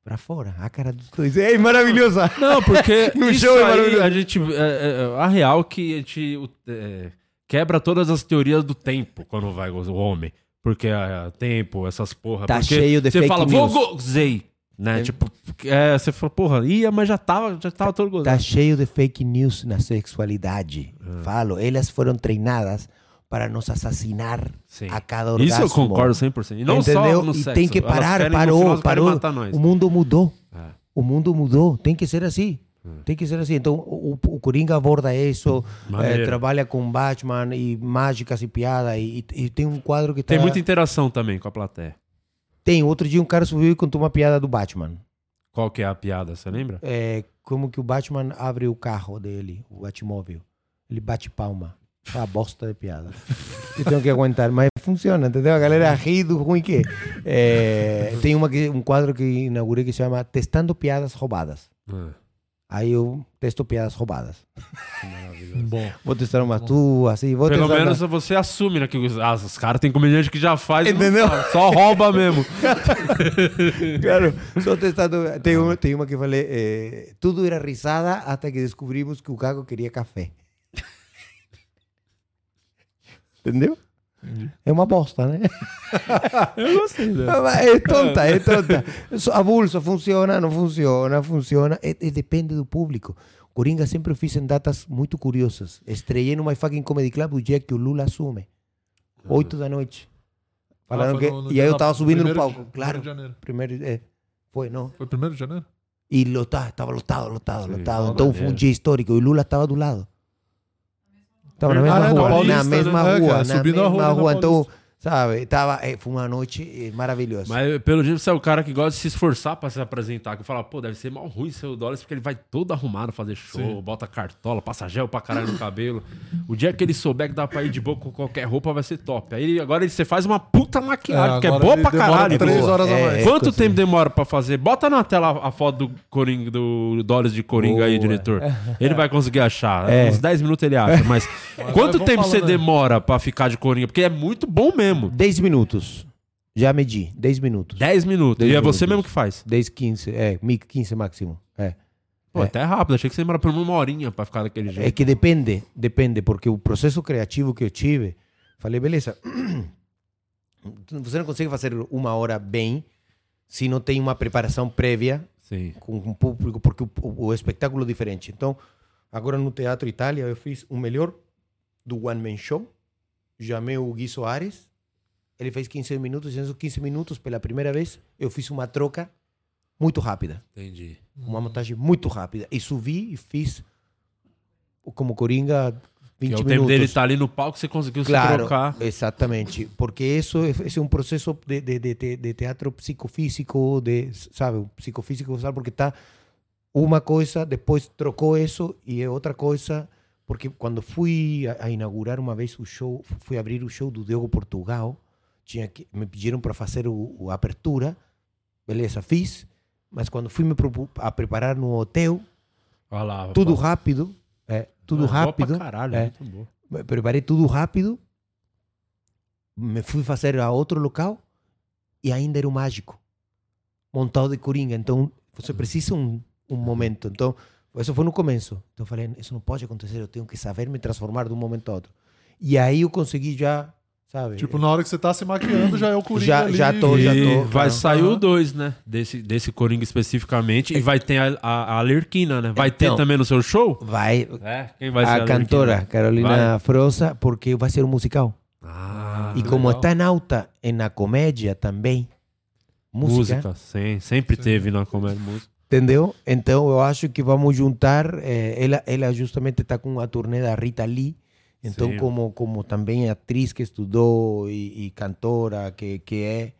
para fora. A cara dos dois. É maravilhosa. Não, porque no isso show é maravilhoso. a gente. é, é, a real que a gente é, quebra todas as teorias do tempo quando vai o homem. Porque é, tempo, essas porra. Tá porque cheio de Você fake fala, news. vou gozei. Né? É. Tipo, é, você falou, porra, ia, mas já tava, já tava todo gozado. Tá cheio de fake news na sexualidade. Falo, elas foram treinadas para nos assassinar a cada orgasmo. Isso eu concordo 100%. E não Entendeu? só no e sexo. tem que parar, querem, parou, parou. O mundo mudou. É. O mundo mudou. Tem que ser assim. Tem que ser assim. Então, o, o Coringa aborda isso, eh, trabalha com Batman e mágicas e piada. E, e tem um quadro que tá... Tem muita interação também com a plateia. Tem. Outro dia um cara subiu e contou uma piada do Batman. Qual que é a piada, você lembra? É, como que o Batman abre o carro dele, o Batmóvel. Ele bate palma. É uma bosta de piada. Eu tenho que aguentar, mas funciona, entendeu? A galera ri do ruim que é. É, Tem uma que, um quadro que inaugurei que se chama Testando Piadas Roubadas. Aí eu testo piadas roubadas. Bom. Vou testar umas tuas, assim. Vou Pelo testar menos umas- você assume, né? Que os, ah, os caras têm comediante que já faz. Entendeu? Só rouba mesmo. claro, só testando. Tem uma, tem uma que falei: eh, tudo era risada até que descobrimos que o Caco queria café. Entendeu? É uma bosta, né? Eu gostei. Mas É tonta, é tonta. Só A bolsa funciona, não funciona, funciona. E, e depende do público. Coringa sempre fiz em datas muito curiosas. Estreiei no My Fucking Comedy Club o dia que o Lula assume. Oito da noite. Falaram Ah, que... no- no e aí eu tava subindo no palco. de- claro. primeiro de janeiro. Primeiro, é. Foi, não. Foi primeiro de janeiro? E lotado, estava lotado, lotado, Sim, lotado. Então foi um dia histórico. E o Lula estava do lado. Estava na mesma rua, na mesma rua, na subindo a mesma rua. Então. Sabe, tava, é, foi uma noite eh, maravilhosa. Mas pelo jeito você é o cara que gosta de se esforçar pra se apresentar. Que fala, pô, deve ser mal ruim ser o Dólares, porque ele vai todo arrumado fazer show, Sim. bota cartola, passa gel pra caralho no cabelo. O dia que ele souber que dá pra ir de boa com qualquer roupa vai ser top. Aí agora ele, você faz uma puta maquiagem, É, que é boa pra caralho. três horas a mais. É, Quanto coisa tempo demora pra fazer? Bota na tela a foto do Coringa, do Dólares de Coringa aí, Boa. diretor. Ele vai conseguir achar. É. Uns 10 minutos ele acha. Mas quanto vamos tempo você aí. demora pra ficar de Coringa? Porque é muito bom mesmo. 10 minutos. Já medi, 10 minutos. 10 minutos. 10 e é você minutos. mesmo que faz. 10, 15, é, mi- 15 máximo. É. Pô, É. até rápido. Achei que você demora por uma horinha pra ficar daquele jeito. É que depende, depende, porque o processo criativo que eu tive, falei, beleza, você não consegue fazer uma hora bem se não tem uma preparação prévia Sim. com o público, porque o, o, o espetáculo é diferente. Então, agora no Teatro Itália, eu fiz o melhor do One Man Show, chamei o Gui Soares, ele fez 15 minutos, e nesses 15 minutos, pela primeira vez, eu fiz uma troca muito rápida. Entendi. Uma montagem muito rápida. E subi e fiz como Coringa 20 Que é o minutos. tempo dele estar ali no palco, você conseguiu se Claro, trocar. exatamente. Porque isso é, um processo de, de, de, de- teatro psicofísico, de, sabe, psicofísico, sabe? Porque tá uma coisa, depois trocou isso e é outra coisa. Porque quando fui a, a inaugurar uma vez o show, fui abrir o show do Diogo Portugal, tinha que, me pediram para fazer o, o abertura, beleza, fiz. Mas quando fui me a preparar no hotel, lá. tudo rápido, é, tudo Ah, rápido. pra caralho, é. Me preparei tudo rápido, me fui fazer a outro local e ainda era o mágico, montado de coringa. Então você precisa um, um momento. Então isso foi no começo. Então eu falei, isso não pode acontecer, eu tenho que saber me transformar de um momento a outro. E aí eu consegui já, sabe? Tipo, na hora que você tá se maquiando, já é o Coringa Já- ali. já tô, já E tô, vai sair o Aham. 2, né? Desse, desse Coringa especificamente. E vai ter a, a, a Lerquina, né? Vai ter Então, também no seu show? Vai. É? Quem vai ser a a Lerquina? cantora Carolina Vai? Frosa, porque vai ser um musical. Ah, e como legal. está em alta na comédia também, música, Música, sim. Sempre teve na comédia música. entendeu? Então eu acho que vamos juntar. eh, ela, ela justamente está com a turnê da Rita Lee. Então, Sim. como, como também atriz que estudou e, e cantora que, que é,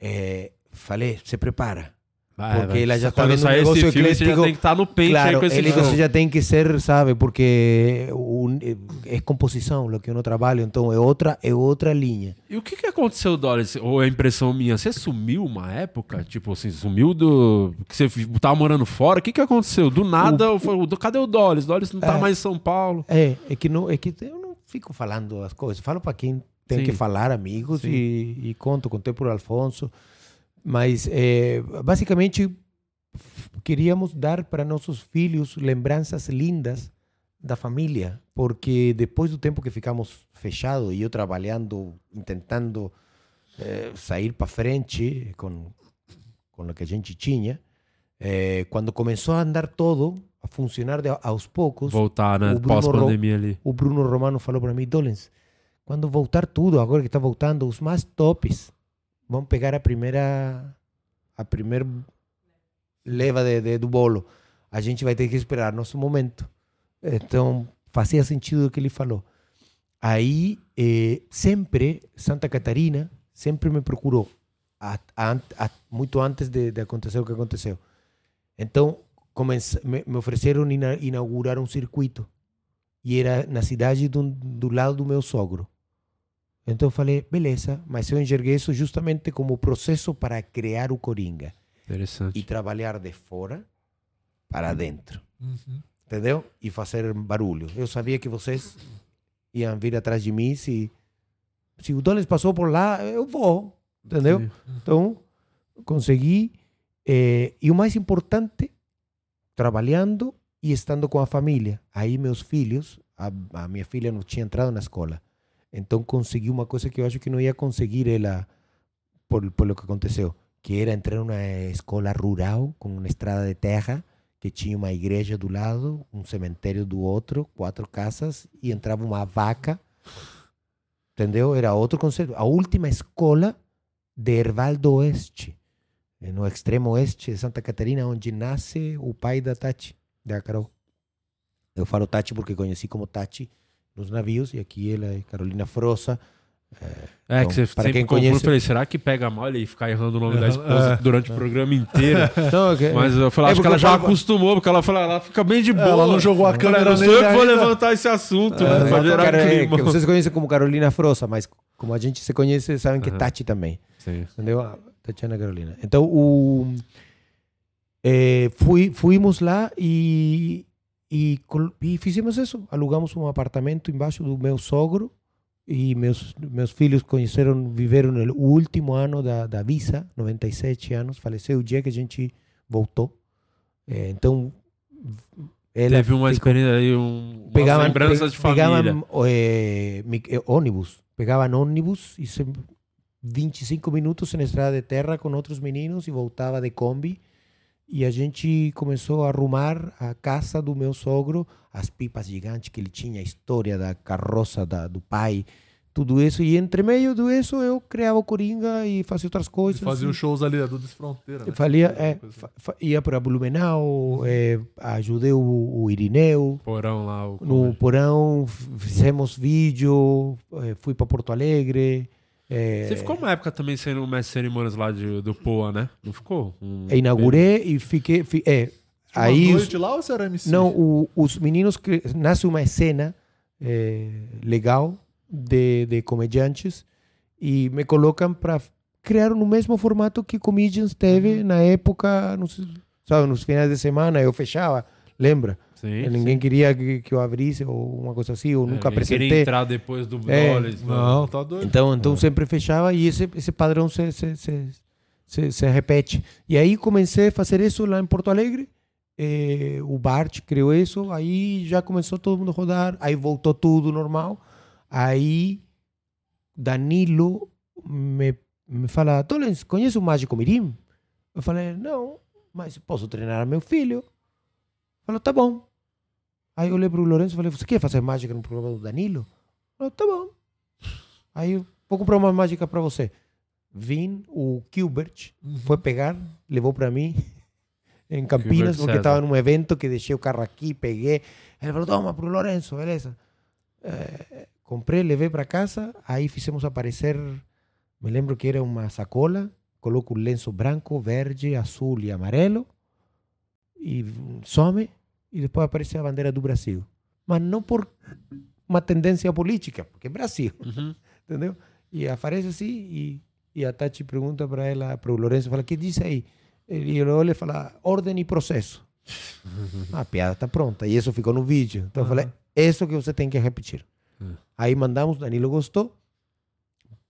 eh, falei, se prepara. Vai, porque vai. ela já está Quando vendo um sair esse negócio filme, você já tem que estar no pente aí claro, com esse ele você já tem que ser, sabe? Porque un- é composição, o que eu não trabalho. Então, é outra, é outra linha. E o que, que aconteceu, Doris? Ou é impressão minha? Você sumiu uma época? Tipo assim, sumiu do. que você tava morando fora? O que, que aconteceu? Do nada, o- cadê o Doris? Doris não tá É. mais em São Paulo. É, é que, não, é que eu fico falando as coisas. Falo para quem tem Sim. que falar, amigos, e, e conto. Contei por Alfonso. Mas, é, basicamente, queríamos dar para nossos filhos lembranças lindas da família. Porque depois do tempo que ficamos fechados e eu trabalhando, tentando eh, sair para frente com, com o que a gente tinha, É, quando começou a andar todo, a funcionar de, aos poucos. Voltar, né? Pós-pandemia ali. O Bruno Romano falou para mim, Dolens, quando voltar tudo, agora que está voltando, os mais tops vão pegar a primeira a primeira leva de, de- do bolo. A gente vai ter que esperar nosso momento. Então, fazia sentido o que ele falou. Aí, eh, sempre, Santa Catarina sempre me procurou, a- a- a- muito antes de, de acontecer o que aconteceu. Então, me, me ofereceram ina- inaugurar um circuito. E era na cidade do, do lado do meu sogro. Então eu falei, beleza, mas eu enxerguei isso justamente como processo para criar o Coringa. Interessante. E trabalhar de fora para dentro. Uhum. Entendeu? E fazer barulho. Eu sabia que vocês iam vir atrás de mim se, se o Donis passou por lá, eu vou. Entendeu? Sim. Então, consegui. eh, e o mais importante, trabalhando e estando com a família. Aí meus filhos, a, a minha filha não tinha entrado na escola. Então consegui uma coisa que eu acho que não ia conseguir ela por, por lo que aconteceu, que era entrar numa escola rural com uma estrada de terra que tinha uma igreja do lado, um cemitério do outro, quatro casas e entrava uma vaca. Entendeu? Era outro conceito. A última escola de Erval do Oeste, no extremo oeste de Santa Catarina, onde nasce o pai da Tati, da Carol. Eu falo Tati porque conheci como Tati nos navios, e aqui ela é Carolina Frossa. É, Então, que você para quem conhece- eu falei, será que pega mal ele ficar errando o nome da Aham, esposa é. durante o programa inteiro? Não, é Mas eu falei, É acho que ela já acostumou, porque ela falou, ela fica bem de boa. Ela não jogou a câmera Não sou eu que vou ainda. levantar esse assunto, né? É, Pra gerar cara, é, vocês conhecem como Carolina Frossa, mas como a gente se conhece, sabem que é. Tati também. Sim. Entendeu? Tatiana Carolina. Então, o, eh, fui, fuimos lá e, e, e fizemos isso. Alugamos um apartamento embaixo do meu sogro e meus, meus filhos conheceram, viveram no último ano da, da visa, 97 anos. Faleceu o dia que a gente voltou. Eh, então, ela Teve uma experiência aí, um, pegavam, lembranças de família. pegavam, mi- eh, ônibus. Pegavam ônibus e se, 25 minutos na estrada de terra com outros meninos e voltava de Kombi. E a gente começou a arrumar a casa do meu sogro, as pipas gigantes que ele tinha, a história da carroça da, do pai, tudo isso. E entre meio do isso eu criava o Coringa e fazia outras coisas. Fazia e- os shows ali do Desfronteira. Né? Falia, é, ia para Blumenau, é, ajudei o, o Irineu. Porão lá. No porão, fizemos vídeo, eh, fui para Porto Alegre. Eh, Você ficou uma época também sendo um mestre de cerimônias lá de, do Poa, né? Não ficou? Um- inaugurei e fiquei. fi- é, aí os, noite lá ou você era MC? não, o- os meninos que nasce uma cena eh, legal de, de comediantes e me colocam para criar no mesmo formato que Comedians teve na época, nos, sabe, nos finais de semana eu fechava, lembra? Sim, Ninguém queria que, que eu abrisse ou uma coisa assim, ou nunca ninguém queria apresentei. entrar depois do É. Não, tá doido. Então, então sempre fechava e esse, esse padrão se, se, se, se, se repete. E aí comecei a fazer isso lá em Porto Alegre. Eh, o Bart criou isso, aí já começou todo mundo a rodar, aí voltou tudo normal. Aí Danilo me, me fala: Tolens, conhece o Mágico Mirim? Eu falei: Não, mas posso treinar meu filho. Falou: Tá bom. Aí eu olhei pro Lourenço e falei: Você quer fazer mágica no programa do Danilo? Falou: Tá bom. Aí eu vou comprar uma mágica para você. Vim, o Gilbert foi pegar, levou para mim em Campinas, porque estava num evento que deixei o carro aqui, peguei. Ele falou: Toma pro Lourenço, beleza. Eh, comprei, levei para casa, aí fizemos aparecer. Me lembro que era uma sacola, coloco um lenço branco, verde, azul e amarelo, e some, e depois aparece a bandeira do Brasil. Mas não por uma tendência política, porque é Brasil, Uhum. entendeu? E aparece assim, e, e a Tati pergunta para ela, para o Lourenço, fala, o que diz aí? Ele olha e fala, ordem e processo. a piada está pronta, e isso ficou no vídeo. Então eu falei, isso que você tem que repetir. Aí mandamos, Danilo gostou,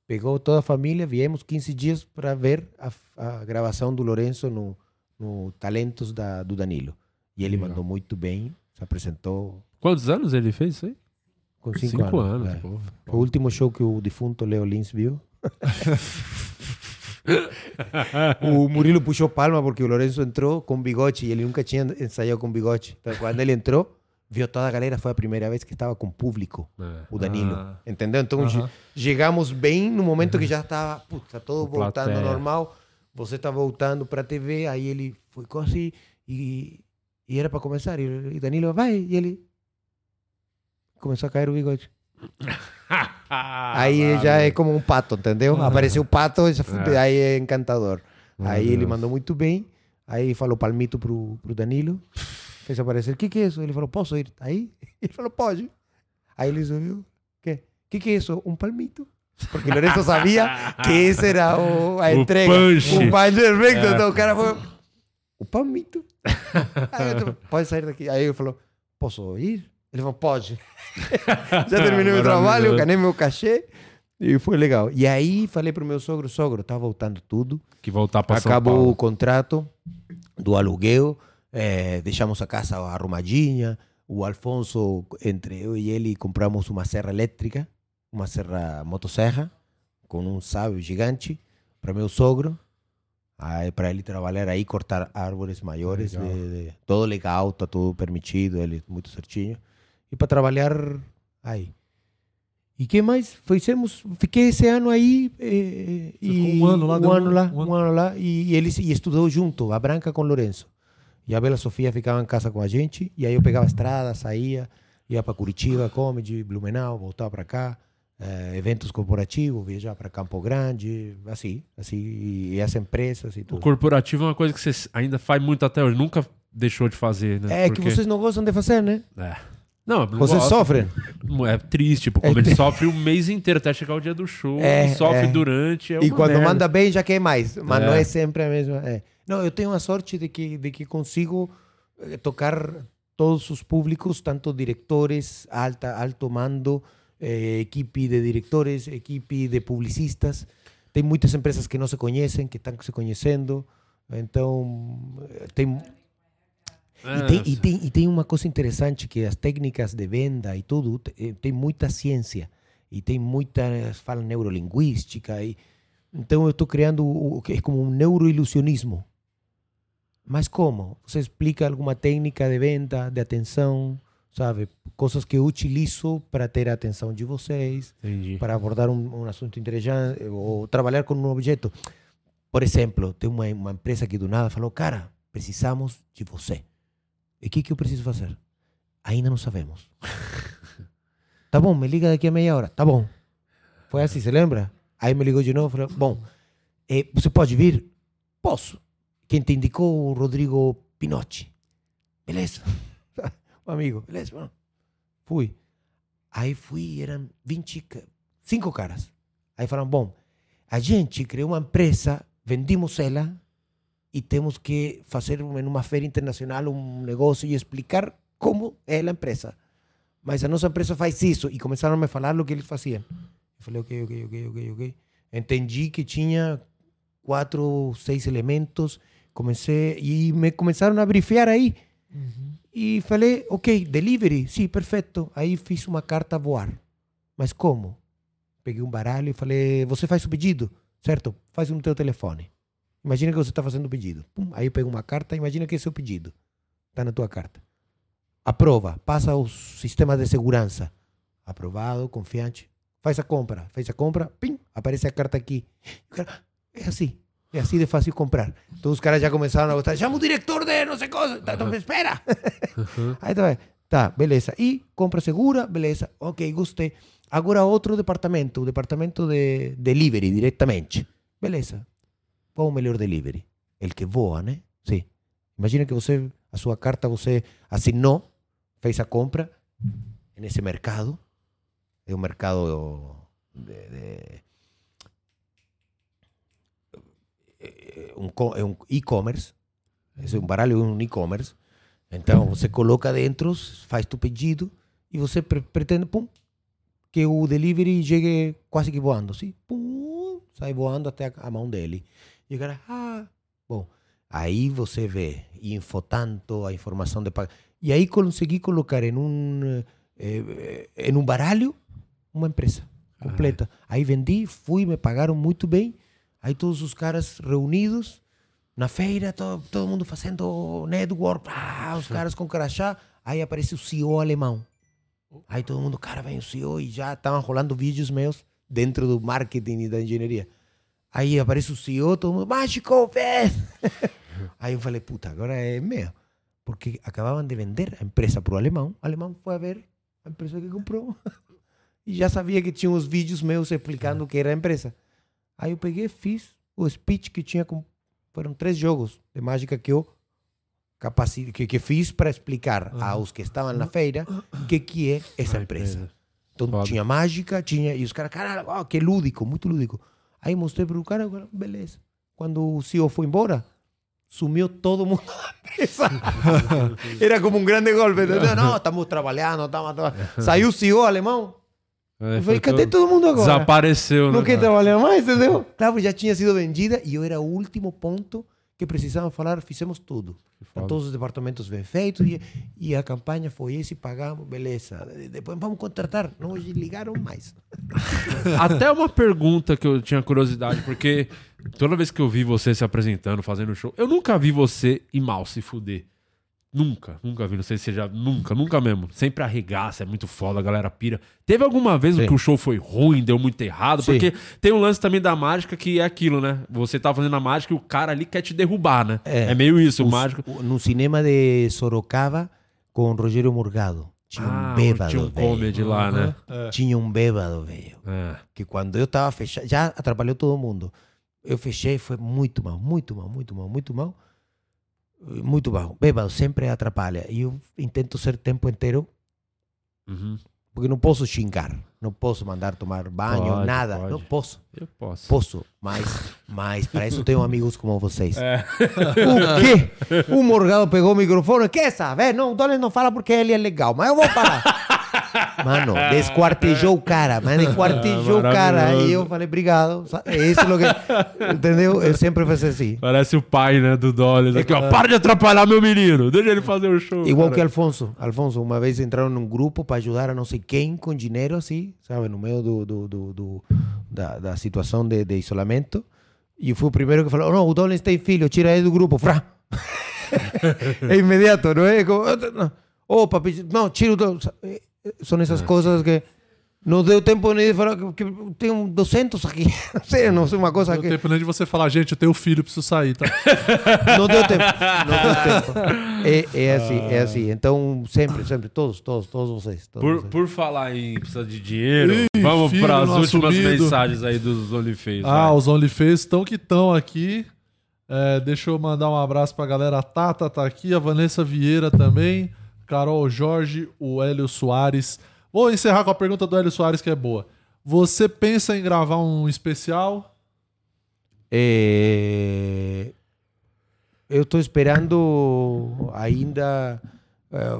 pegou toda a família, viemos 15 dias para ver a, a gravação do Lourenço no, no Talentos da, do Danilo. E ele Legal. mandou muito bem, se apresentou Quantos anos ele fez isso aí? com cinco, Cinco anos. anos, é. pô. Foi o último show que o defunto Leo Lins viu. o Murilo puxou palma porque o Lourenço entrou com bigode e ele nunca tinha ensaiado com bigode. Então, quando ele entrou, viu toda a galera, foi a primeira vez que estava com público, o Danilo. Ah. Entendeu? Então, Aham. che- chegamos bem no momento que já estava, puta, todo Com voltando ao plateia. normal. Você está voltando para a TV, aí ele ficou assim e, e era para começar. E, e Danilo, vai, e ele começou a cair o bigode. Aí já é como um pato, entendeu? Apareceu o pato, É. aí é encantador. Aí ele mandou muito bem. Aí falou palmito pro, pro Danilo. Fez aparecer. O que, que é isso? Ele falou, posso ir? Aí ele falou, pode. Aí ele subiu. O que? que, que é isso? Um palmito. Porque Lourenço sabia que esse era o, a O entrega. punch. O punch perfecto. É. Então o cara foi. O palmito. Aí eu pode sair daqui. Aí ele falou, posso ir? Ele falou, pode. Já terminei meu trabalho, ganhei meu cachê. E foi legal. E aí falei pro meu sogro, sogro, tá voltando tudo. Que voltar pra São Acabou Paulo. o contrato do aluguel, eh, deixamos a casa arrumadinha. O Alfonso, entre eu e ele, compramos uma serra elétrica, uma serra motosserra, com um sábio gigante, para meu sogro. Para ele trabalhar aí, cortar árvores maiores. Legal. de- de- todo legal, tá tudo permitido, ele muito certinho. E para trabalhar aí. E que mais? Fizemos, fiquei esse ano aí eh, e um ano lá, um ano lá, um um ano lá e, e ele e estudou junto, a Branca com Lourenço. E a Bela Sofia ficava em casa com a gente e aí eu pegava a estrada, saía, ia para Curitiba, Comedy, Blumenau, voltava para cá, eh, eventos corporativos, viajava para Campo Grande, assim, assim, e, as empresas e O tudo. corporativo é uma coisa que você ainda faz muito até hoje. Nunca deixou de fazer, né? É que Porque- vocês não gostam de fazer, né? É. Não, não Vocês sofrem? É triste, porque É ele sofre o mês inteiro até chegar o dia do show. É, sofre é. durante. é e quando merda. manda bem já quer mais, mas É. não é sempre a mesma. é. Não, eu tenho a sorte de que de que consigo eh, tocar todos os públicos, tanto diretores, alta, alto mando, eh, equipe de diretores, equipe de publicistas. Tem muitas empresas que não se conhecem, que estão se conhecendo. Então, eh, tem É, e, tem, e, tem, e tem uma coisa interessante que as técnicas de venda e tudo eh, tem muita ciência. E tem muita fala neurolinguística e então eu estou criando o que é como um neuroilusionismo mas como? Você explica alguma técnica de venda de atenção sabe coisas que eu utilizo para ter a atenção de vocês Entendi. para abordar um, um assunto interessante ou trabalhar com um objeto por exemplo tem uma, uma empresa que do nada falou cara precisamos de você e o que, que eu preciso fazer? Ainda não sabemos. tá bom, me liga daqui a meia hora. Tá bom. Foi assim, você lembra? Aí me ligou de novo. Falou, bom, eh, você pode vir? Posso. Quem te indicou o Rodrigo Pinotti. Beleza. Amigo, beleza. Mano. Fui. Aí fui, eram 25 caras. Aí falaram, bom, a gente criou uma empresa, vendimos ela e temos que fazer em uma feira internacional um negócio e explicar como é a empresa. Mas a nossa empresa faz isso. E começaram a me falar o que eles faziam. Eu falei, ok, ok, ok, ok, ok. Entendi que tinha quatro, seis elementos. Comecei e me começaram a brifear aí. E falei, ok, delivery, sim, perfeito. Aí fiz uma carta voar. Mas como? Peguei um baralho e falei, você faz o pedido, certo? Faz no teu telefone. Imagina que você está fazendo o pedido. Pum, aí eu pego uma carta, imagina que é o pedido. Está na tua carta. Aprova, passa o sistema de segurança. Aprovado, confiante. Faz a compra. Fez a compra, pim, aparece a carta aqui. É assim. É assim de fácil comprar. Então os caras já começaram a gostar. Chama o diretor de coisa. Tá, então, espera. Aí tá, tá, beleza. E compra segura, beleza. Ok, gostei. Agora outro departamento, o departamento de delivery diretamente. Beleza. Qual o melhor delivery? El que voa, né? Sim. Imagina que você, a sua carta, você assinou, fez a compra nesse mercado. É um mercado de, de- um é um e-commerce. É um baralho, é um e-commerce. Então você coloca dentro, faz tu pedido e você pre- pretende, pum, que o delivery chegue quase que voando, sim? Pum, sai voando até a, mão dele. E o cara, ah, bom. Aí você vê info tanto, a informação de. E aí consegui colocar em um, eh, em um baralho uma empresa completa. Aí vendi, fui, me pagaram muito bem. Aí todos os caras reunidos na feira, todo, todo mundo fazendo network, pá, os caras com crachá. Aí aparece o CEO alemão. Aí todo mundo, cara, vem o CEO e já estavam rolando vídeos meus dentro do marketing e da engenharia. Aí aparece o CEO, todo mundo, mágico, vem! Aí eu falei, puta, agora é meu. Porque acabavam de vender a empresa para o alemão. O alemão foi a ver a empresa que comprou. e já sabia que tinha uns vídeos meus explicando o que era a empresa. Aí eu peguei, fiz o speech que tinha com. Foram três jogos de mágica que eu capaci que, que fiz para explicar aos que estavam na feira o que, que é essa empresa. Então Foda. tinha mágica, tinha. E os caras, caralho, ó, que lúdico, muito lúdico. Aí mostrei para o cara, beleza. Quando o CEO foi embora, sumiu todo mundo da mesa. Era como um grande golpe. entendeu? Não, estamos trabalhando, estamos trabalhando. Saiu o CEO alemão. É, falei, cadê todo- mundo agora? Desapareceu, Não né? quer trabalhar mais, entendeu? Claro, já tinha sido vendida e eu era o último ponto que precisava falar, fizemos tudo. foda. Todos os departamentos bem feitos e, e a campanha foi esse, pagamos, beleza. Depois vamos contratar. Não ligaram mais. Até uma pergunta que eu tinha curiosidade, porque toda vez que eu vi você se apresentando, fazendo show, eu nunca vi você ir mal se fuder. Nunca, nunca vi. Não sei se você já. Nunca, nunca mesmo. Sempre arregaça, é muito foda, a galera pira. Teve alguma vez Sim. que o show foi ruim, deu muito errado? Sim. Porque tem um lance também da mágica que é aquilo, né? Você tá fazendo a mágica e o cara ali quer te derrubar, né? É, meio isso, o Os- mágico. o- No cinema de Sorocaba, com Rogério Morgado. Tinha Ah, um bêbado. tinha um comedy lá, né? Uhum. Tinha um bêbado, velho. É. Que quando eu tava fechado, já atrapalhou todo mundo. Eu fechei, foi muito mal, muito mal, muito mal, muito mal. Muito mal. Bêbado sempre atrapalha. E eu tento ser tempo inteiro, Uhum. porque não posso xingar. Não posso mandar tomar banho, Pode, nada. pode. Não posso. Eu posso. Posso, mas, mas para isso tenho amigos como vocês. É. O quê? O Morgado pegou o microfone. Quer saber? Não, o Donis não fala porque ele é legal, mas eu vou falar. Mano, desquartejou o cara, mas desquartejou o cara. Maravilhoso. E eu falei, obrigado. Isso é o que. Entendeu? Eu sempre faço assim. Parece o pai, né, do Dolly. Aqui, ó, para de atrapalhar meu menino. Deixa ele fazer o show. Igual cara. que Alfonso. Alfonso, uma vez entraram num grupo para ajudar a não sei quem com dinheiro, assim, sabe? No meio do, do, do, do- da, da situação de, de isolamento. E fui o primeiro que falou: Não, o Donis tem filho, tira ele do grupo. Frá. é imediato, não é? Como, não. Oh, papi, não, tira o Donis. Eh, São essas coisas que. Não deu tempo nem de falar que, tenho 200 aqui. Não sei, não sei uma coisa Não que. deu tempo nem de você falar, gente, eu tenho filho, preciso sair, tá? Não deu tempo. Não deu tempo. É, é assim, é assim. Então, sempre, sempre, todos, todos, todos vocês. Todos Por, vocês. por falar em precisa de dinheiro, Ih, vamos para as não últimas assumido. mensagens aí dos OnlyFans. Ah, vai. os OnlyFans estão que estão aqui. É, deixa eu mandar um abraço pra galera. A Tata tá aqui, a Vanessa Vieira também, Carol Jorge, o Hélio Soares. Vou encerrar com a pergunta do Hélio Soares, que é boa. Você pensa em gravar um especial? É, eu estou esperando ainda eh,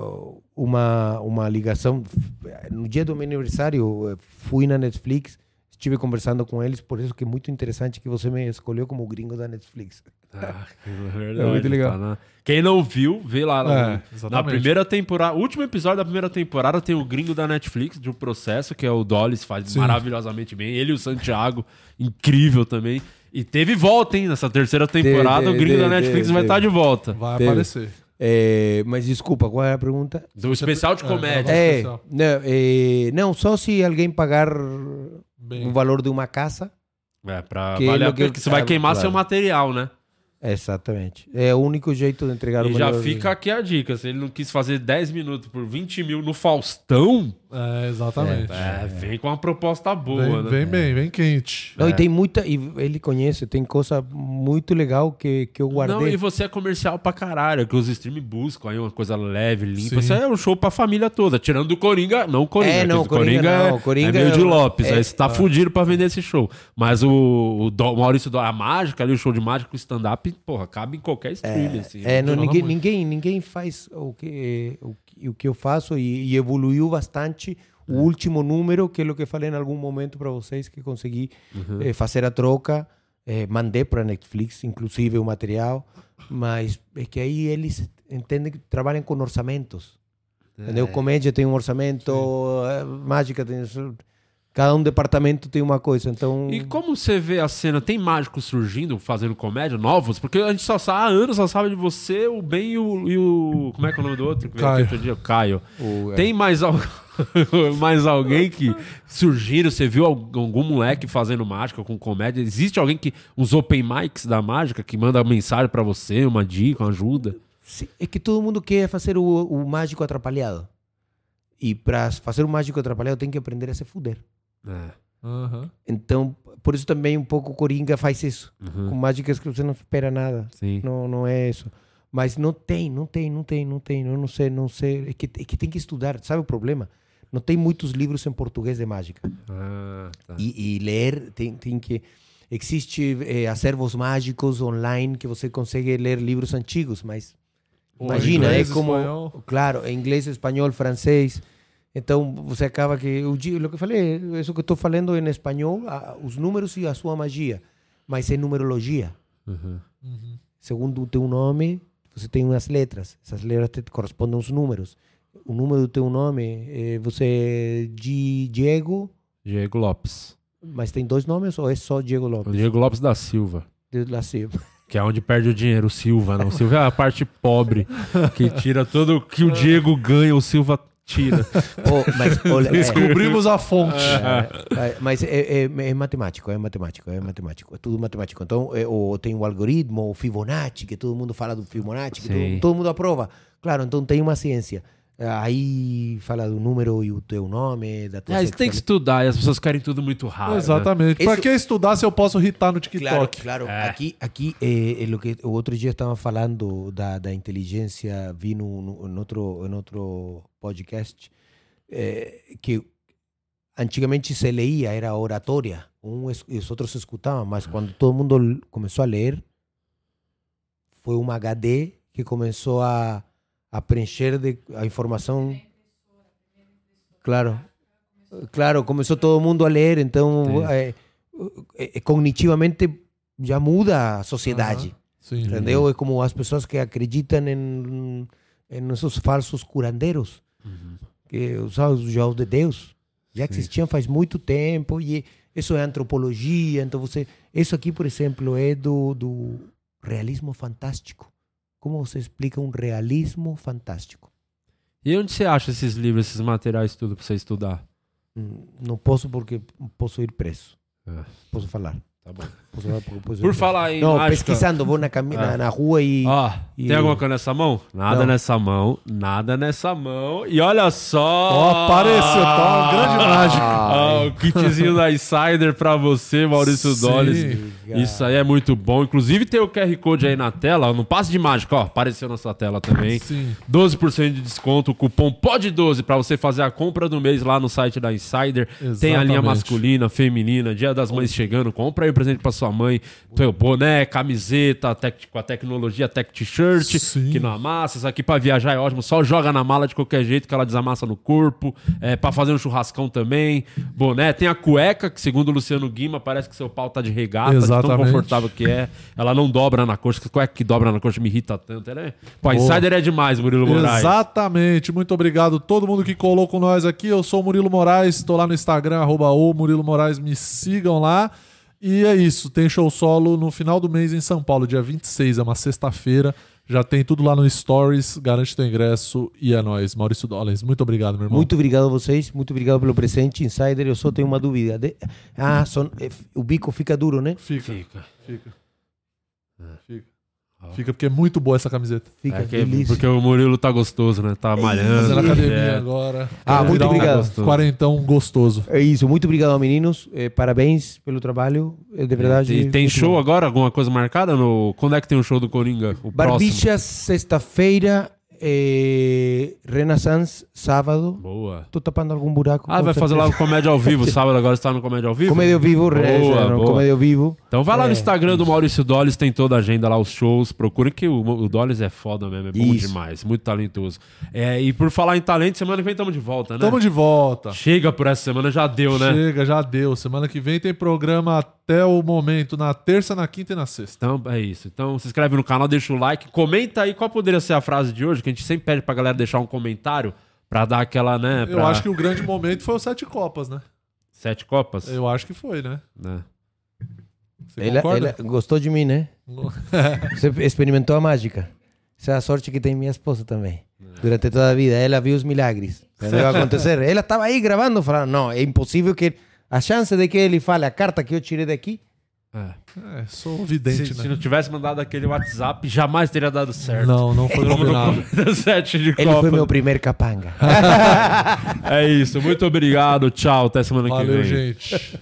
uma, uma ligação. No dia do meu aniversário, fui na Netflix, estive conversando com eles, por isso que é muito interessante que você me escolheu como gringo da Netflix. Ah, que verdade, É muito legal. tá na- Quem não viu, vê lá. É, na- na primeira temporada, o último episódio da primeira temporada tem o gringo da Netflix, de um processo, que é o Dollis, faz Sim. maravilhosamente bem. Ele e o Santiago, incrível também. E teve volta, hein? Nessa terceira temporada, Teve, o gringo da teve, Netflix vai estar teve. de volta. Vai Teve. aparecer. É, mas desculpa, qual é a pergunta? Do especial de comédia. É, não, é, não, só se alguém pagar Bem. o valor de uma casa. É, pra Que valer é a pena, que- que você vai é, queimar seu material, né? Exatamente. É o único jeito de entregar o E já fica aqui a dica: se ele não quis fazer 10 minutos por 20 mil no Faustão, É, exatamente. é, vem com uma proposta boa, Vem, né? vem bem, vem quente. Não, É. e tem muita. E ele conhece, tem coisa muito legal que, que eu guardei. Não, e você é comercial pra caralho, que os streams buscam aí uma coisa leve, limpa. Sim. Isso é um show pra família toda. Tirando do Coringa, não o Coringa. É, não, o Coringa, Coringa não, é, Coringa é meio de é- Lopes. é- aí você tá ah. fudido pra vender esse show. Mas o, o Do- Maurício, a mágica ali, o show de mágica, o stand-up, porra, cabe em qualquer stream. assim. É, não, ninguém, muito. ninguém, ninguém faz o que, o, que- o que eu faço e, e evoluiu bastante. O É. último número, que é o que falei em algum momento para vocês, que consegui Uhum. eh, fazer a troca, eh, mandei para Netflix, inclusive o material, mas é que aí eles entendem que trabalham com orçamentos. Entendeu? É. Comédia tem um orçamento, eh, mágica tem. Cada um departamento tem uma coisa, então... E como você vê a cena? Tem mágicos surgindo, fazendo comédia, novos? Porque a gente só sabe, há anos só sabe de você, o Ben e o, e o- Como é que é o nome do outro? Caio. outro dia? O Caio. O- é. Tem mais, al- mais alguém que surgiram? Você viu algum, moleque fazendo mágica com comédia? Existe alguém que. Uns open mics da mágica que manda mensagem pra você, uma dica, uma ajuda? É que todo mundo quer fazer o, o mágico atrapalhado. E para fazer o mágico atrapalhado tem que aprender a se fuder. É. Aham. Então, por isso também um pouco Coringa faz isso. Uhum. Com mágicas que você não espera nada. Sim. Não, não é isso. Mas não tem, não tem, não tem, não tem. Eu não sei, não sei. É que, é que tem que estudar. Sabe o problema? Não tem muitos livros em português de mágica. Ah, tá. E, e ler tem, tem que. Existe eh, acervos mágicos online que você consegue ler livros antigos, mas Ou imagina, é inglês, como. espanhol. Claro, em inglês, espanhol, francês. Então você acaba que. O, o que eu falei, isso que eu estou falando em espanhol, a- os números e a sua magia, mas é numerologia. Uhum. Segundo o teu nome, você tem umas letras. Essas letras te correspondem aos números. O número do teu nome, eh, você é Di- Diego, Diego Lopes. mas tem dois nomes ou é só Diego Lopes? Diego Lopes da Silva. De La Silva. Que é onde perde o dinheiro, o Silva, não. O Silva é a parte pobre, que tira tudo o que o Diego ganha, o Silva tira. Oh, mas, olha, é- Descobrimos a fonte. É, é, mas é, é- é matemático, é matemático, é matemático, é tudo matemático. Então, é, o, tem o algoritmo, o Fibonacci, que todo mundo fala do Fibonacci, que todo, todo mundo aprova. Claro, então tem uma ciência. É, Aí fala do número e o teu nome, da tua É, isso tem que estudar e as pessoas querem tudo muito rápido. Exatamente. Pra Isso- que estudar se eu posso irritar no Claro, TikTok? claro. É. Aqui, aqui é, é lo que o outro dia estava falando da, da inteligência, vi no, no, em outro, em outro podcast, é, que antigamente se leía, era oratória, um es- e os outros escutavam, mas quando todo mundo começou a ler, foi uma HD que começou a, a preencher de, a informação. Claro, claro, começou todo mundo a ler, então é, cognitivamente já muda a sociedade. Sim. Entendeu? É como as pessoas que acreditam em, em esses falsos curandeiros, que usavam os jogos de Deus. Já existiam faz muito tempo e isso é antropologia. Então você, isso aqui, por exemplo, é do, do realismo fantástico. Como você explica um realismo fantástico? E onde você acha esses livros, esses materiais tudo pra você estudar? Hum, Não posso porque posso ir preso. É. Posso falar. Tá bom. Ir Por falar em Não, mágica- pesquisando, vou na, cami- na, Ah. na rua e... Ó, e- tem alguma coisa nessa mão? Nada Não. nessa mão, nada nessa mão. E olha só! Ó, apareceu, tá um grande mágico. Ó, o kitzinho da Insider pra você, Maurício Sim. Dolles. Isso aí é muito bom. Inclusive tem o QR Code aí na tela, no passe de mágica, ó, apareceu na sua tela também. Sim. 12% de desconto, o cupom POD12 pra você fazer a compra do mês lá no site da Insider. Tem a linha Exatamente. masculina, feminina, Dia das Mães chegando, compra aí presente pra sua mãe, teu boné, camiseta, tec- com a tecnologia Tech T-shirt, que não amassa, isso aqui pra viajar é ótimo, só joga na mala de qualquer jeito que ela desamassa no corpo, é, pra fazer um churrascão também, boné, tem a cueca, que segundo o Luciano Guima, parece que seu pau tá de regata, de tão Exatamente. confortável que é, ela não dobra na coxa, que cueca que dobra na coxa me irrita tanto, é... Pô, a Boa. Insider é demais, Murilo Moraes. Exatamente. Muito obrigado a todo mundo que colou com nós aqui. Eu sou o Murilo Moraes, estou lá no Instagram, arroba o Murilo Moraes, me sigam lá. E é isso, tem show solo no final do mês em São Paulo, dia 26, é uma sexta-feira. Já tem tudo lá no Stories, garante teu ingresso e é nóis. Maurício Dollars, muito obrigado, meu irmão. Muito obrigado a vocês, muito obrigado pelo presente, Insider. Eu só tenho uma dúvida. De- Ah, son- eh, o bico fica duro, né? Fica. Fica. Fica. Fica. Fica porque é muito boa essa camiseta. Fica É que- delícia. porque o Murilo tá gostoso, né? Tá malhando. Fazendo academia é. agora. Ah, Quero muito um obrigado. Gostoso. Quarentão gostoso. É isso, muito obrigado, meninos. Eh, parabéns pelo trabalho. eh, de verdade. E tem show bom. agora? Alguma coisa marcada? No... Quando é que tem o show do Coringa? O próximo? Barbicha, sexta-feira. Eh, Renaissance, sábado. Boa. Tô tapando algum buraco. Ah, vai fazer lá o certeza. Comédia ao Vivo. Sábado agora você tá no Comédia ao Vivo? Comédia ao vivo, Boa, é, no boa. Comédia ao vivo. Então vai lá no É, Instagram do Maurício Dolles, tem toda a agenda lá, os shows. Procurem que o, o Dolles é foda mesmo, é bom Isso. demais, muito talentoso. É, e por falar em talento, semana que vem estamos de volta, né? Tamo de volta. Chega por essa semana, já deu, né? Chega, já deu. Semana que vem tem programa até o momento, na terça, na quinta e na sexta. Então é isso. Então se inscreve no canal, deixa o like, comenta aí qual poderia ser a frase de hoje, que a gente sempre pede pra galera deixar um comentário pra dar aquela, né? Eu pra- acho que o grande momento foi o Sete Copas, né? Sete copas? Eu acho que foi, né? É. Você Ela, concorda? ela gostou de mim, né? Você experimentou a mágica. Essa é a sorte que tem minha esposa também. Durante toda a vida. Ela viu os milagres. Ia acontecer. Ela estava aí gravando, falando: não, é impossível que. A chance de que ele fale a carta que eu tirei daqui. É, sou vidente, se, né? se não tivesse mandado aquele WhatsApp, jamais teria dado certo. Não, não foi combinado. Ele copa. foi meu primeiro capanga. É isso. Muito obrigado. Tchau. Até semana que Valeu, vem. gente.